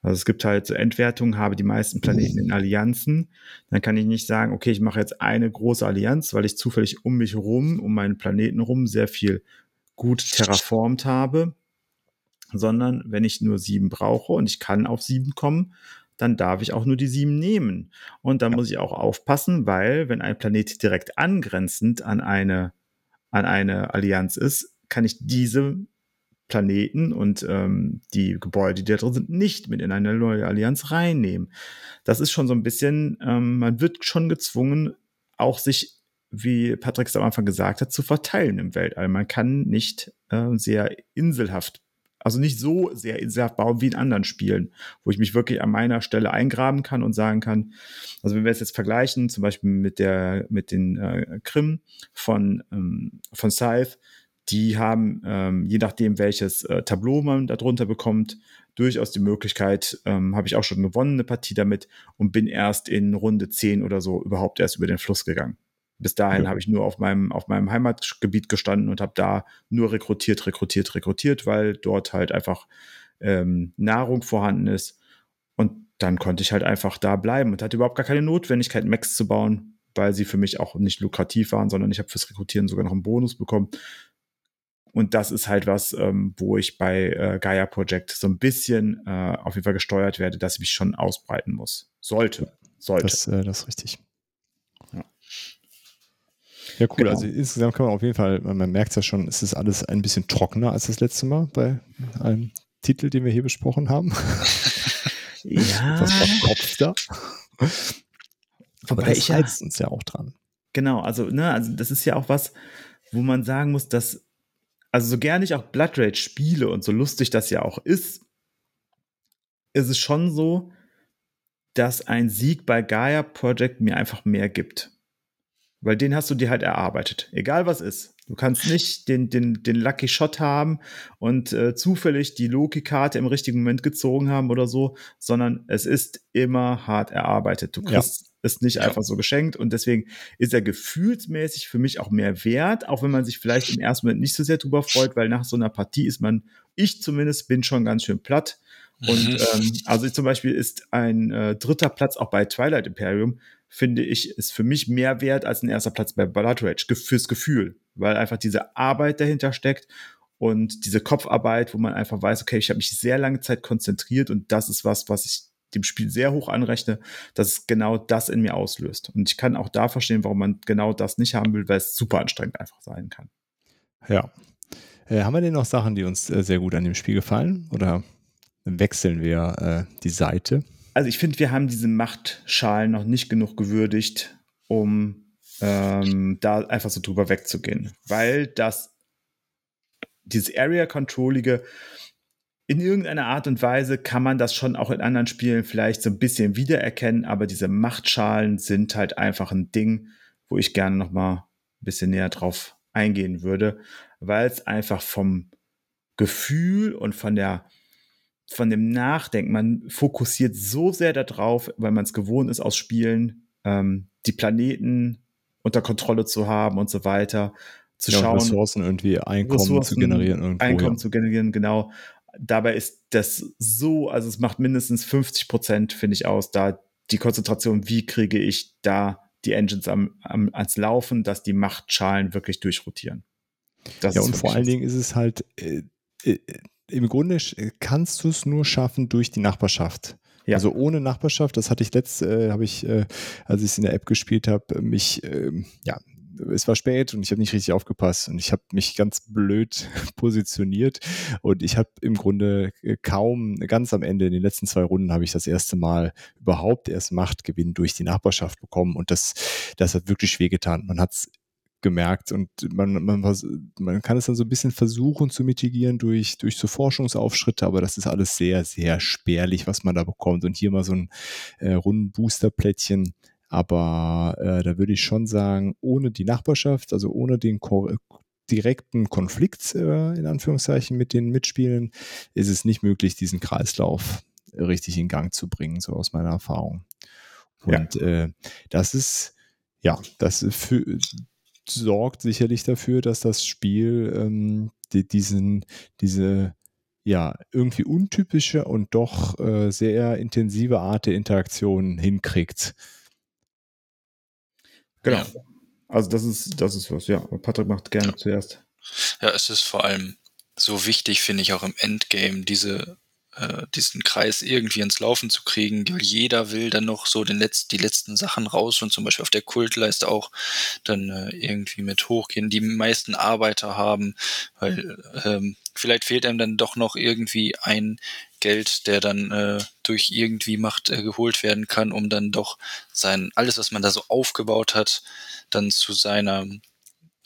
Also es gibt halt so Endwertungen, habe die meisten Planeten in Allianzen. Dann kann ich nicht sagen, okay, ich mache jetzt eine große Allianz, weil ich zufällig um mich rum, um meinen Planeten rum sehr viel gut terraformt habe, sondern wenn ich nur sieben brauche und ich kann auf sieben kommen, dann darf ich auch nur die sieben nehmen. Und da ja. muss ich auch aufpassen, weil wenn ein Planet direkt angrenzend an eine, an eine Allianz ist, kann ich diese Planeten und ähm, die Gebäude, die da drin sind, nicht mit in eine neue Allianz reinnehmen. Das ist schon so ein bisschen, ähm, man wird schon gezwungen, auch sich, wie Patrick es am Anfang gesagt hat, zu verteilen im Weltall. Man kann nicht äh, sehr inselhaft also nicht so sehr inselhaft bauen wie in anderen Spielen, wo ich mich wirklich an meiner Stelle eingraben kann und sagen kann, also wenn wir es jetzt vergleichen, zum Beispiel mit der, mit den äh, Krim von, ähm, von Scythe, die haben, ähm, je nachdem, welches äh, Tableau man darunter bekommt, durchaus die Möglichkeit, ähm, habe ich auch schon gewonnen, eine Partie damit und bin erst in Runde 10 oder so überhaupt erst über den Fluss gegangen. Bis dahin ja. habe ich nur auf meinem, auf meinem Heimatgebiet gestanden und habe da nur rekrutiert, rekrutiert, rekrutiert, weil dort halt einfach ähm, Nahrung vorhanden ist. Und dann konnte ich halt einfach da bleiben und hatte überhaupt gar keine Notwendigkeit, Max zu bauen, weil sie für mich auch nicht lukrativ waren, sondern ich habe fürs Rekrutieren sogar noch einen Bonus bekommen. Und das ist halt was, ähm, wo ich bei äh, Gaia Project so ein bisschen äh, auf jeden Fall gesteuert werde, dass ich mich schon ausbreiten muss. Sollte. Sollte. Das, äh, das ist richtig. Ja, cool. Genau. Also insgesamt kann man auf jeden Fall, man merkt es ja schon, es ist alles ein bisschen trockener als das letzte Mal bei einem Titel, den wir hier besprochen haben. (laughs) Ja. Was verkopft da? Aber Wobei das ich ja- reizt uns ja auch dran. Genau, also, ne, also das ist ja auch was, wo man sagen muss, dass, also so gerne ich auch Blood Rage spiele und so lustig das ja auch ist, ist es schon so, dass ein Sieg bei Gaia Project mir einfach mehr gibt. Weil den hast du dir halt erarbeitet. Egal was ist. Du kannst nicht den, den, den Lucky Shot haben und äh, zufällig die Loki-Karte im richtigen Moment gezogen haben oder so, sondern es ist immer hart erarbeitet. Du Ja. kriegst es nicht Ja. einfach so geschenkt und deswegen ist er gefühlsmäßig für mich auch mehr wert, auch wenn man sich vielleicht im ersten Moment nicht so sehr drüber freut, weil nach so einer Partie ist man, ich zumindest bin schon ganz schön platt. Und Mhm. ähm, also zum Beispiel ist ein äh, dritter Platz auch bei Twilight Imperium, finde ich, ist für mich mehr wert als ein erster Platz bei Blood Rage, ge- fürs Gefühl, weil einfach diese Arbeit dahinter steckt und diese Kopfarbeit, wo man einfach weiß, okay, ich habe mich sehr lange Zeit konzentriert und das ist was, was ich dem Spiel sehr hoch anrechne, dass es genau das in mir auslöst. Und ich kann auch da verstehen, warum man genau das nicht haben will, weil es super anstrengend einfach sein kann. Ja. Äh, haben wir denn noch Sachen, die uns äh, sehr gut an dem Spiel gefallen? Oder wechseln wir äh, die Seite? Also ich finde, wir haben diese Machtschalen noch nicht genug gewürdigt, um ähm, da einfach so drüber wegzugehen. Weil das, dieses Area Controllige, in irgendeiner Art und Weise kann man das schon auch in anderen Spielen vielleicht so ein bisschen wiedererkennen, aber diese Machtschalen sind halt einfach ein Ding, wo ich gerne noch mal ein bisschen näher drauf eingehen würde, weil es einfach vom Gefühl und von der von dem Nachdenken, man fokussiert so sehr darauf, weil man es gewohnt ist aus Spielen, ähm, die Planeten unter Kontrolle zu haben und so weiter, zu Ja, und schauen, Ressourcen irgendwie Einkommen zu Ressourcen, generieren irgendwo. Einkommen ja. zu generieren, genau. Dabei ist das so, also es macht mindestens 50 Prozent, finde ich, aus, da die Konzentration, wie kriege ich da die Engines am, am, ans Laufen, dass die Machtschalen wirklich durchrotieren. Das Ja, und vor allen. Dingen ist es halt, äh, äh, im Grunde sch- kannst du es nur schaffen durch die Nachbarschaft. Ja. Also ohne Nachbarschaft, das hatte ich letzt, äh, habe ich, äh, als ich es in der App gespielt habe, mich, ähm, ja, es war spät und ich habe nicht richtig aufgepasst und ich habe mich ganz blöd (laughs) positioniert und ich habe im Grunde äh, kaum, ganz am Ende, in den letzten zwei Runden, habe ich das erste Mal überhaupt erst Machtgewinn durch die Nachbarschaft bekommen und das, das hat wirklich wehgetan. Man hat es gemerkt und man, man, man kann es dann so ein bisschen versuchen zu mitigieren durch, durch so Forschungsaufschritte, aber das ist alles sehr, sehr spärlich, was man da bekommt. Und hier mal so ein äh, runden Boosterplättchen. Aber äh, da würde ich schon sagen, ohne die Nachbarschaft, also ohne den Ko direkten Konflikt, äh, in Anführungszeichen, mit den Mitspielen, ist es nicht möglich, diesen Kreislauf richtig in Gang zu bringen, so aus meiner Erfahrung. Ja. Und äh, das ist, ja, das für, sorgt sicherlich dafür, dass das Spiel ähm, die, diesen, diese ja, irgendwie untypische und doch äh, sehr intensive Art der Interaktion hinkriegt. Genau. Ja. Also das ist, das ist was, ja. Patrick macht gerne zuerst. Ja, es ist vor allem so wichtig, finde ich, auch im Endgame, diese, äh, diesen Kreis irgendwie ins Laufen zu kriegen, weil jeder will dann noch so den Letz die letzten Sachen raus und zum Beispiel auf der Kultleiste auch dann äh, irgendwie mit hochgehen, die meisten Arbeiter haben, weil ähm, vielleicht fehlt einem dann doch noch irgendwie ein Geld, der dann äh, durch irgendwie Macht äh, geholt werden kann, um dann doch sein, alles, was man da so aufgebaut hat, dann zu seiner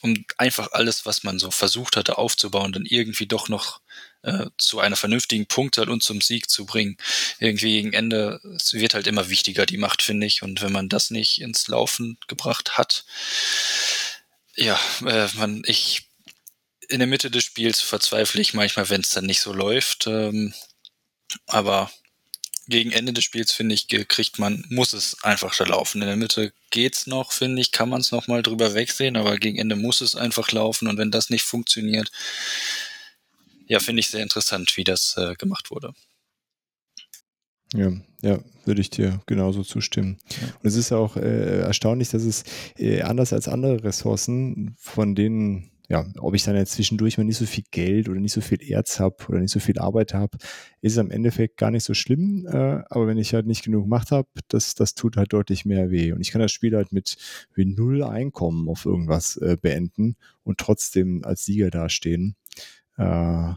um einfach alles, was man so versucht hatte aufzubauen, dann irgendwie doch noch äh, zu einer vernünftigen Punktzahl und zum Sieg zu bringen. Irgendwie gegen Ende, es wird halt immer wichtiger, die Macht, finde ich. Und wenn man das nicht ins Laufen gebracht hat, ja, äh, man, ich, in der Mitte des Spiels verzweifle ich manchmal, wenn es dann nicht so läuft. Ähm, aber gegen Ende des Spiels, finde ich, kriegt man, muss es einfach da laufen. In der Mitte geht's noch, finde ich, kann man es noch mal drüber wegsehen, aber gegen Ende muss es einfach laufen und wenn das nicht funktioniert, ja, finde ich sehr interessant, wie das äh, gemacht wurde. Ja, ja, würde ich dir genauso zustimmen. Und es ist auch äh, erstaunlich, dass es äh, anders als andere Ressourcen, von denen, ja, ob ich dann jetzt zwischendurch mal nicht so viel Geld oder nicht so viel Erz habe oder nicht so viel Arbeit habe, ist es am Endeffekt gar nicht so schlimm. Äh, aber wenn ich halt nicht genug Macht habe, das, das tut halt deutlich mehr weh. Und ich kann das Spiel halt mit wie null Einkommen auf irgendwas äh, beenden und trotzdem als Sieger dastehen. Äh,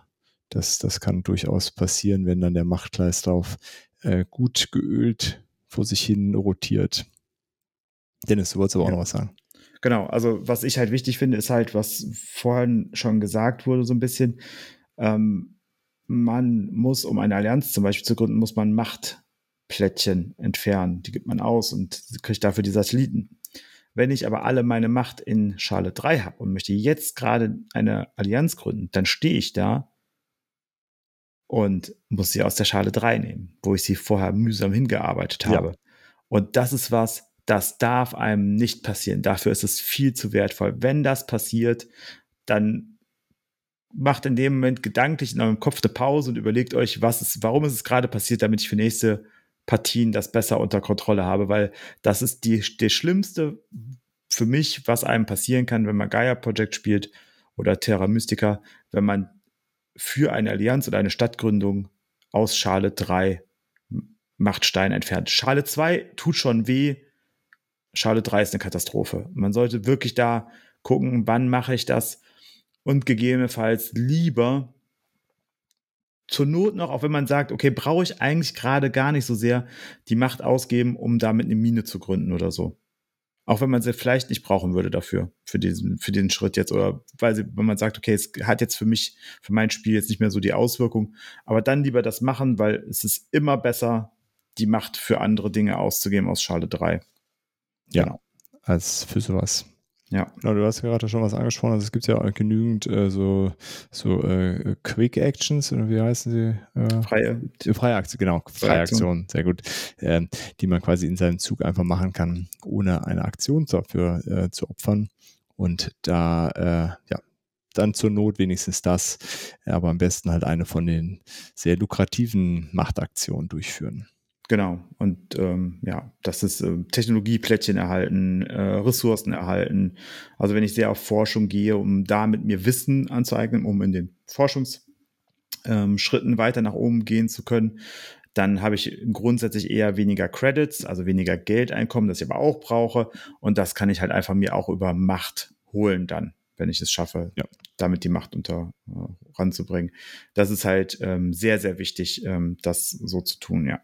das, das kann durchaus passieren, wenn dann der Machtkreislauf äh, gut geölt vor sich hin rotiert. Dennis, du wolltest aber auch noch was sagen. Genau, also was ich halt wichtig finde, ist halt, was vorhin schon gesagt wurde, so ein bisschen, ähm, man muss, um eine Allianz zum Beispiel zu gründen, muss man Machtplättchen entfernen. Die gibt man aus und kriegt dafür die Satelliten. Wenn ich aber alle meine Macht in Schale 3 habe und möchte jetzt gerade eine Allianz gründen, dann stehe ich da und muss sie aus der Schale 3 nehmen, wo ich sie vorher mühsam hingearbeitet habe. Ja. Und das ist was, das darf einem nicht passieren. Dafür ist es viel zu wertvoll. Wenn das passiert, dann macht in dem Moment gedanklich in eurem Kopf eine Pause und überlegt euch, was ist, warum ist es gerade passiert, damit ich für nächste Partien das besser unter Kontrolle habe, weil das ist die, der schlimmste für mich, was einem passieren kann, wenn man Gaia Project spielt oder Terra Mystica, wenn man für eine Allianz oder eine Stadtgründung aus Schale 3 Machtstein entfernt. Schale 2 tut schon weh, Schale 3 ist eine Katastrophe. Man sollte wirklich da gucken, wann mache ich das und gegebenenfalls lieber zur Not noch, auch wenn man sagt, okay, brauche ich eigentlich gerade gar nicht so sehr die Macht ausgeben, um damit eine Mine zu gründen oder so. Auch wenn man sie vielleicht nicht brauchen würde dafür, für diesen, für den Schritt jetzt oder weil sie, wenn man sagt, okay, es hat jetzt für mich, für mein Spiel jetzt nicht mehr so die Auswirkung, aber dann lieber das machen, weil es ist immer besser, die Macht für andere Dinge auszugeben aus Schale 3. Ja, genau. als für sowas. Ja. Genau, du hast gerade schon was angesprochen. Also es gibt ja genügend äh, so, so äh, Quick Actions, oder wie heißen sie? Äh, freie. Freie Aktion, genau. Freie, Aktion, sehr gut. Ähm, die man quasi in seinem Zug einfach machen kann, ohne eine Aktion dafür äh, zu opfern. Und da, äh, ja, dann zur Not wenigstens das, aber am besten halt eine von den sehr lukrativen Machtaktionen durchführen. Genau. Und ähm, ja, das ist äh, Technologieplättchen erhalten, äh, Ressourcen erhalten. Also wenn ich sehr auf Forschung gehe, um damit mir Wissen anzueignen, um in den Forschungsschritten ähm, weiter nach oben gehen zu können, dann habe ich grundsätzlich eher weniger Credits, also weniger Geldeinkommen, das ich aber auch brauche. Und das kann ich halt einfach mir auch über Macht holen dann, wenn ich es schaffe, ja. damit die Macht unter äh, ranzubringen. Das ist halt ähm, sehr, sehr wichtig, ähm, das so zu tun, ja.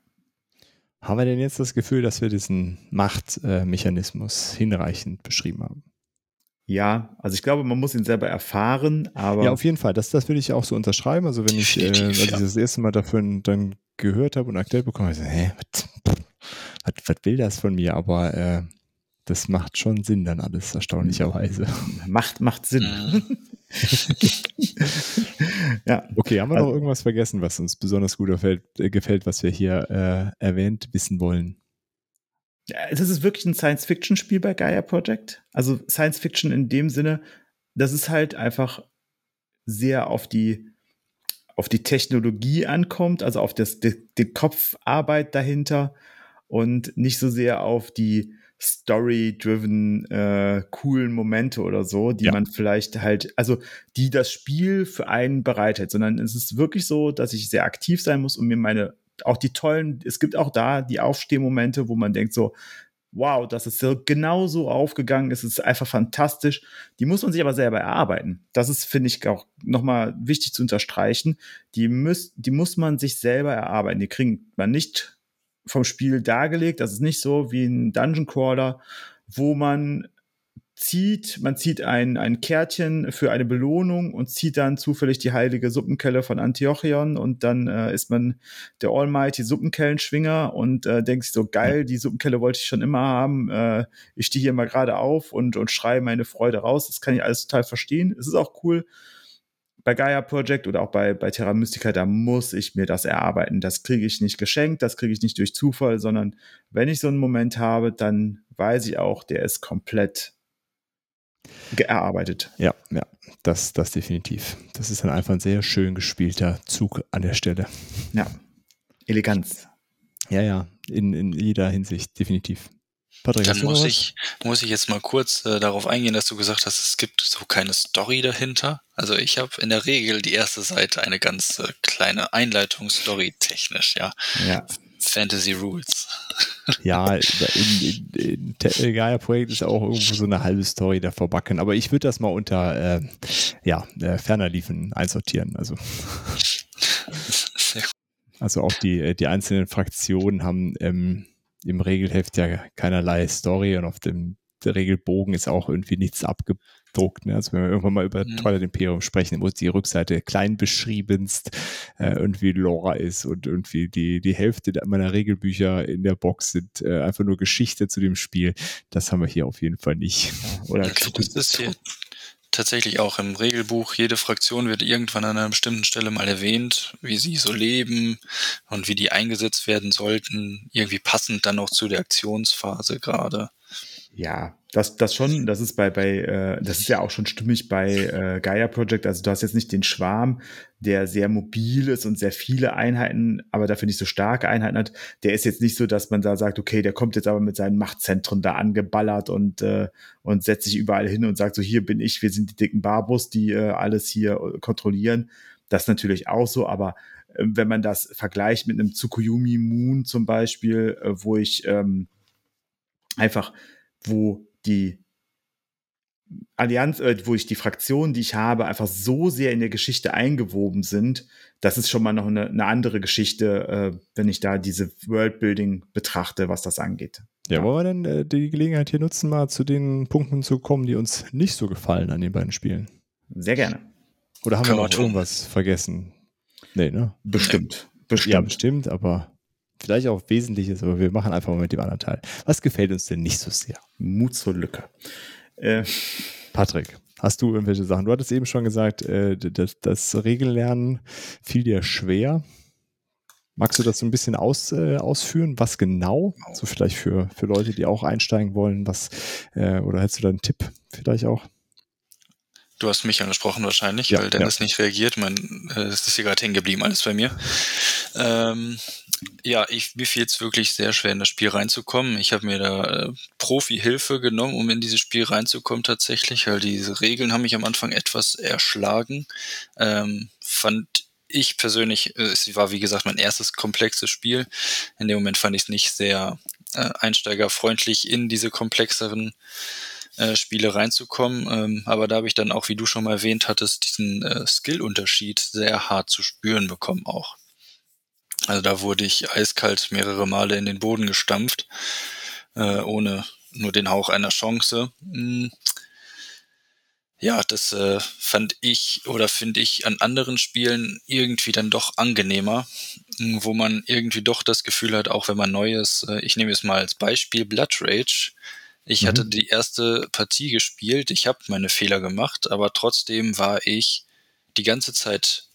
Haben wir denn jetzt das Gefühl, dass wir diesen Machtmechanismus hinreichend beschrieben haben? Ja, also ich glaube, man muss ihn selber erfahren, aber. Ja, auf jeden Fall. Das, das würde ich auch so unterschreiben. Also wenn ich, äh, als ich das erste Mal davon dann gehört habe und erklärt bekommen, ich so, hä, was, was, was will das von mir? Aber äh, das macht schon Sinn dann alles, erstaunlicherweise. Macht, macht Sinn. Ja. Okay, haben wir also, noch irgendwas vergessen, was uns besonders gut gefällt, äh, gefällt was wir hier äh, erwähnt wissen wollen? Das ist wirklich ein Science-Fiction-Spiel bei Gaia Project. Also Science-Fiction in dem Sinne, das ist halt einfach sehr auf die, auf die Technologie ankommt, also auf das, die, die Kopfarbeit dahinter und nicht so sehr auf die story-driven äh, coolen Momente oder so, die ja. man vielleicht halt, also die das Spiel für einen bereitet, sondern es ist wirklich so, dass ich sehr aktiv sein muss und mir meine, auch die tollen, es gibt auch da die Aufstehmomente, wo man denkt so, wow, das ist so genau so aufgegangen, es ist einfach fantastisch. Die muss man sich aber selber erarbeiten. Das ist, finde ich, auch nochmal wichtig zu unterstreichen. Die, muss, die muss man sich selber erarbeiten. Die kriegt man nicht vom Spiel dargelegt. Das ist nicht so wie ein Dungeon Crawler, wo man zieht, man zieht ein, ein Kärtchen für eine Belohnung und zieht dann zufällig die heilige Suppenkelle von Antiochion und dann äh, ist man der Almighty Suppenkellenschwinger und äh, denkt sich so, geil, die Suppenkelle wollte ich schon immer haben, äh, ich stehe hier mal gerade auf und, und schreie meine Freude raus, das kann ich alles total verstehen, es ist auch cool, bei Gaia Project oder auch bei, bei Terra Mystica, da muss ich mir das erarbeiten. Das kriege ich nicht geschenkt, das kriege ich nicht durch Zufall, sondern wenn ich so einen Moment habe, dann weiß ich auch, der ist komplett erarbeitet. Ja, ja, das, das definitiv. Das ist dann einfach ein sehr schön gespielter Zug an der Stelle. Ja, Eleganz. Ja, ja, in, in jeder Hinsicht, definitiv. Patrick, Dann muss ich, muss ich jetzt mal kurz äh, darauf eingehen, dass du gesagt hast, es gibt so keine Story dahinter. Also ich habe in der Regel die erste Seite eine ganz äh, kleine Einleitungsstory technisch, ja. ja. Fantasy Rules. (laughs) Ja, in, in, in Gaia-Projekt ist auch irgendwo so eine halbe Story da verbacken. Aber ich würde das mal unter äh, ja, äh, ferner liefen einsortieren. Also. (laughs) also auch die, äh, die einzelnen Fraktionen haben ähm, im Regelheft ja keinerlei Story und auf dem Regelbogen ist auch irgendwie nichts abgedruckt. Ne? Also wenn wir irgendwann mal über mhm. Twilight Imperium sprechen, wo die Rückseite klein beschriebenst äh, irgendwie Lore ist und irgendwie die, die Hälfte meiner Regelbücher in der Box sind äh, einfach nur Geschichte zu dem Spiel. Das haben wir hier auf jeden Fall nicht. (laughs) Oder das ist hier tatsächlich auch im Regelbuch. Jede Fraktion wird irgendwann an einer bestimmten Stelle mal erwähnt, wie sie so leben und wie die eingesetzt werden sollten. Irgendwie passend dann auch zu der Aktionsphase gerade. Ja, das, das schon, das ist bei, bei, äh, das ist ja auch schon stimmig bei äh, Gaia Project. Also du hast jetzt nicht den Schwarm, der sehr mobil ist und sehr viele Einheiten, aber dafür nicht so starke Einheiten hat. Der ist jetzt nicht so, dass man da sagt, okay, der kommt jetzt aber mit seinen Machtzentren da angeballert und, äh, und setzt sich überall hin und sagt so, hier bin ich, wir sind die dicken Barbus, die äh, alles hier äh, kontrollieren. Das ist natürlich auch so, aber äh, wenn man das vergleicht mit einem Tsukuyomi Moon zum Beispiel, äh, wo ich ähm, einfach wo die Allianz, äh, wo ich die Fraktionen, die ich habe, einfach so sehr in der Geschichte eingewoben sind, das ist schon mal noch eine, eine andere Geschichte, äh, wenn ich da diese Worldbuilding betrachte, was das angeht. Ja, ja. wollen wir denn äh, die Gelegenheit hier nutzen, mal zu den Punkten zu kommen, die uns nicht so gefallen an den beiden Spielen? Sehr gerne. Oder haben Können wir noch irgendwas vergessen? Nee, ne? Bestimmt. Bestimmt. Ja, bestimmt, aber vielleicht auch Wesentliches, aber wir machen einfach mal mit dem anderen Teil. Was gefällt uns denn nicht so sehr? Mut zur Lücke. Äh, Patrick, hast du irgendwelche Sachen? Du hattest eben schon gesagt, äh, das, das Regellernen fiel dir schwer. Magst du das so ein bisschen aus, äh, ausführen? Was genau? So vielleicht für, für Leute, die auch einsteigen wollen, was, äh, oder hättest du da einen Tipp vielleicht auch? Du hast mich angesprochen wahrscheinlich, ja, weil Dennis ja. nicht reagiert. Mein, äh, es ist hier gerade hängen geblieben, alles bei mir. Ähm, ja, ich, mir fiel es wirklich sehr schwer, in das Spiel reinzukommen. Ich habe mir da äh, Profi-Hilfe genommen, um in dieses Spiel reinzukommen tatsächlich, weil diese Regeln haben mich am Anfang etwas erschlagen. Ähm, fand ich persönlich, äh, es war wie gesagt mein erstes komplexes Spiel. In dem Moment fand ich es nicht sehr äh, einsteigerfreundlich in diese komplexeren äh, Spiele reinzukommen. Ähm, aber da habe ich dann auch, wie du schon mal erwähnt hattest, diesen äh, Skill-Unterschied sehr hart zu spüren bekommen auch. Also da wurde ich eiskalt mehrere Male in den Boden gestampft, äh, ohne nur den Hauch einer Chance. Hm. Ja, das äh, fand ich oder finde ich an anderen Spielen irgendwie dann doch angenehmer, hm, wo man irgendwie doch das Gefühl hat, auch wenn man Neues, äh, ich nehme es mal als Beispiel Blood Rage, ich mhm. hatte die erste Partie gespielt, ich habe meine Fehler gemacht, aber trotzdem war ich die ganze Zeit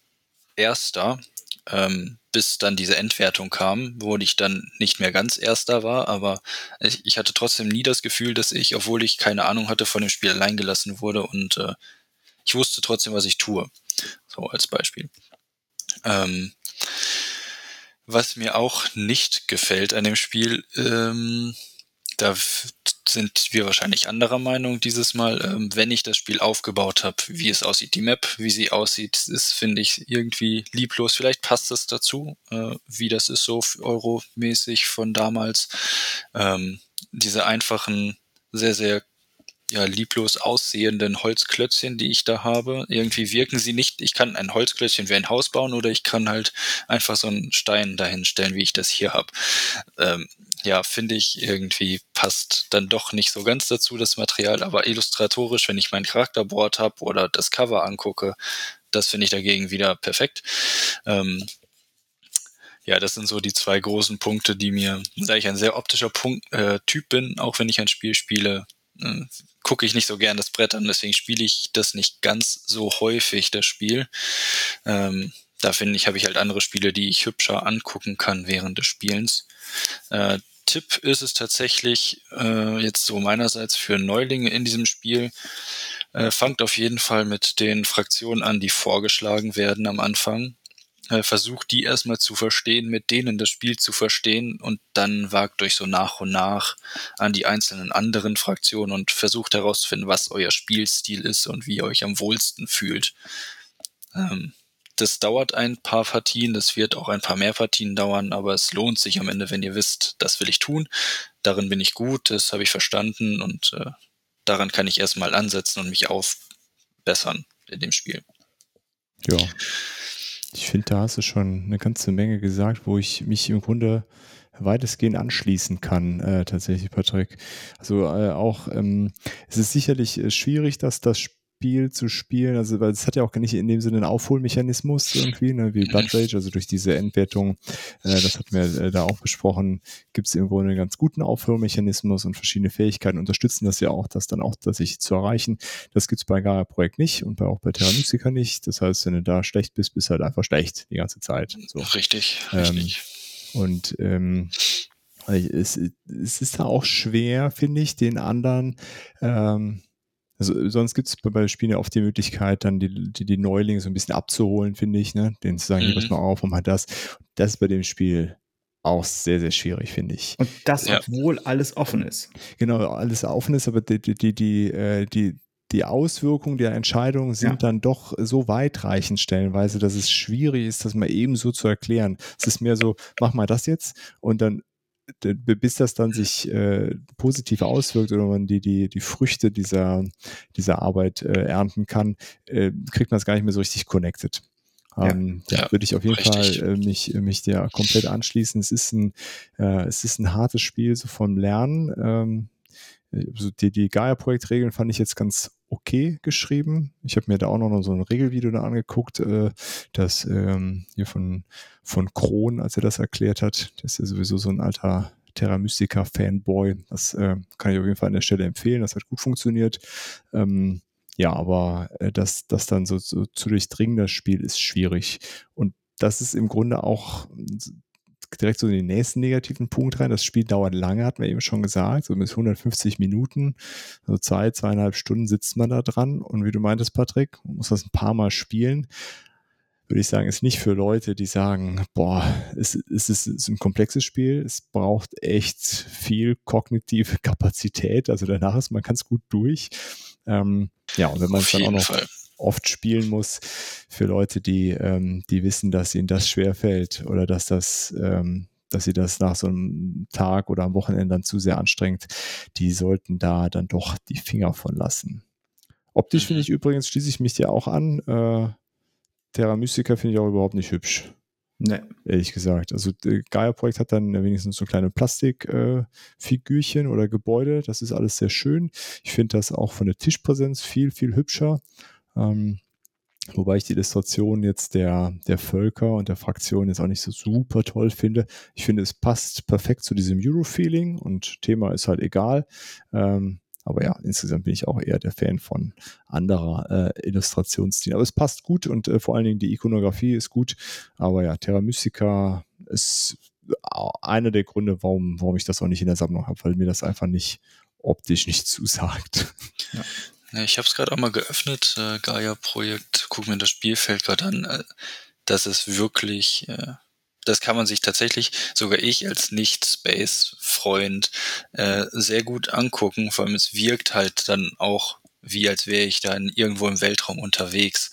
Erster, ähm, bis dann diese Endwertung kam, wo ich dann nicht mehr ganz Erster war, aber ich, ich, hatte trotzdem nie das Gefühl, dass ich, obwohl ich keine Ahnung hatte, von dem Spiel allein gelassen wurde und äh, ich wusste trotzdem, was ich tue. So als Beispiel. Ähm, was mir auch nicht gefällt an dem Spiel, ähm, da sind wir wahrscheinlich anderer Meinung dieses Mal. Ähm, wenn ich das Spiel aufgebaut habe, wie es aussieht, die Map, wie sie aussieht, ist, finde ich, irgendwie lieblos. Vielleicht passt es dazu, äh, wie das ist so euromäßig von damals. Ähm, diese einfachen, sehr, sehr ja, lieblos aussehenden Holzklötzchen, die ich da habe. Irgendwie wirken sie nicht. Ich kann ein Holzklötzchen wie ein Haus bauen oder ich kann halt einfach so einen Stein dahin stellen, wie ich das hier habe. Ähm, ja, finde ich irgendwie passt dann doch nicht so ganz dazu, das Material, aber illustratorisch, wenn ich mein Charakterboard habe oder das Cover angucke, das finde ich dagegen wieder perfekt. Ähm, ja, das sind so die zwei großen Punkte, die mir, da ich ein sehr optischer Punkt, äh, Typ bin, auch wenn ich ein Spiel spiele, äh, gucke ich nicht so gern das Brett an, deswegen spiele ich das nicht ganz so häufig, das Spiel. Ähm, da finde ich, habe ich halt andere Spiele, die ich hübscher angucken kann während des Spielens. Äh, Tipp ist es tatsächlich äh, jetzt so meinerseits für Neulinge in diesem Spiel. Äh, fangt auf jeden Fall mit den Fraktionen an, die vorgeschlagen werden am Anfang. Äh, versucht die erstmal zu verstehen, mit denen das Spiel zu verstehen und dann wagt euch so nach und nach an die einzelnen anderen Fraktionen und versucht herauszufinden, was euer Spielstil ist und wie ihr euch am wohlsten fühlt. Ähm, das dauert ein paar Partien, das wird auch ein paar mehr Partien dauern, aber es lohnt sich am Ende, wenn ihr wisst, das will ich tun, darin bin ich gut, das habe ich verstanden und äh, daran kann ich erstmal ansetzen und mich aufbessern in dem Spiel. Ja. Ich finde, da hast du schon eine ganze Menge gesagt, wo ich mich im Grunde weitestgehend anschließen kann, äh, tatsächlich, Patrick. Also äh, auch, ähm, es ist sicherlich äh, schwierig, dass das Spiel Spiel zu spielen. Also, weil es hat ja auch gar nicht in dem Sinne einen Aufholmechanismus irgendwie, ne, wie Blood Rage, also durch diese Endwertung, äh, das hatten wir äh, da auch besprochen, gibt es irgendwo einen ganz guten Aufholmechanismus und verschiedene Fähigkeiten unterstützen das ja auch, das dann auch tatsächlich zu erreichen. Das gibt es bei Gaia Projekt nicht und bei, auch bei Terra Mystica nicht. Das heißt, wenn du da schlecht bist, bist du halt einfach schlecht die ganze Zeit. So. Richtig, Ähm, richtig. Und ähm, es, es ist da auch schwer, finde ich, den anderen. Ähm, also sonst gibt es bei, bei Spielen ja oft die Möglichkeit, dann die, die, die Neulinge so ein bisschen abzuholen, finde ich, ne? Denen zu sagen, hier, Mhm. pass mal auf und mal das. Das ist bei dem Spiel auch sehr, sehr schwierig, finde ich. Und das, Ja. obwohl alles offen ist. Genau, alles offen ist, aber die, die, die, die, äh, die, die Auswirkungen der Entscheidung sind Ja. dann doch so weitreichend stellenweise, dass es schwierig ist, das mal eben so zu erklären. Es ist mehr so, mach mal das jetzt und dann bis das dann sich äh, positiv auswirkt oder man die, die, die Früchte dieser, dieser Arbeit äh, ernten kann, äh, kriegt man es gar nicht mehr so richtig connected. Ja. Ähm, da Ja, würde ich auf jeden richtig. Fall äh, mich, mich dir komplett anschließen. Es ist ein, äh, es ist ein hartes Spiel so vom Lernen. Ähm, also die, die Gaia-Projektregeln fand ich jetzt ganz okay geschrieben. Ich habe mir da auch noch so ein Regelvideo da angeguckt, äh, das ähm, hier von, von Kron, als er das erklärt hat. Das ist ja sowieso so ein alter Terra Mystica Fanboy. Das äh, kann ich auf jeden Fall an der Stelle empfehlen. Das hat gut funktioniert. Ähm, ja, aber äh, das, das dann so, so zu durchdringen, das Spiel ist schwierig. Und das ist im Grunde auch direkt so in den nächsten negativen Punkt rein. Das Spiel dauert lange, hat man eben schon gesagt, so bis 150 Minuten, so zwei, zweieinhalb Stunden sitzt man da dran. Und wie du meintest, Patrick, man muss das ein paar Mal spielen. Würde ich sagen, ist nicht für Leute, die sagen, boah, es, es, ist, es ist ein komplexes Spiel, es braucht echt viel kognitive (laughs) Kapazität. Also danach ist man ganz gut durch. Ähm, ja, und wenn man es dann auch noch Fall. Oft spielen muss für Leute, die, ähm, die wissen, dass ihnen das schwerfällt oder dass das, ähm, dass sie das nach so einem Tag oder am Wochenende dann zu sehr anstrengt, die sollten da dann doch die Finger von lassen. Optisch Mhm. finde ich übrigens, schließe ich mich dir auch an, äh, Terra Mystica finde ich auch überhaupt nicht hübsch Ne. ehrlich gesagt. Also Gaia-Projekt hat dann wenigstens so kleine Plastikfigürchen äh, oder Gebäude. Das ist alles sehr schön. Ich finde das auch von der Tischpräsenz viel, viel hübscher. Ähm, wobei ich die Illustration jetzt der, der Völker und der Fraktion jetzt auch nicht so super toll finde. Ich finde, es passt perfekt zu diesem Euro-Feeling und Thema ist halt egal. Ähm, aber ja, insgesamt bin ich auch eher der Fan von anderer äh, Illustrationsstilen. Aber es passt gut und äh, vor allen Dingen die Ikonografie ist gut. Aber ja, Terra Mystica ist einer der Gründe, warum, warum ich das auch nicht in der Sammlung habe, weil mir das einfach nicht optisch nicht zusagt. Ja, ich habe es gerade auch mal geöffnet, äh, Gaia-Projekt, guck mir das Spielfeld gerade an. Äh, das ist wirklich, äh, das kann man sich tatsächlich, sogar ich als Nicht-Space-Freund, äh, sehr gut angucken. Vor allem es wirkt halt dann auch, wie als wäre ich da in, irgendwo im Weltraum unterwegs.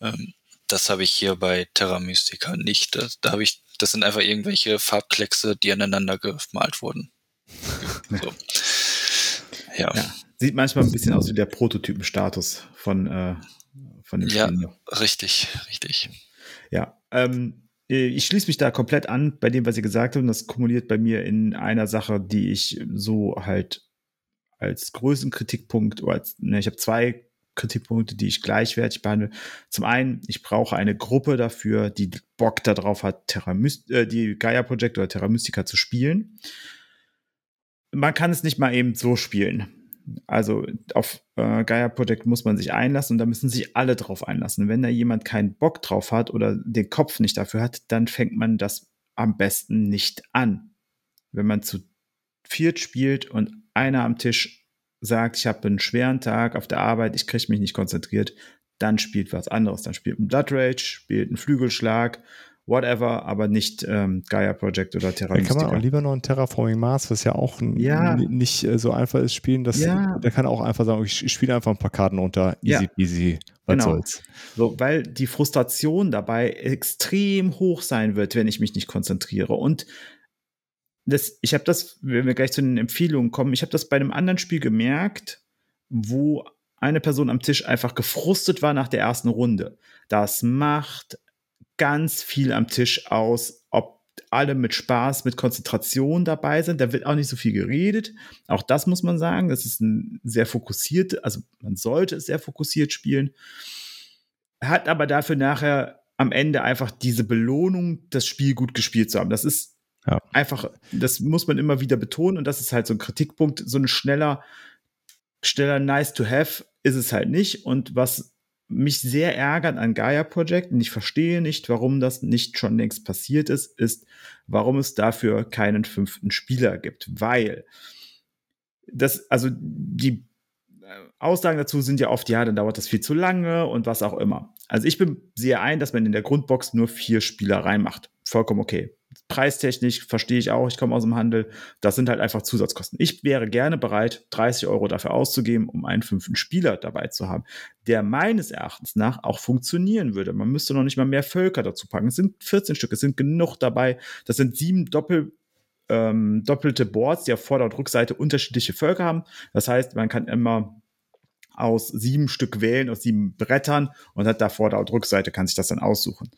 Ähm, das habe ich hier bei Terra Mystica nicht. Da, da habe ich, das sind einfach irgendwelche Farbkleckse, die aneinander gemalt wurden. (laughs) So. Ja. Ja. Sieht manchmal ein bisschen aus wie der Prototypenstatus von, äh, von dem Ja. Spiel. noch. Richtig, richtig. Ja, ähm, ich schließe mich da komplett an bei dem, was ihr gesagt habt. Und das kumuliert bei mir in einer Sache, die ich so halt als größten Kritikpunkt, oder als, ne, ich habe zwei Kritikpunkte, die ich gleichwertig behandle. Zum einen, ich brauche eine Gruppe dafür, die Bock darauf hat, Terra Myst äh, die Gaia Project oder Terra Mystica zu spielen. Man kann es nicht mal eben so spielen. Also auf äh, Gaia Project muss man sich einlassen und da müssen sich alle drauf einlassen. Wenn da jemand keinen Bock drauf hat oder den Kopf nicht dafür hat, dann fängt man das am besten nicht an. Wenn man zu viert spielt und einer am Tisch sagt, ich habe einen schweren Tag auf der Arbeit, ich kriege mich nicht konzentriert, dann spielt was anderes. Dann spielt ein Blood Rage, spielt ein Flügelschlag, whatever, aber nicht ähm, Gaia Project oder Terra Dann kann man auch lieber noch ein Terraforming Mars, was ja auch Ja. nicht äh, so einfach ist, spielen. Das, Ja. Der kann auch einfach sagen, ich, ich spiele einfach ein paar Karten runter, easy Ja. peasy, was Genau. soll's. So, weil die Frustration dabei extrem hoch sein wird, wenn ich mich nicht konzentriere. Und das, ich habe das, wenn wir gleich zu den Empfehlungen kommen, ich habe das bei einem anderen Spiel gemerkt, wo eine Person am Tisch einfach gefrustet war nach der ersten Runde. Das macht ganz viel am Tisch aus, ob alle mit Spaß, mit Konzentration dabei sind. Da wird auch nicht so viel geredet. Auch das muss man sagen. Das ist ein sehr fokussiert, also man sollte es sehr fokussiert spielen. Hat aber dafür nachher am Ende einfach diese Belohnung, das Spiel gut gespielt zu haben. Das ist ja. einfach, das muss man immer wieder betonen und das ist halt so ein Kritikpunkt. So ein schneller, schneller Nice to Have ist es halt nicht. Und was mich sehr ärgert an Gaia Project, und ich verstehe nicht, warum das nicht schon längst passiert ist, ist, warum es dafür keinen fünften Spieler gibt. Weil das, also die äh, Aussagen dazu sind ja oft, ja, dann dauert das viel zu lange und was auch immer. Also ich bin, sehe ein, dass man in der Grundbox nur vier Spieler reinmacht. Vollkommen okay. Preistechnisch verstehe ich auch, ich komme aus dem Handel. Das sind halt einfach Zusatzkosten. Ich wäre gerne bereit, 30 Euro dafür auszugeben, um einen fünften Spieler dabei zu haben, der meines Erachtens nach auch funktionieren würde. Man müsste noch nicht mal mehr Völker dazu packen. Es sind 14 Stück, es sind genug dabei. Das sind sieben Doppel, ähm, doppelte Boards, die auf Vorder- und Rückseite unterschiedliche Völker haben. Das heißt, man kann immer aus sieben Stück wählen, aus sieben Brettern und hat da Vorder- und Rückseite, kann sich das dann aussuchen.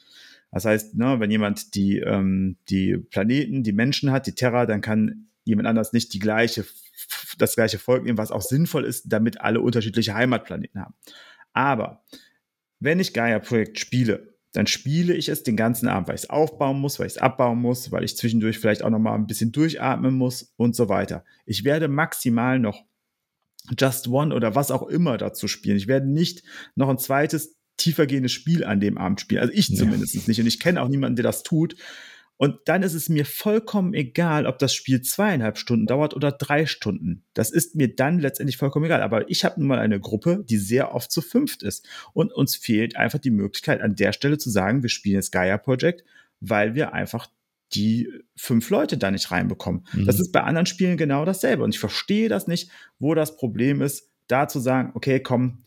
Das heißt, ne, wenn jemand die, ähm, die Planeten, die Menschen hat, die Terra, dann kann jemand anders nicht die gleiche, das gleiche Volk nehmen, was auch sinnvoll ist, damit alle unterschiedliche Heimatplaneten haben. Aber wenn ich Gaia-Projekt spiele, dann spiele ich es den ganzen Abend, weil ich es aufbauen muss, weil ich es abbauen muss, weil ich zwischendurch vielleicht auch noch mal ein bisschen durchatmen muss und so weiter. Ich werde maximal noch Just One oder was auch immer dazu spielen. Ich werde nicht noch ein zweites tiefergehendes Spiel an dem Abend spielen. Also ich zumindest ja. nicht. Und ich kenne auch niemanden, der das tut. Und dann ist es mir vollkommen egal, ob das Spiel zweieinhalb Stunden dauert oder drei Stunden. Das ist mir dann letztendlich vollkommen egal. Aber ich habe nun mal eine Gruppe, die sehr oft zu fünft ist. Und uns fehlt einfach die Möglichkeit, an der Stelle zu sagen, wir spielen jetzt Gaia Project, weil wir einfach die fünf Leute da nicht reinbekommen. Mhm. Das ist bei anderen Spielen genau dasselbe. Und ich verstehe das nicht, wo das Problem ist, da zu sagen, okay, komm,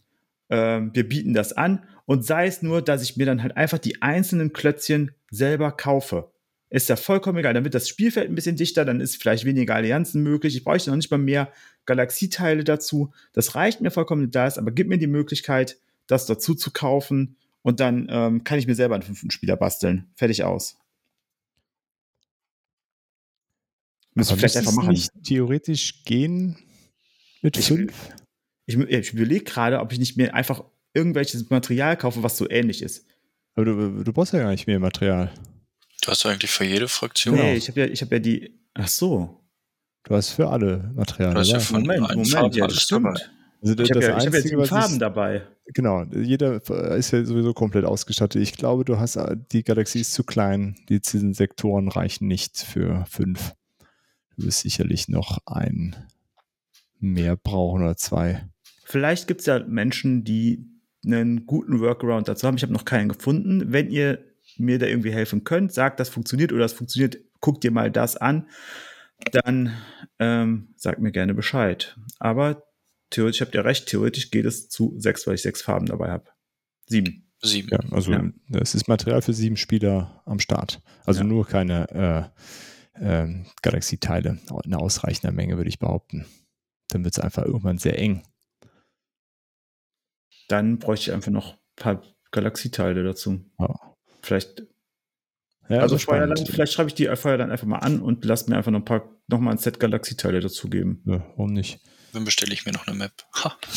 äh, wir bieten das an und sei es nur, dass ich mir dann halt einfach die einzelnen Klötzchen selber kaufe. Ist ja vollkommen egal. Dann wird das Spielfeld ein bisschen dichter, dann ist vielleicht weniger Allianzen möglich. Ich brauche noch nicht mal mehr Galaxieteile dazu. Das reicht mir vollkommen da ist, aber gib mir die Möglichkeit, das dazu zu kaufen und dann ähm, kann ich mir selber einen fünften Spieler basteln. Fertig aus. Müssen vielleicht einfach machen. Nicht theoretisch gehen mit ich, fünf? Ich, ich überlege gerade, ob ich nicht mehr einfach irgendwelches Material kaufe, was so ähnlich ist. Aber du, du brauchst ja gar nicht mehr Material. Du hast eigentlich für jede Fraktion. Nee, ich habe ja, hab ja die. Ach so. Du hast für alle Material. Du hast ja von Moment, Moment, Moment, ja, das stimmt. Also ich habe ja, hab ja sieben Farben ist, dabei. Genau, jeder ist ja sowieso komplett ausgestattet. Ich glaube, du hast die Galaxie ist zu klein. Die Sektoren reichen nicht für fünf. Du wirst sicherlich noch ein mehr brauchen oder zwei. Vielleicht gibt es ja Menschen, die einen guten Workaround dazu haben. Ich habe noch keinen gefunden. Wenn ihr mir da irgendwie helfen könnt, sagt, das funktioniert oder das funktioniert, guckt dir mal das an, dann ähm, sagt mir gerne Bescheid. Aber theoretisch habt ihr recht, theoretisch geht es zu sechs, weil ich sechs Farben dabei habe. Sieben. Sieben. Ja, also ja. es ist Material für sieben Spieler am Start. Also ja. nur keine äh, äh, Galaxie-Teile in ausreichender Menge, würde ich behaupten. Dann wird es einfach irgendwann sehr eng. Dann bräuchte ich einfach noch ein paar Galaxieteile dazu. Ja. Vielleicht. Ja, also Feuerland, vielleicht schreibe ich die Feuerland einfach mal an und lass mir einfach noch ein paar, noch mal ein Set Galaxieteile dazugeben. Ja, warum nicht? Dann bestelle ich mir noch eine Map. Ha. (laughs)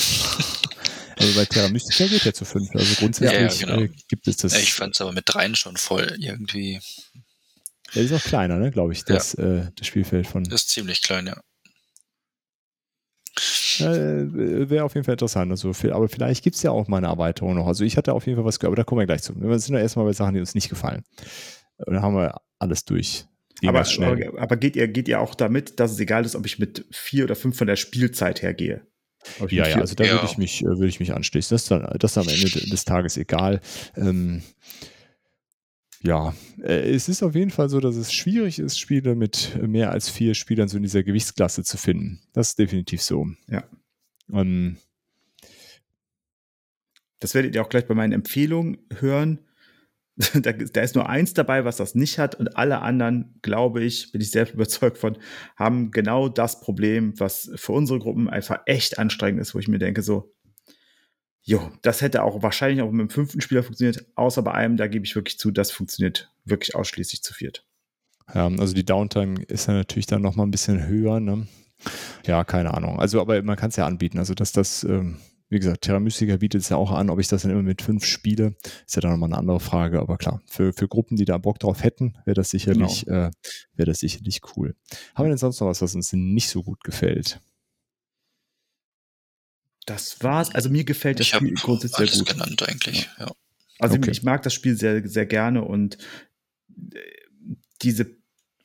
Also bei Terra Mystica geht ja zu fünf. Also grundsätzlich ja, genau. äh, gibt es das. Ich fand es aber mit dreien schon voll irgendwie. Ja, ist auch kleiner, ne, glaube ich, das, ja. äh, das Spielfeld von. Das ist ziemlich klein, ja. Äh, Wäre auf jeden Fall interessant. Also, aber vielleicht gibt es ja auch mal eine Erweiterung noch. Also ich hatte auf jeden Fall was gehört, aber da kommen wir gleich zu. Wir sind ja erstmal bei Sachen, die uns nicht gefallen. Und dann haben wir alles durch. Aber, aber, aber, geht, ihr, geht ihr auch damit, dass es egal ist, ob ich mit vier oder fünf von der Spielzeit hergehe? Ja, ja, also da ja. würde ich mich, äh, würde ich mich anschließen. Das ist dann, das ist am Ende des Tages egal. Ähm, ja, äh, es ist auf jeden Fall so, dass es schwierig ist, Spiele mit mehr als vier Spielern so in dieser Gewichtsklasse zu finden. Das ist definitiv so. Ja. Um, das werdet ihr auch gleich bei meinen Empfehlungen hören. (laughs) da, da, ist nur eins dabei, was das nicht hat, und alle anderen, glaube ich, bin ich sehr (laughs) überzeugt von, haben genau das Problem, was für unsere Gruppen einfach echt anstrengend ist, wo ich mir denke, so, Jo, das hätte auch wahrscheinlich auch mit dem fünften Spieler funktioniert, außer bei einem, da gebe ich wirklich zu, das funktioniert wirklich ausschließlich zu viert. Ja, also die Downtime ist ja natürlich dann nochmal ein bisschen höher. Ne? Ja, keine Ahnung. Also, aber man kann es ja anbieten. Also, dass das, ähm, wie gesagt, Terra Mystica bietet es ja auch an. Ob ich das dann immer mit fünf spiele, ist ja dann nochmal eine andere Frage. Aber klar, für, für Gruppen, die da Bock drauf hätten, wäre das sicherlich, genau. äh, wäre das sicherlich cool. Haben wir denn sonst noch was, was uns nicht so gut gefällt? Das war's. Also mir gefällt das ich Spiel grundsätzlich sehr gut. genannt eigentlich, ja. Also okay. ich mag das Spiel sehr, sehr gerne und äh, diese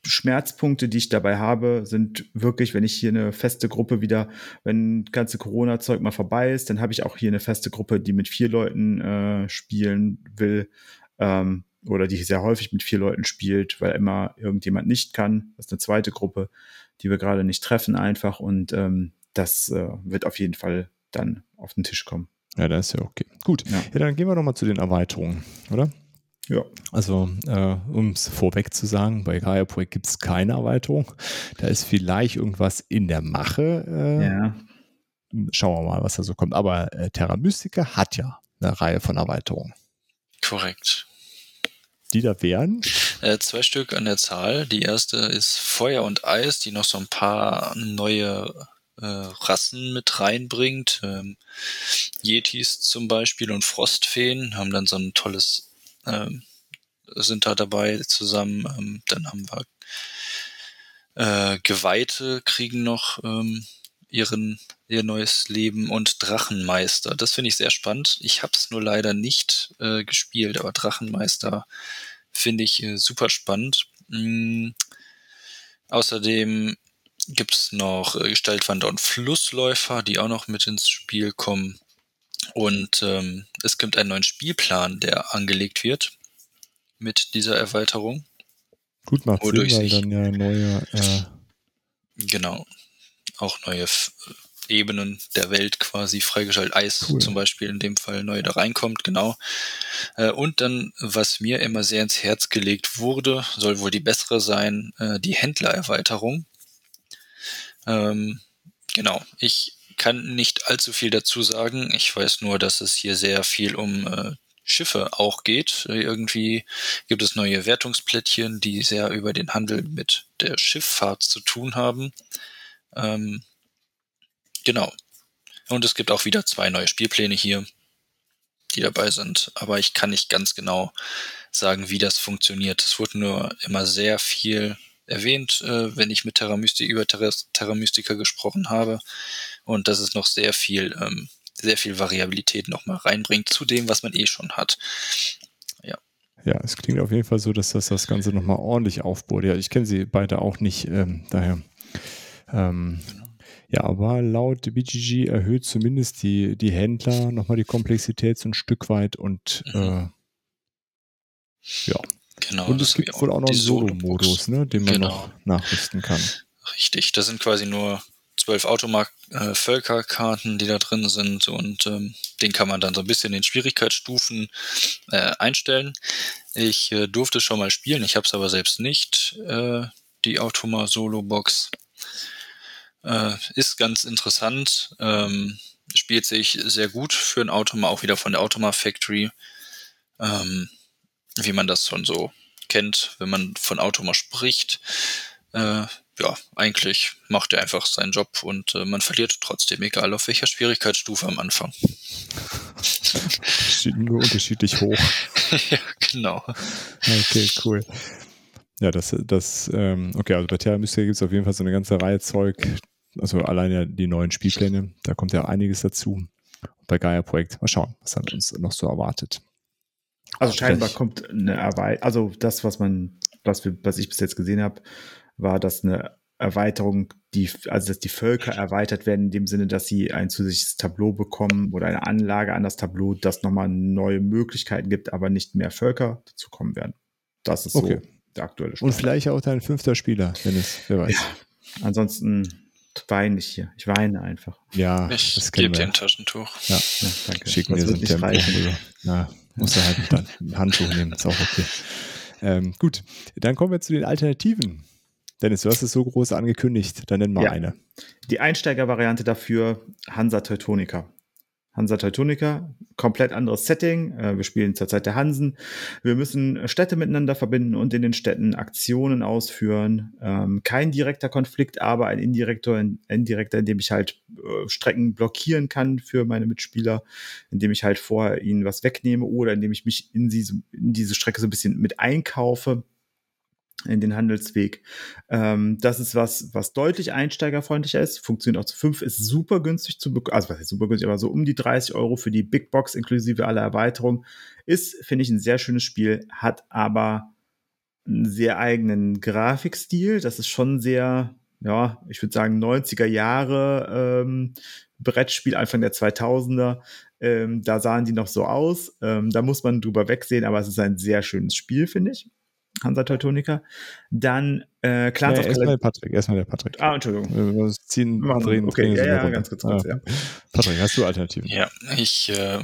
Schmerzpunkte, die ich dabei habe, sind wirklich, wenn ich hier eine feste Gruppe wieder, wenn ganze Corona-Zeug mal vorbei ist, dann habe ich auch hier eine feste Gruppe, die mit vier Leuten äh, spielen will ähm, oder die sehr häufig mit vier Leuten spielt, weil immer irgendjemand nicht kann. Das ist eine zweite Gruppe, die wir gerade nicht treffen einfach und ähm, das äh, wird auf jeden Fall dann auf den Tisch kommen. Ja, das ist ja okay. Gut, ja. ja dann gehen wir nochmal zu den Erweiterungen, oder? Ja. Also, äh, um es vorweg zu sagen, bei Gaia Projekt gibt es keine Erweiterung. Da ist vielleicht irgendwas in der Mache. Äh, ja. Schauen wir mal, was da so kommt. Aber äh, Terra Mystica hat ja eine Reihe von Erweiterungen. Korrekt. Die da wären? Äh, zwei Stück an der Zahl. Die erste ist Feuer und Eis, die noch so ein paar neue äh, Rassen mit reinbringt. Ähm, Yetis zum Beispiel und Frostfeen haben dann so ein tolles, ähm, sind da dabei zusammen. Ähm, dann haben wir äh, Geweihte kriegen noch ähm, ihren ihr neues Leben und Drachenmeister. Das finde ich sehr spannend. Ich habe es nur leider nicht äh, gespielt, aber Drachenmeister finde ich äh, super spannend. Mm. Außerdem gibt es noch äh, Gestaltwander und Flussläufer, die auch noch mit ins Spiel kommen. Und ähm, es gibt einen neuen Spielplan, der angelegt wird mit dieser Erweiterung. Gut macht Sinn, weil dann ja neue... Äh genau. Auch neue F Ebenen der Welt quasi freigeschaltet. Eis cool. zum Beispiel in dem Fall neu da reinkommt, genau. Äh, und dann, was mir immer sehr ins Herz gelegt wurde, soll wohl die bessere sein, äh, die Händlererweiterung. Ähm, genau, ich kann nicht allzu viel dazu sagen. Ich weiß nur, dass es hier sehr viel um äh, Schiffe auch geht. Irgendwie gibt es neue Wertungsplättchen, die sehr über den Handel mit der Schifffahrt zu tun haben. Ähm, genau. Und es gibt auch wieder zwei neue Spielpläne hier, die dabei sind. Aber ich kann nicht ganz genau sagen, wie das funktioniert. Es wurde nur immer sehr viel erwähnt, äh, wenn ich mit Terra Mystica über Terra, Terra Mystica gesprochen habe. Und dass es noch sehr viel, ähm, sehr viel Variabilität nochmal reinbringt zu dem, was man eh schon hat. Ja. Ja, es klingt auf jeden Fall so, dass das das Ganze nochmal ordentlich aufbohrt. Ja, ich kenne sie beide auch nicht, ähm, daher. Ähm, genau. Ja, aber laut BGG erhöht zumindest die, die Händler nochmal die Komplexität so ein Stück weit und mhm. äh, ja, Genau. Und es gibt wohl auch noch einen Solo-Modus, ne, den man genau. noch nachrüsten kann. Richtig, das sind quasi nur zwölf Automark-Völkerkarten, äh, die da drin sind und ähm, den kann man dann so ein bisschen in Schwierigkeitsstufen äh, einstellen. Ich äh, durfte schon mal spielen, ich habe es aber selbst nicht, äh, die Automa Solo Box. Äh, ist ganz interessant, ähm, spielt sich sehr gut für ein Automa, auch wieder von der Automa Factory. Ähm, wie man das schon so kennt, wenn man von Automa spricht. Äh, ja, eigentlich macht er einfach seinen Job und äh, man verliert trotzdem, egal auf welcher Schwierigkeitsstufe am Anfang. (laughs) Nur unterschiedlich hoch. (laughs) ja, genau. Okay, cool. Ja, das, das, ähm, okay, also bei Terra Mystica gibt es auf jeden Fall so eine ganze Reihe Zeug. Also allein ja die neuen Spielpläne, da kommt ja einiges dazu. Bei Gaia Projekt, mal schauen, was dann uns noch so erwartet. Also scheinbar kommt eine Erweiterung, also das, was man, was, wir, was ich bis jetzt gesehen habe, war, dass eine Erweiterung, die, also dass die Völker erweitert werden, in dem Sinne, dass sie ein zusätzliches Tableau bekommen oder eine Anlage an das Tableau, das nochmal neue Möglichkeiten gibt, aber nicht mehr Völker dazu kommen werden. Das ist okay. so der aktuelle Stand. Und vielleicht auch dein fünfter Spieler, wenn es, wer weiß. Ja, ansonsten weine ich hier. Ich weine einfach. Ja, ich gebe dir ein Taschentuch. Ja, ja danke. Schicken wir so ein Tempo. Ja, muss er halt dann ein Handtuch nehmen, ist auch okay. Ähm, gut, dann kommen wir zu den Alternativen. Dennis, du hast es so groß angekündigt, dann nenn mal ja. eine. Die Einsteigervariante dafür, Hansa Teutonica. Hansa Teutonica, komplett anderes Setting. Äh, wir spielen zur Zeit der Hansen. Wir müssen Städte miteinander verbinden und in den Städten Aktionen ausführen. Ähm, kein direkter Konflikt, aber ein indirekter, ein indirekter, in dem ich halt äh, Strecken blockieren kann für meine Mitspieler, indem ich halt vorher ihnen was wegnehme oder indem ich mich in diese, in diese Strecke so ein bisschen mit einkaufe in den Handelsweg. Ähm, das ist was, was deutlich einsteigerfreundlicher ist. Funktioniert auch zu fünf, ist super günstig zu bekommen. Also, was ist super günstig, aber so um die 30 Euro für die Big Box inklusive aller Erweiterungen. Ist, finde ich, ein sehr schönes Spiel, hat aber einen sehr eigenen Grafikstil. Das ist schon sehr, ja, ich würde sagen, 90er Jahre ähm, Brettspiel, Anfang der 2000er. Ähm, da sahen die noch so aus. Ähm, da muss man drüber wegsehen, aber es ist ein sehr schönes Spiel, finde ich. Hansa Teutonica. Dann äh, Clans ja, of erstmal der Patrick, erstmal der Patrick. Ah, Entschuldigung. Wir ziehen, drehen, okay, drehen ja, ja, ganz kurz, kurz, ja. Patrick, hast du Alternativen? Ja, ich, äh,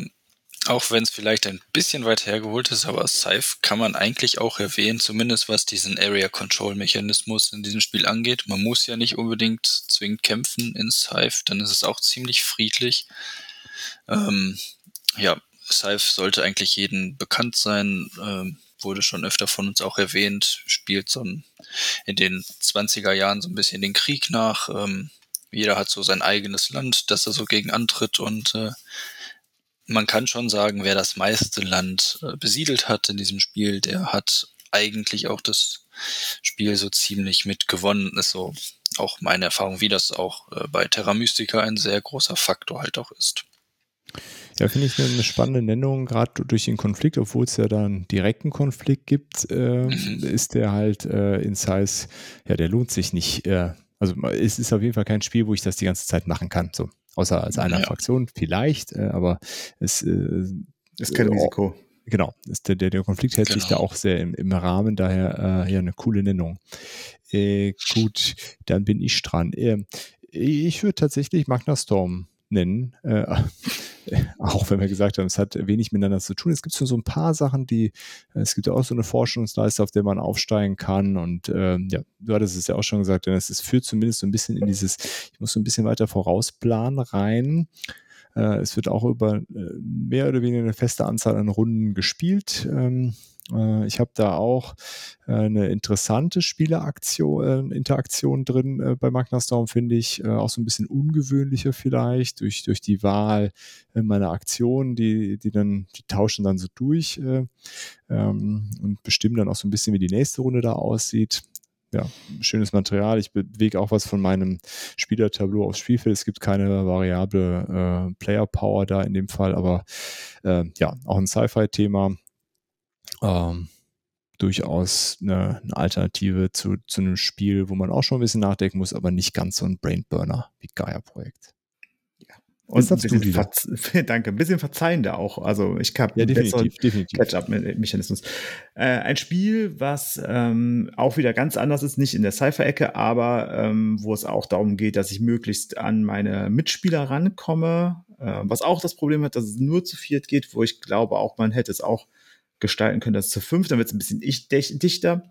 auch wenn es vielleicht ein bisschen weit hergeholt ist, aber Scythe kann man eigentlich auch erwähnen, zumindest was diesen Area Control Mechanismus in diesem Spiel angeht. Man muss ja nicht unbedingt zwingend kämpfen in Scythe, dann ist es auch ziemlich friedlich. Ähm, ja, Scythe sollte eigentlich jedem bekannt sein. Ähm, wurde schon öfter von uns auch erwähnt, spielt so ein, in den 20er Jahren so ein bisschen den Krieg nach. Ähm, jeder hat so sein eigenes Land, das er so gegen antritt und äh, man kann schon sagen, wer das meiste Land äh, besiedelt hat in diesem Spiel, der hat eigentlich auch das Spiel so ziemlich mit gewonnen. Ist so auch meine Erfahrung, wie das auch äh, bei Terra Mystica ein sehr großer Faktor halt auch ist. Ja, finde ich eine spannende Nennung, gerade durch den Konflikt, obwohl es ja da einen direkten Konflikt gibt, äh, ist der halt äh, in Size, ja, der lohnt sich nicht. Äh, also es ist auf jeden Fall kein Spiel, wo ich das die ganze Zeit machen kann. So. Außer als einer Ja. Fraktion vielleicht, äh, aber es äh, Ist kein Oh. Risiko. genau, ist der, der, der Konflikt hält sich da Genau. auch sehr im, im Rahmen, daher äh, ja eine coole Nennung. Äh, gut, dann bin ich dran. Ähm, ich würde tatsächlich Magna Storm nennen, äh, (laughs) auch wenn wir gesagt haben, es hat wenig miteinander zu tun. Es gibt so ein paar Sachen, die, es gibt ja auch so eine Forschungsleiste, auf der man aufsteigen kann und ähm, ja, du hattest es ja auch schon gesagt, Dennis, es führt zumindest so ein bisschen in dieses, ich muss so ein bisschen weiter vorausplanen rein. Äh, es wird auch über äh, mehr oder weniger eine feste Anzahl an Runden gespielt. Ähm, äh, ich habe da auch äh, eine interessante Spieleraktion, äh, Interaktion drin äh, bei Magna Storm, finde ich. Äh, auch so ein bisschen ungewöhnlicher vielleicht durch, durch die Wahl äh, meiner Aktionen, die, die dann, die tauschen dann so durch äh, ähm, und bestimmen dann auch so ein bisschen, wie die nächste Runde da aussieht ja, schönes Material. Ich bewege auch was von meinem Spielertableau aufs Spielfeld. Es gibt keine variable äh, Player Power da in dem Fall, aber äh, ja, auch ein Sci-Fi-Thema. Ähm, durchaus eine, eine Alternative zu, zu einem Spiel, wo man auch schon ein bisschen nachdenken muss, aber nicht ganz so ein Brainburner wie Gaia-Projekt. Und Jetzt ein du bisschen (laughs) danke, ein bisschen verzeihender auch. Also ich habe Ja, definitiv, definitiv. Catch-up-Mechanismus. Äh, ein Spiel, was ähm, auch wieder ganz anders ist, nicht in der Cypher-Ecke, aber ähm, wo es auch darum geht, dass ich möglichst an meine Mitspieler rankomme, äh, was auch das Problem hat, dass es nur zu viert geht, wo ich glaube auch, man hätte es auch gestalten können, dass es zu fünf, dann wird es ein bisschen ich- dich- dichter.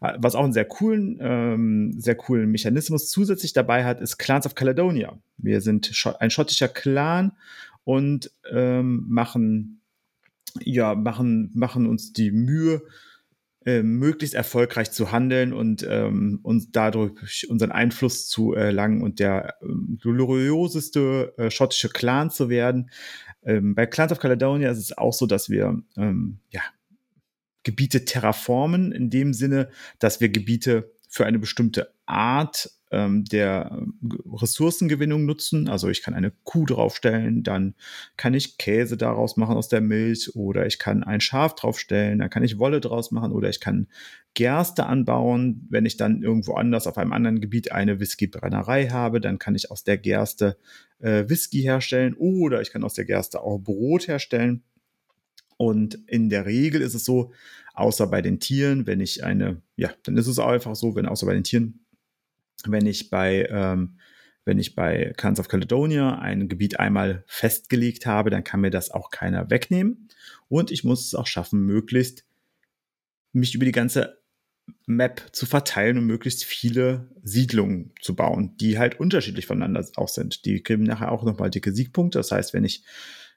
Äh, Was auch einen sehr coolen, ähm, sehr coolen Mechanismus zusätzlich dabei hat, ist Clans of Caledonia. Wir sind ein schottischer Clan und ähm, machen, ja, machen, machen uns die Mühe, äh, möglichst erfolgreich zu handeln und ähm, uns dadurch unseren Einfluss zu erlangen und der ähm, glorioseste äh, schottische Clan zu werden. Ähm, bei Clans of Caledonia ist es auch so, dass wir ähm, ja, Gebiete terraformen, in dem Sinne, dass wir Gebiete für eine bestimmte Art ähm, der ähm, Ressourcengewinnung nutzen. Also ich kann eine Kuh draufstellen, dann kann ich Käse daraus machen aus der Milch oder ich kann ein Schaf draufstellen, dann kann ich Wolle draus machen oder ich kann Gerste anbauen. Wenn ich dann irgendwo anders auf einem anderen Gebiet eine Whiskybrennerei habe, dann kann ich aus der Gerste äh, Whisky herstellen oder ich kann aus der Gerste auch Brot herstellen. Und in der Regel ist es so, außer bei den Tieren, wenn ich eine, ja, dann ist es auch einfach so, wenn außer bei den Tieren, wenn ich bei, ähm, wenn ich bei Clans of Caledonia ein Gebiet einmal festgelegt habe, dann kann mir das auch keiner wegnehmen. Und ich muss es auch schaffen, möglichst mich über die ganze Map zu verteilen und möglichst viele Siedlungen zu bauen, die halt unterschiedlich voneinander auch sind. Die geben nachher auch nochmal dicke Siegpunkte. Das heißt, wenn ich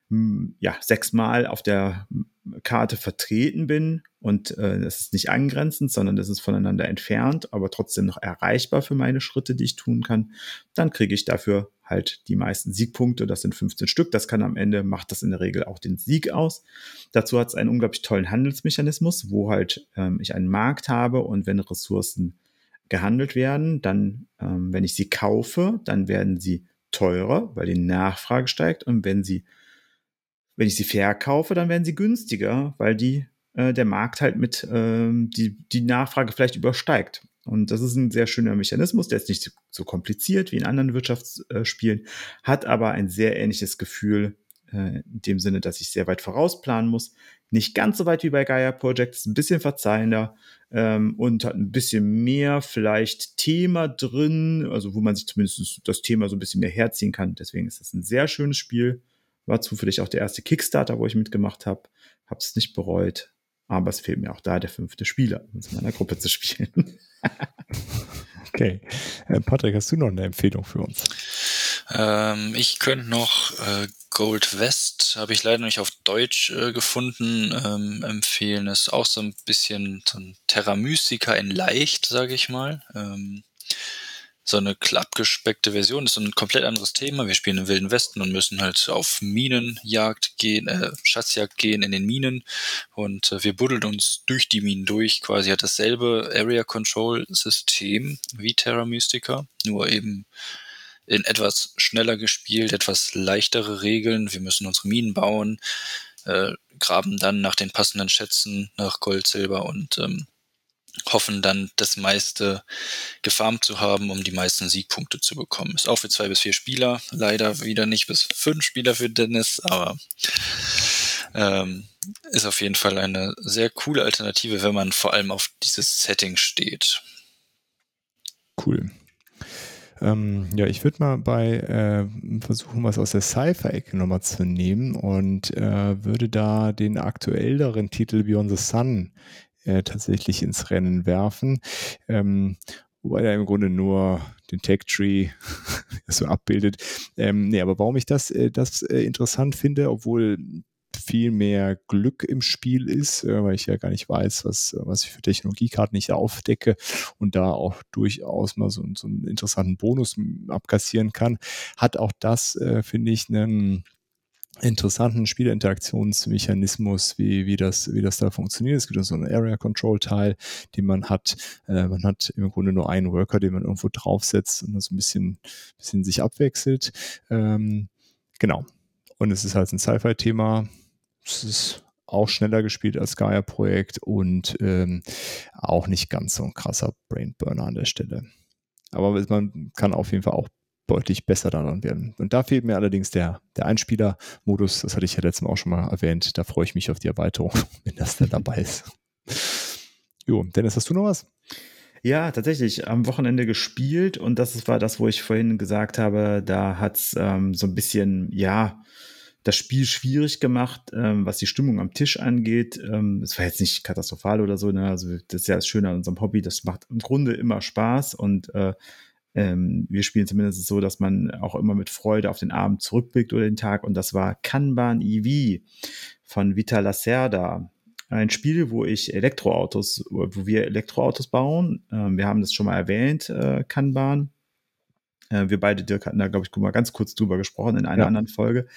hm, ja, sechsmal auf der Karte vertreten bin und äh, das ist nicht angrenzend, sondern das ist voneinander entfernt, aber trotzdem noch erreichbar für meine Schritte, die ich tun kann, dann kriege ich dafür halt die meisten Siegpunkte. Das sind 15 Stück. Das kann am Ende, macht das in der Regel auch den Sieg aus. Dazu hat es einen unglaublich tollen Handelsmechanismus, wo halt ähm, ich einen Markt habe und wenn Ressourcen gehandelt werden, dann, ähm, wenn ich sie kaufe, dann werden sie teurer, weil die Nachfrage steigt und wenn sie wenn ich sie verkaufe, dann werden sie günstiger, weil die äh, der Markt halt mit ähm, die, die Nachfrage vielleicht übersteigt. Und das ist ein sehr schöner Mechanismus, der ist nicht so, kompliziert wie in anderen Wirtschaftsspielen, hat aber ein sehr ähnliches Gefühl äh, in dem Sinne, dass ich sehr weit vorausplanen muss. Nicht ganz so weit wie bei Gaia Project, ist ein bisschen verzeihender ähm, und hat ein bisschen mehr vielleicht Thema drin, also wo man sich zumindest das Thema so ein bisschen mehr herziehen kann. Deswegen ist das ein sehr schönes Spiel. War zufällig auch der erste Kickstarter, wo ich mitgemacht habe. Habe es nicht bereut. Aber es fehlt mir auch da der fünfte Spieler, um in meiner Gruppe zu spielen. (laughs) okay. Äh, Patrick, hast du noch eine Empfehlung für uns? Ähm, ich könnte noch äh, Gold West, habe ich leider noch nicht auf Deutsch äh, gefunden, ähm, empfehlen. Ist auch so ein bisschen so ein Terra Mystica in leicht, sage ich mal. Ähm, so eine abgespeckte Version. Das ist ein komplett anderes Thema. Wir spielen im Wilden Westen und müssen halt auf Minenjagd gehen, äh, Schatzjagd gehen in den Minen und äh, wir buddeln uns durch die Minen durch. Quasi hat dasselbe Area Control System wie Terra Mystica, nur eben in etwas schneller gespielt, etwas leichtere Regeln. Wir müssen unsere Minen bauen, äh, graben dann nach den passenden Schätzen, nach Gold, Silber und ähm, hoffen dann das meiste gefarmt zu haben, um die meisten Siegpunkte zu bekommen. Ist auch für zwei bis vier Spieler, leider wieder nicht bis fünf Spieler für Dennis, aber ähm, ist auf jeden Fall eine sehr coole Alternative, wenn man vor allem auf dieses Setting steht. Cool. Ähm, ja, ich würde mal bei äh, versuchen, was aus der Sci-Fi-Ecke nochmal zu nehmen und äh, würde da den aktuelleren Titel Beyond the Sun äh, tatsächlich ins Rennen werfen. Ähm, wobei er im Grunde nur den Tech-Tree (laughs) so abbildet. Ähm, nee, aber warum ich das, äh, das äh, interessant finde, obwohl viel mehr Glück im Spiel ist, äh, weil ich ja gar nicht weiß, was, was ich für Technologiekarten nicht aufdecke und da auch durchaus mal so, so einen interessanten Bonus abkassieren kann, hat auch das, äh, finde ich, einen interessanten Spielerinteraktionsmechanismus, wie, wie, das, wie das da funktioniert. Es gibt so einen Area Control Teil, den man hat. Äh, man hat im Grunde nur einen Worker, den man irgendwo draufsetzt und das ein bisschen, bisschen sich abwechselt. Ähm, genau. Und es ist halt ein Sci-Fi-Thema. Es ist auch schneller gespielt als Gaia-Projekt und ähm, auch nicht ganz so ein krasser Brainburner an der Stelle. Aber man kann auf jeden Fall auch deutlich besser daran werden. Und da fehlt mir allerdings der, der Einspieler-Modus. Das hatte ich ja letztes Mal auch schon mal erwähnt. Da freue ich mich auf die Erweiterung, (laughs) wenn das dann dabei ist. Jo, Dennis, hast du noch was? Ja, tatsächlich. Am Wochenende gespielt und das war das, wo ich vorhin gesagt habe, da hat es ähm, so ein bisschen, ja, das Spiel schwierig gemacht, ähm, was die Stimmung am Tisch angeht. Ähm, es war jetzt nicht katastrophal oder so, ne? Also das ist ja das Schöne an unserem Hobby. Das macht im Grunde immer Spaß und äh, ähm, wir spielen zumindest so, dass man auch immer mit Freude auf den Abend zurückblickt oder den Tag. Und das war Kanban EV von Vita Lacerda. Ein Spiel, wo ich Elektroautos, wo wir Elektroautos bauen. Ähm, wir haben das schon mal erwähnt, äh, Kanban. Äh, wir beide, Dirk, hatten da, glaube ich, mal ganz kurz drüber gesprochen in einer ja. anderen Folge.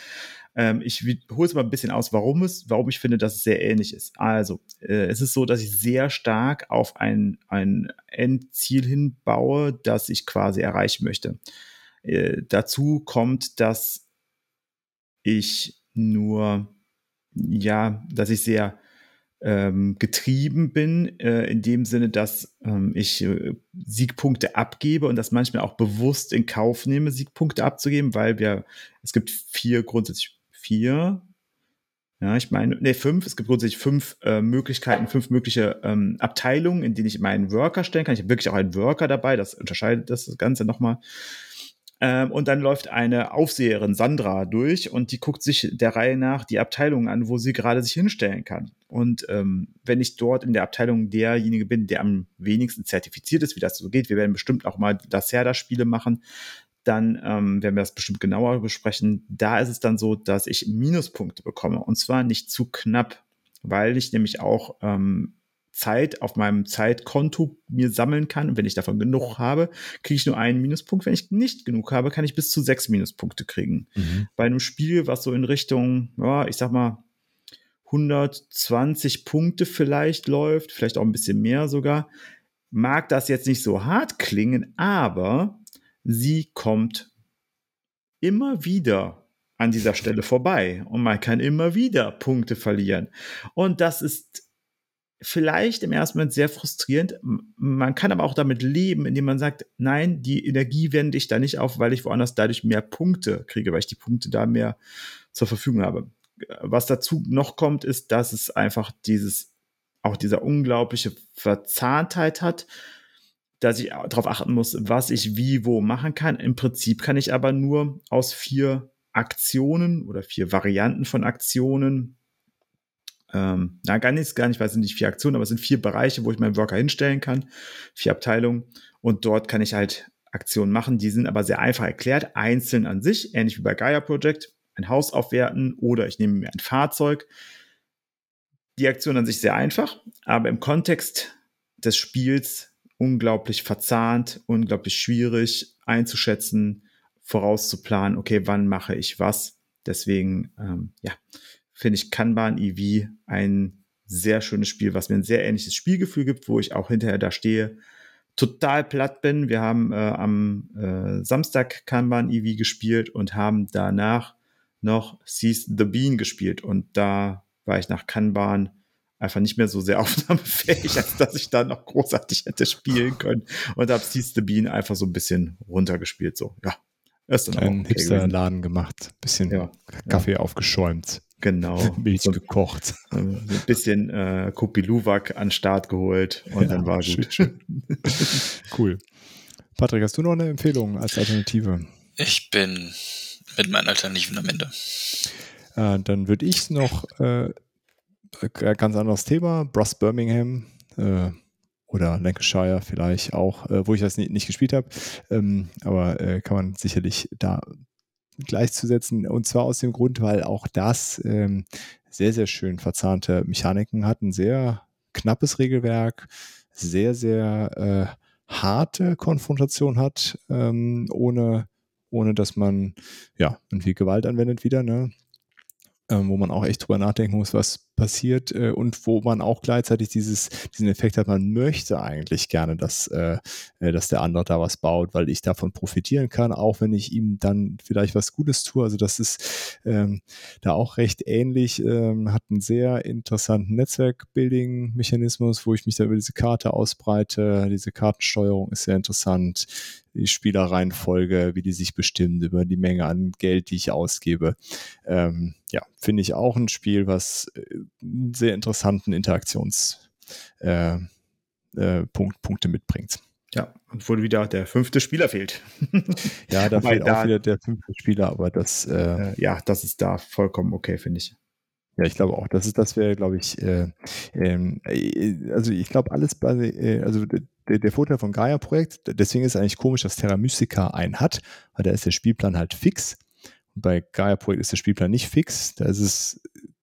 Ähm, ich hole es mal ein bisschen aus, warum es, warum ich finde, dass es sehr ähnlich ist. Also, äh, es ist so, dass ich sehr stark auf ein, ein Endziel hinbaue, das ich quasi erreichen möchte. Äh, dazu kommt, dass ich nur, ja, dass ich sehr ähm, getrieben bin, äh, in dem Sinne, dass ähm, ich äh, Siegpunkte abgebe und das manchmal auch bewusst in Kauf nehme, Siegpunkte abzugeben, weil wir, es gibt vier grundsätzlich vier, ja, ich meine, nee, fünf. Es gibt grundsätzlich fünf äh, Möglichkeiten, fünf mögliche ähm, Abteilungen, in denen ich meinen Worker stellen kann. Ich habe wirklich auch einen Worker dabei, das unterscheidet das Ganze nochmal. Ähm, und dann läuft eine Aufseherin, Sandra, durch und die guckt sich der Reihe nach die Abteilung an, wo sie gerade sich hinstellen kann. Und ähm, wenn ich dort in der Abteilung derjenige bin, der am wenigsten zertifiziert ist, wie das so geht, wir werden bestimmt auch mal das Serda-Spiele machen, dann ähm, werden wir das bestimmt genauer besprechen. Da ist es dann so, dass ich Minuspunkte bekomme. Und zwar nicht zu knapp, weil ich nämlich auch ähm, Zeit auf meinem Zeitkonto mir sammeln kann. Und wenn ich davon genug habe, kriege ich nur einen Minuspunkt. Wenn ich nicht genug habe, kann ich bis zu sechs Minuspunkte kriegen. Mhm. Bei einem Spiel, was so in Richtung, ja, ich sag mal, 120 Punkte vielleicht läuft, vielleicht auch ein bisschen mehr sogar, mag das jetzt nicht so hart klingen, aber sie kommt immer wieder an dieser Stelle vorbei und man kann immer wieder Punkte verlieren. Und das ist vielleicht im ersten Moment sehr frustrierend. Man kann aber auch damit leben, indem man sagt, nein, die Energie wende ich da nicht auf, weil ich woanders dadurch mehr Punkte kriege, weil ich die Punkte da mehr zur Verfügung habe. Was dazu noch kommt, ist, dass es einfach dieses, auch dieser unglaubliche Verzahntheit hat, dass ich darauf achten muss, was ich wie wo machen kann. Im Prinzip kann ich aber nur aus vier Aktionen oder vier Varianten von Aktionen ähm, na, gar nicht, gar nicht, weil es sind nicht vier Aktionen, aber es sind vier Bereiche, wo ich meinen Worker hinstellen kann, vier Abteilungen und dort kann ich halt Aktionen machen. Die sind aber sehr einfach erklärt, einzeln an sich, ähnlich wie bei Gaia Project, ein Haus aufwerten oder ich nehme mir ein Fahrzeug. Die Aktion an sich sehr einfach, aber im Kontext des Spiels unglaublich verzahnt, unglaublich schwierig einzuschätzen, vorauszuplanen, okay, wann mache ich was. Deswegen, ähm, ja, finde ich Kanban EV ein sehr schönes Spiel, was mir ein sehr ähnliches Spielgefühl gibt, wo ich auch hinterher da stehe, total platt bin. Wir haben äh, am äh, Samstag Kanban EV gespielt und haben danach noch Seize the Bean gespielt und da war ich nach Kanban einfach nicht mehr so sehr (laughs) aufnahmefähig, als dass ich da noch großartig hätte spielen können und habe Seize the Bean einfach so ein bisschen runtergespielt. So, ja. Ist dann Einen okay Hipster-Laden gemacht, bisschen ja, Kaffee ja. aufgeschäumt. Genau. (laughs) Milch so, gekocht. (laughs) Ein bisschen äh, Kopi Luwak an Start geholt und ja, dann war gut. cool. Patrick, hast du noch eine Empfehlung als Alternative? Ich bin mit meinen Alternativen am Ende. Äh, dann würde ich noch äh, ganz anderes Thema, Brass Birmingham äh, oder Lancashire vielleicht auch, äh, wo ich das nie, nicht gespielt habe, ähm, aber äh, kann man sicherlich da gleichzusetzen. Und zwar aus dem Grund, weil auch das ähm, sehr, sehr schön verzahnte Mechaniken hat. Ein sehr knappes Regelwerk, sehr, sehr äh, harte Konfrontation hat, ähm, ohne, ohne dass man ja irgendwie Gewalt anwendet wieder. Ne? ähm, wo man auch echt drüber nachdenken muss, was passiert äh, und wo man auch gleichzeitig dieses, diesen Effekt hat, man möchte eigentlich gerne, dass, äh, äh, dass der andere da was baut, weil ich davon profitieren kann, auch wenn ich ihm dann vielleicht was Gutes tue. Also das ist ähm, da auch recht ähnlich, ähm, hat einen sehr interessanten Netzwerk-Building-Mechanismus, wo ich mich da über diese Karte ausbreite. Diese Kartensteuerung ist sehr interessant die Spielerreihenfolge, wie die sich bestimmt, über die Menge an Geld, die ich ausgebe. Ähm, ja, finde ich auch ein Spiel, was sehr interessanten Interaktionspunkte äh, äh, Punkte mitbringt. Ja, und wo wieder der fünfte Spieler fehlt. (laughs) ja, da fehlt da, auch wieder der fünfte Spieler, aber das. Äh, äh, ja, das ist da vollkommen okay, finde ich. Ja, ich glaube auch. Das ist, das wäre, glaube ich, äh, ähm, äh, also ich glaube, alles bei, äh, also der, der Vorteil von Gaia-Projekt, deswegen ist es eigentlich komisch, dass Terra Mystica einen hat, weil da ist der Spielplan halt fix. Und bei Gaia-Projekt ist der Spielplan nicht fix. Da ist es,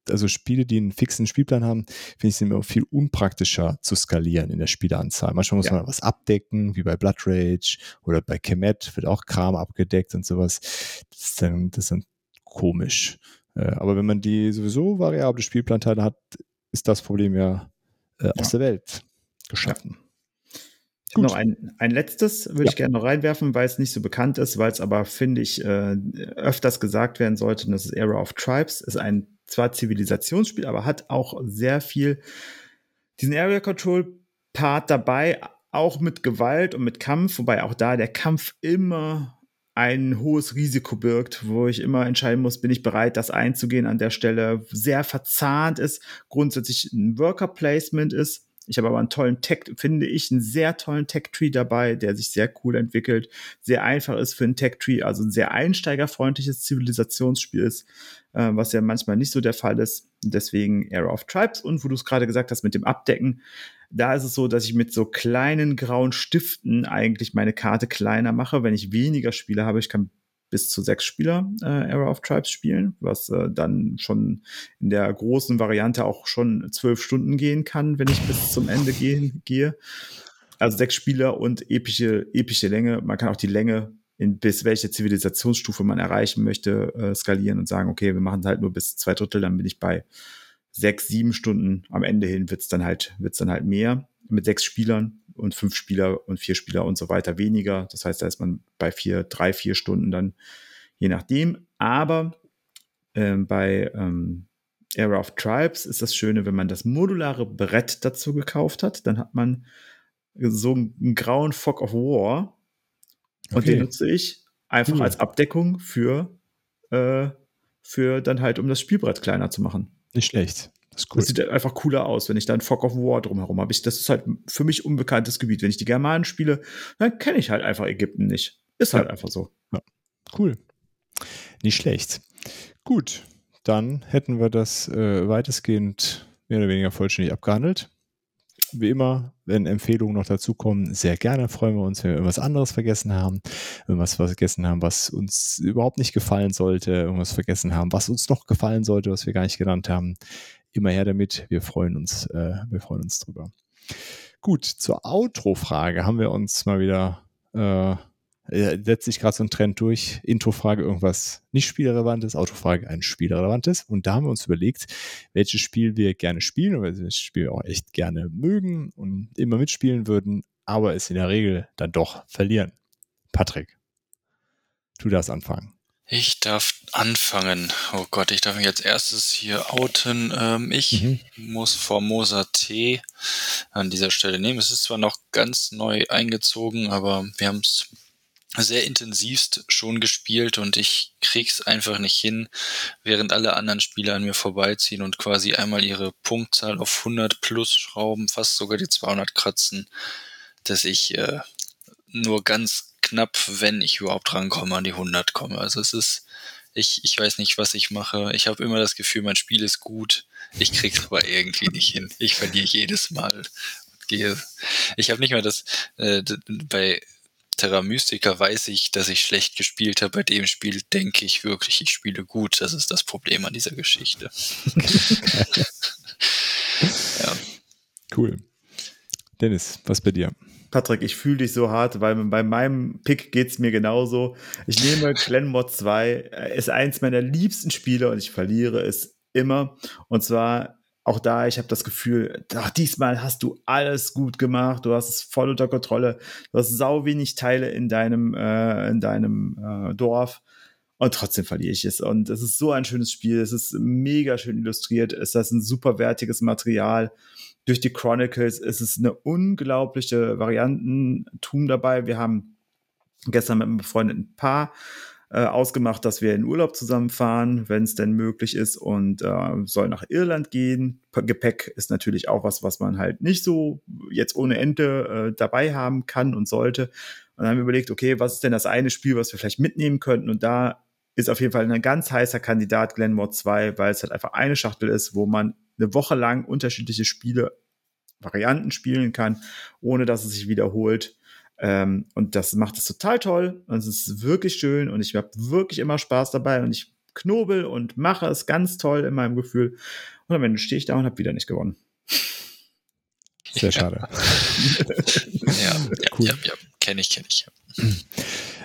also Spiele, die einen fixen Spielplan haben, finde ich es immer viel unpraktischer zu skalieren in der Spieleanzahl. Manchmal muss ja. man was abdecken, wie bei Blood Rage oder bei Kemet wird auch Kram abgedeckt und sowas. Das ist dann, das ist dann komisch. Äh, aber wenn man die sowieso variable Spielplanteile hat, ist das Problem ja äh, aus ja. der Welt geschaffen. Ja. Gut. Noch ein, ein letztes würde ja. ich gerne noch reinwerfen, weil es nicht so bekannt ist, weil es aber, finde ich, äh, öfters gesagt werden sollte. Und das ist Era of Tribes. Ist ein zwar Zivilisationsspiel, aber hat auch sehr viel diesen Area Control Part dabei, auch mit Gewalt und mit Kampf, wobei auch da der Kampf immer ein hohes Risiko birgt, wo ich immer entscheiden muss, bin ich bereit, das einzugehen an der Stelle, sehr verzahnt ist, grundsätzlich ein Worker Placement ist Ich habe aber einen tollen Tech, finde ich, einen sehr tollen Tech-Tree dabei, der sich sehr cool entwickelt, sehr einfach ist für einen Tech-Tree, also ein sehr einsteigerfreundliches Zivilisationsspiel ist, äh, was ja manchmal nicht so der Fall ist. Deswegen Era of Tribes und wo du es gerade gesagt hast mit dem Abdecken, da ist es so, dass ich mit so kleinen grauen Stiften eigentlich meine Karte kleiner mache, wenn ich weniger Spiele habe. Ich kann bis zu sechs Spieler äh, Era of Tribes spielen, was äh, dann schon in der großen Variante auch schon zwölf Stunden gehen kann, wenn ich bis zum Ende gehen, gehe. Also sechs Spieler und epische, epische Länge. Man kann auch die Länge in bis welche Zivilisationsstufe man erreichen möchte, äh, skalieren und sagen, okay, wir machen es halt nur bis zwei Drittel, dann bin ich bei sechs, sieben Stunden. Am Ende hin wird's dann halt, wird's dann halt mehr mit sechs Spielern und fünf Spieler und vier Spieler und so weiter weniger. Das heißt, da ist man bei vier, drei, vier Stunden dann, je nachdem. Aber ähm, bei ähm, Era of Tribes ist das Schöne, wenn man das modulare Brett dazu gekauft hat, dann hat man so einen grauen Fog of War. Und okay. den nutze ich einfach cool. als Abdeckung für, äh, für dann halt, um das Spielbrett kleiner zu machen. Nicht schlecht. Das, cool. das, sieht einfach cooler aus, wenn ich dann Fog of War drumherum habe. das ist halt für mich unbekanntes Gebiet. Wenn ich die Germanen spiele, dann kenne ich halt einfach Ägypten nicht. Ist halt ja. einfach so. Ja. Cool. Nicht schlecht. Gut, dann hätten wir das äh, weitestgehend mehr oder weniger vollständig abgehandelt. Wie immer, wenn Empfehlungen noch dazukommen, sehr gerne freuen wir uns, wenn wir irgendwas anderes vergessen haben, irgendwas vergessen haben, was uns überhaupt nicht gefallen sollte, irgendwas vergessen haben, was uns noch gefallen sollte, was wir gar nicht genannt haben immer her damit. Wir freuen uns, äh, wir freuen uns drüber. Gut, zur Outro-Frage haben wir uns mal wieder, äh, setzt sich gerade so ein Trend durch. Intro-Frage irgendwas nicht spielrelevantes, Autofrage ein spielrelevantes. Und da haben wir uns überlegt, welches Spiel wir gerne spielen und welches Spiel wir auch echt gerne mögen und immer mitspielen würden, aber es in der Regel dann doch verlieren. Patrick, du darfst anfangen. Ich darf anfangen. Oh Gott, ich darf mich als erstes hier outen. Ähm, ich mhm. muss Formosa T an dieser Stelle nehmen. Es ist zwar noch ganz neu eingezogen, aber wir haben es sehr intensivst schon gespielt und ich krieg's einfach nicht hin, während alle anderen Spieler an mir vorbeiziehen und quasi einmal ihre Punktzahl auf 100 plus schrauben, fast sogar die 200 kratzen, dass ich äh, nur ganz knapp, wenn ich überhaupt rankomme, an die 100 komme. Also es ist, ich, ich weiß nicht, was ich mache. Ich habe immer das Gefühl, mein Spiel ist gut. Ich krieg's aber irgendwie nicht hin. Ich verliere jedes Mal. Gehe. Ich habe nicht mal das, äh, bei Terra Mystica weiß ich, dass ich schlecht gespielt habe. Bei dem Spiel denke ich wirklich, ich spiele gut. Das ist das Problem an dieser Geschichte. (laughs) ja. Cool. Dennis, was bei dir? Patrick, ich fühle dich so hart, weil bei meinem Pick geht es mir genauso. Ich nehme (laughs) Glenmore 2, ist eins meiner liebsten Spiele und ich verliere es immer. Und zwar auch da, ich habe das Gefühl, ach, diesmal hast du alles gut gemacht, du hast es voll unter Kontrolle, du hast sau wenig Teile in deinem, äh, in deinem äh, Dorf. Und trotzdem verliere ich es. Und es ist so ein schönes Spiel, es ist mega schön illustriert, es ist ein super wertiges Material. Durch die Chronicles ist es eine unglaubliche Variantentum dabei. Wir haben gestern mit einem befreundeten Paar äh, ausgemacht, dass wir in Urlaub zusammenfahren, wenn es denn möglich ist und äh, soll nach Irland gehen. Gepäck ist natürlich auch was, was man halt nicht so jetzt ohne Ende äh, dabei haben kann und sollte. Und dann haben wir überlegt, okay, was ist denn das eine Spiel, was wir vielleicht mitnehmen könnten? Und da ist auf jeden Fall ein ganz heißer Kandidat Glenmore 2, weil es halt einfach eine Schachtel ist, wo man eine Woche lang unterschiedliche Spiele, Varianten spielen kann, ohne dass es sich wiederholt. Ähm, und das macht es total toll. Und es ist wirklich schön und ich habe wirklich immer Spaß dabei und ich knobel und mache es ganz toll in meinem Gefühl. Und am Ende stehe ich da und habe wieder nicht gewonnen. Sehr schade. (laughs) ja, cool. ja, ja, kenne ich, kenne ich.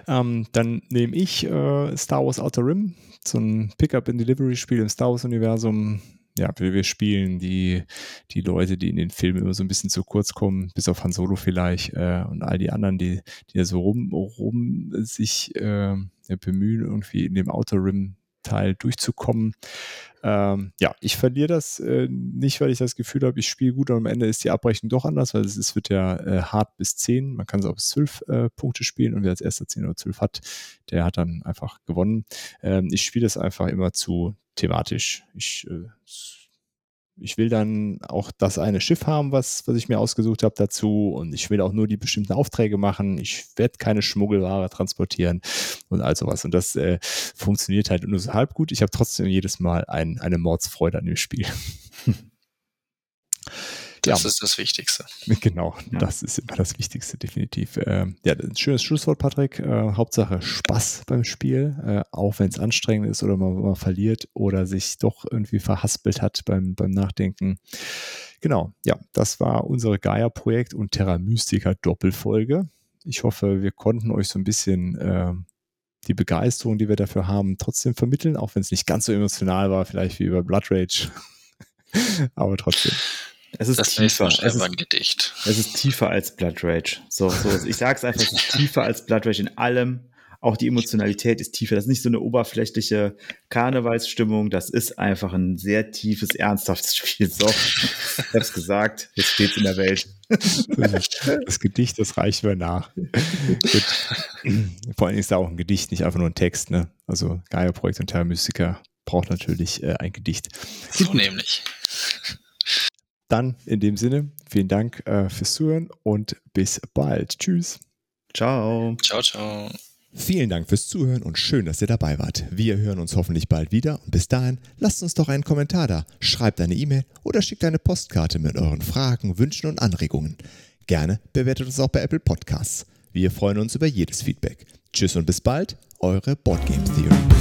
Ähm, dann nehme ich äh, Star Wars Outer Rim, so ein Pickup-and-Delivery-Spiel im Star Wars-Universum ja, wir, wir spielen die, die Leute, die in den Filmen immer so ein bisschen zu kurz kommen, bis auf Han Solo vielleicht äh, und all die anderen, die, die da so rum, rum sich äh, bemühen, irgendwie in dem Outer Rim Teil durchzukommen. Ähm, ja, ich verliere das äh, nicht, weil ich das Gefühl habe, ich spiele gut und am Ende ist die Abrechnung doch anders, weil es, es wird ja äh, hart bis 10. Man kann es auch bis 12 äh, Punkte spielen und wer als erster 10 oder 12 hat, der hat dann einfach gewonnen. Ähm, ich spiele das einfach immer zu thematisch. Ich, äh, ich will dann auch das eine Schiff haben, was, was ich mir ausgesucht habe dazu und ich will auch nur die bestimmten Aufträge machen. Ich werde keine Schmuggelware transportieren und all sowas. Und das äh, funktioniert halt nur so halb gut. Ich habe trotzdem jedes Mal ein, eine Mordsfreude an dem Spiel. (laughs) Das ja. ist das Wichtigste. (laughs) Genau, ja. das ist immer das Wichtigste, definitiv. Ähm, ja, ein schönes Schlusswort, Patrick. Äh, Hauptsache Spaß beim Spiel, äh, auch wenn es anstrengend ist oder man, man, verliert oder sich doch irgendwie verhaspelt hat beim, beim Nachdenken. Genau, ja, das war unsere Gaia-Projekt und Terra Mystica Doppelfolge. Ich hoffe, wir konnten euch so ein bisschen äh, die Begeisterung, die wir dafür haben, trotzdem vermitteln, auch wenn es nicht ganz so emotional war, vielleicht wie über Blood Rage. (laughs) Aber trotzdem. Es ist das tiefer. Es ist, ein Gedicht. Es ist tiefer als Blood Rage. So, so. Ich sag's einfach, es ist tiefer als Blood Rage in allem. Auch die Emotionalität ist tiefer. Das ist nicht so eine oberflächliche Karnevalsstimmung. Das ist einfach ein sehr tiefes, ernsthaftes Spiel. So, ich hab's gesagt. Jetzt steht's in der Welt. Das Gedicht, das reicht mir nach. Gut. Vor allem ist da auch ein Gedicht, nicht einfach nur ein Text. Ne? Also Gaia-Projekt und Terra Mystica braucht natürlich äh, ein Gedicht. So nämlich. Dann in dem Sinne, vielen Dank äh, fürs Zuhören und bis bald. Tschüss. Ciao. Ciao, ciao. Vielen Dank fürs Zuhören und schön, dass ihr dabei wart. Wir hören uns hoffentlich bald wieder und bis dahin lasst uns doch einen Kommentar da, schreibt eine E-Mail oder schickt eine Postkarte mit euren Fragen, Wünschen und Anregungen. Gerne bewertet uns auch bei Apple Podcasts. Wir freuen uns über jedes Feedback. Tschüss und bis bald, eure Boardgame Theory.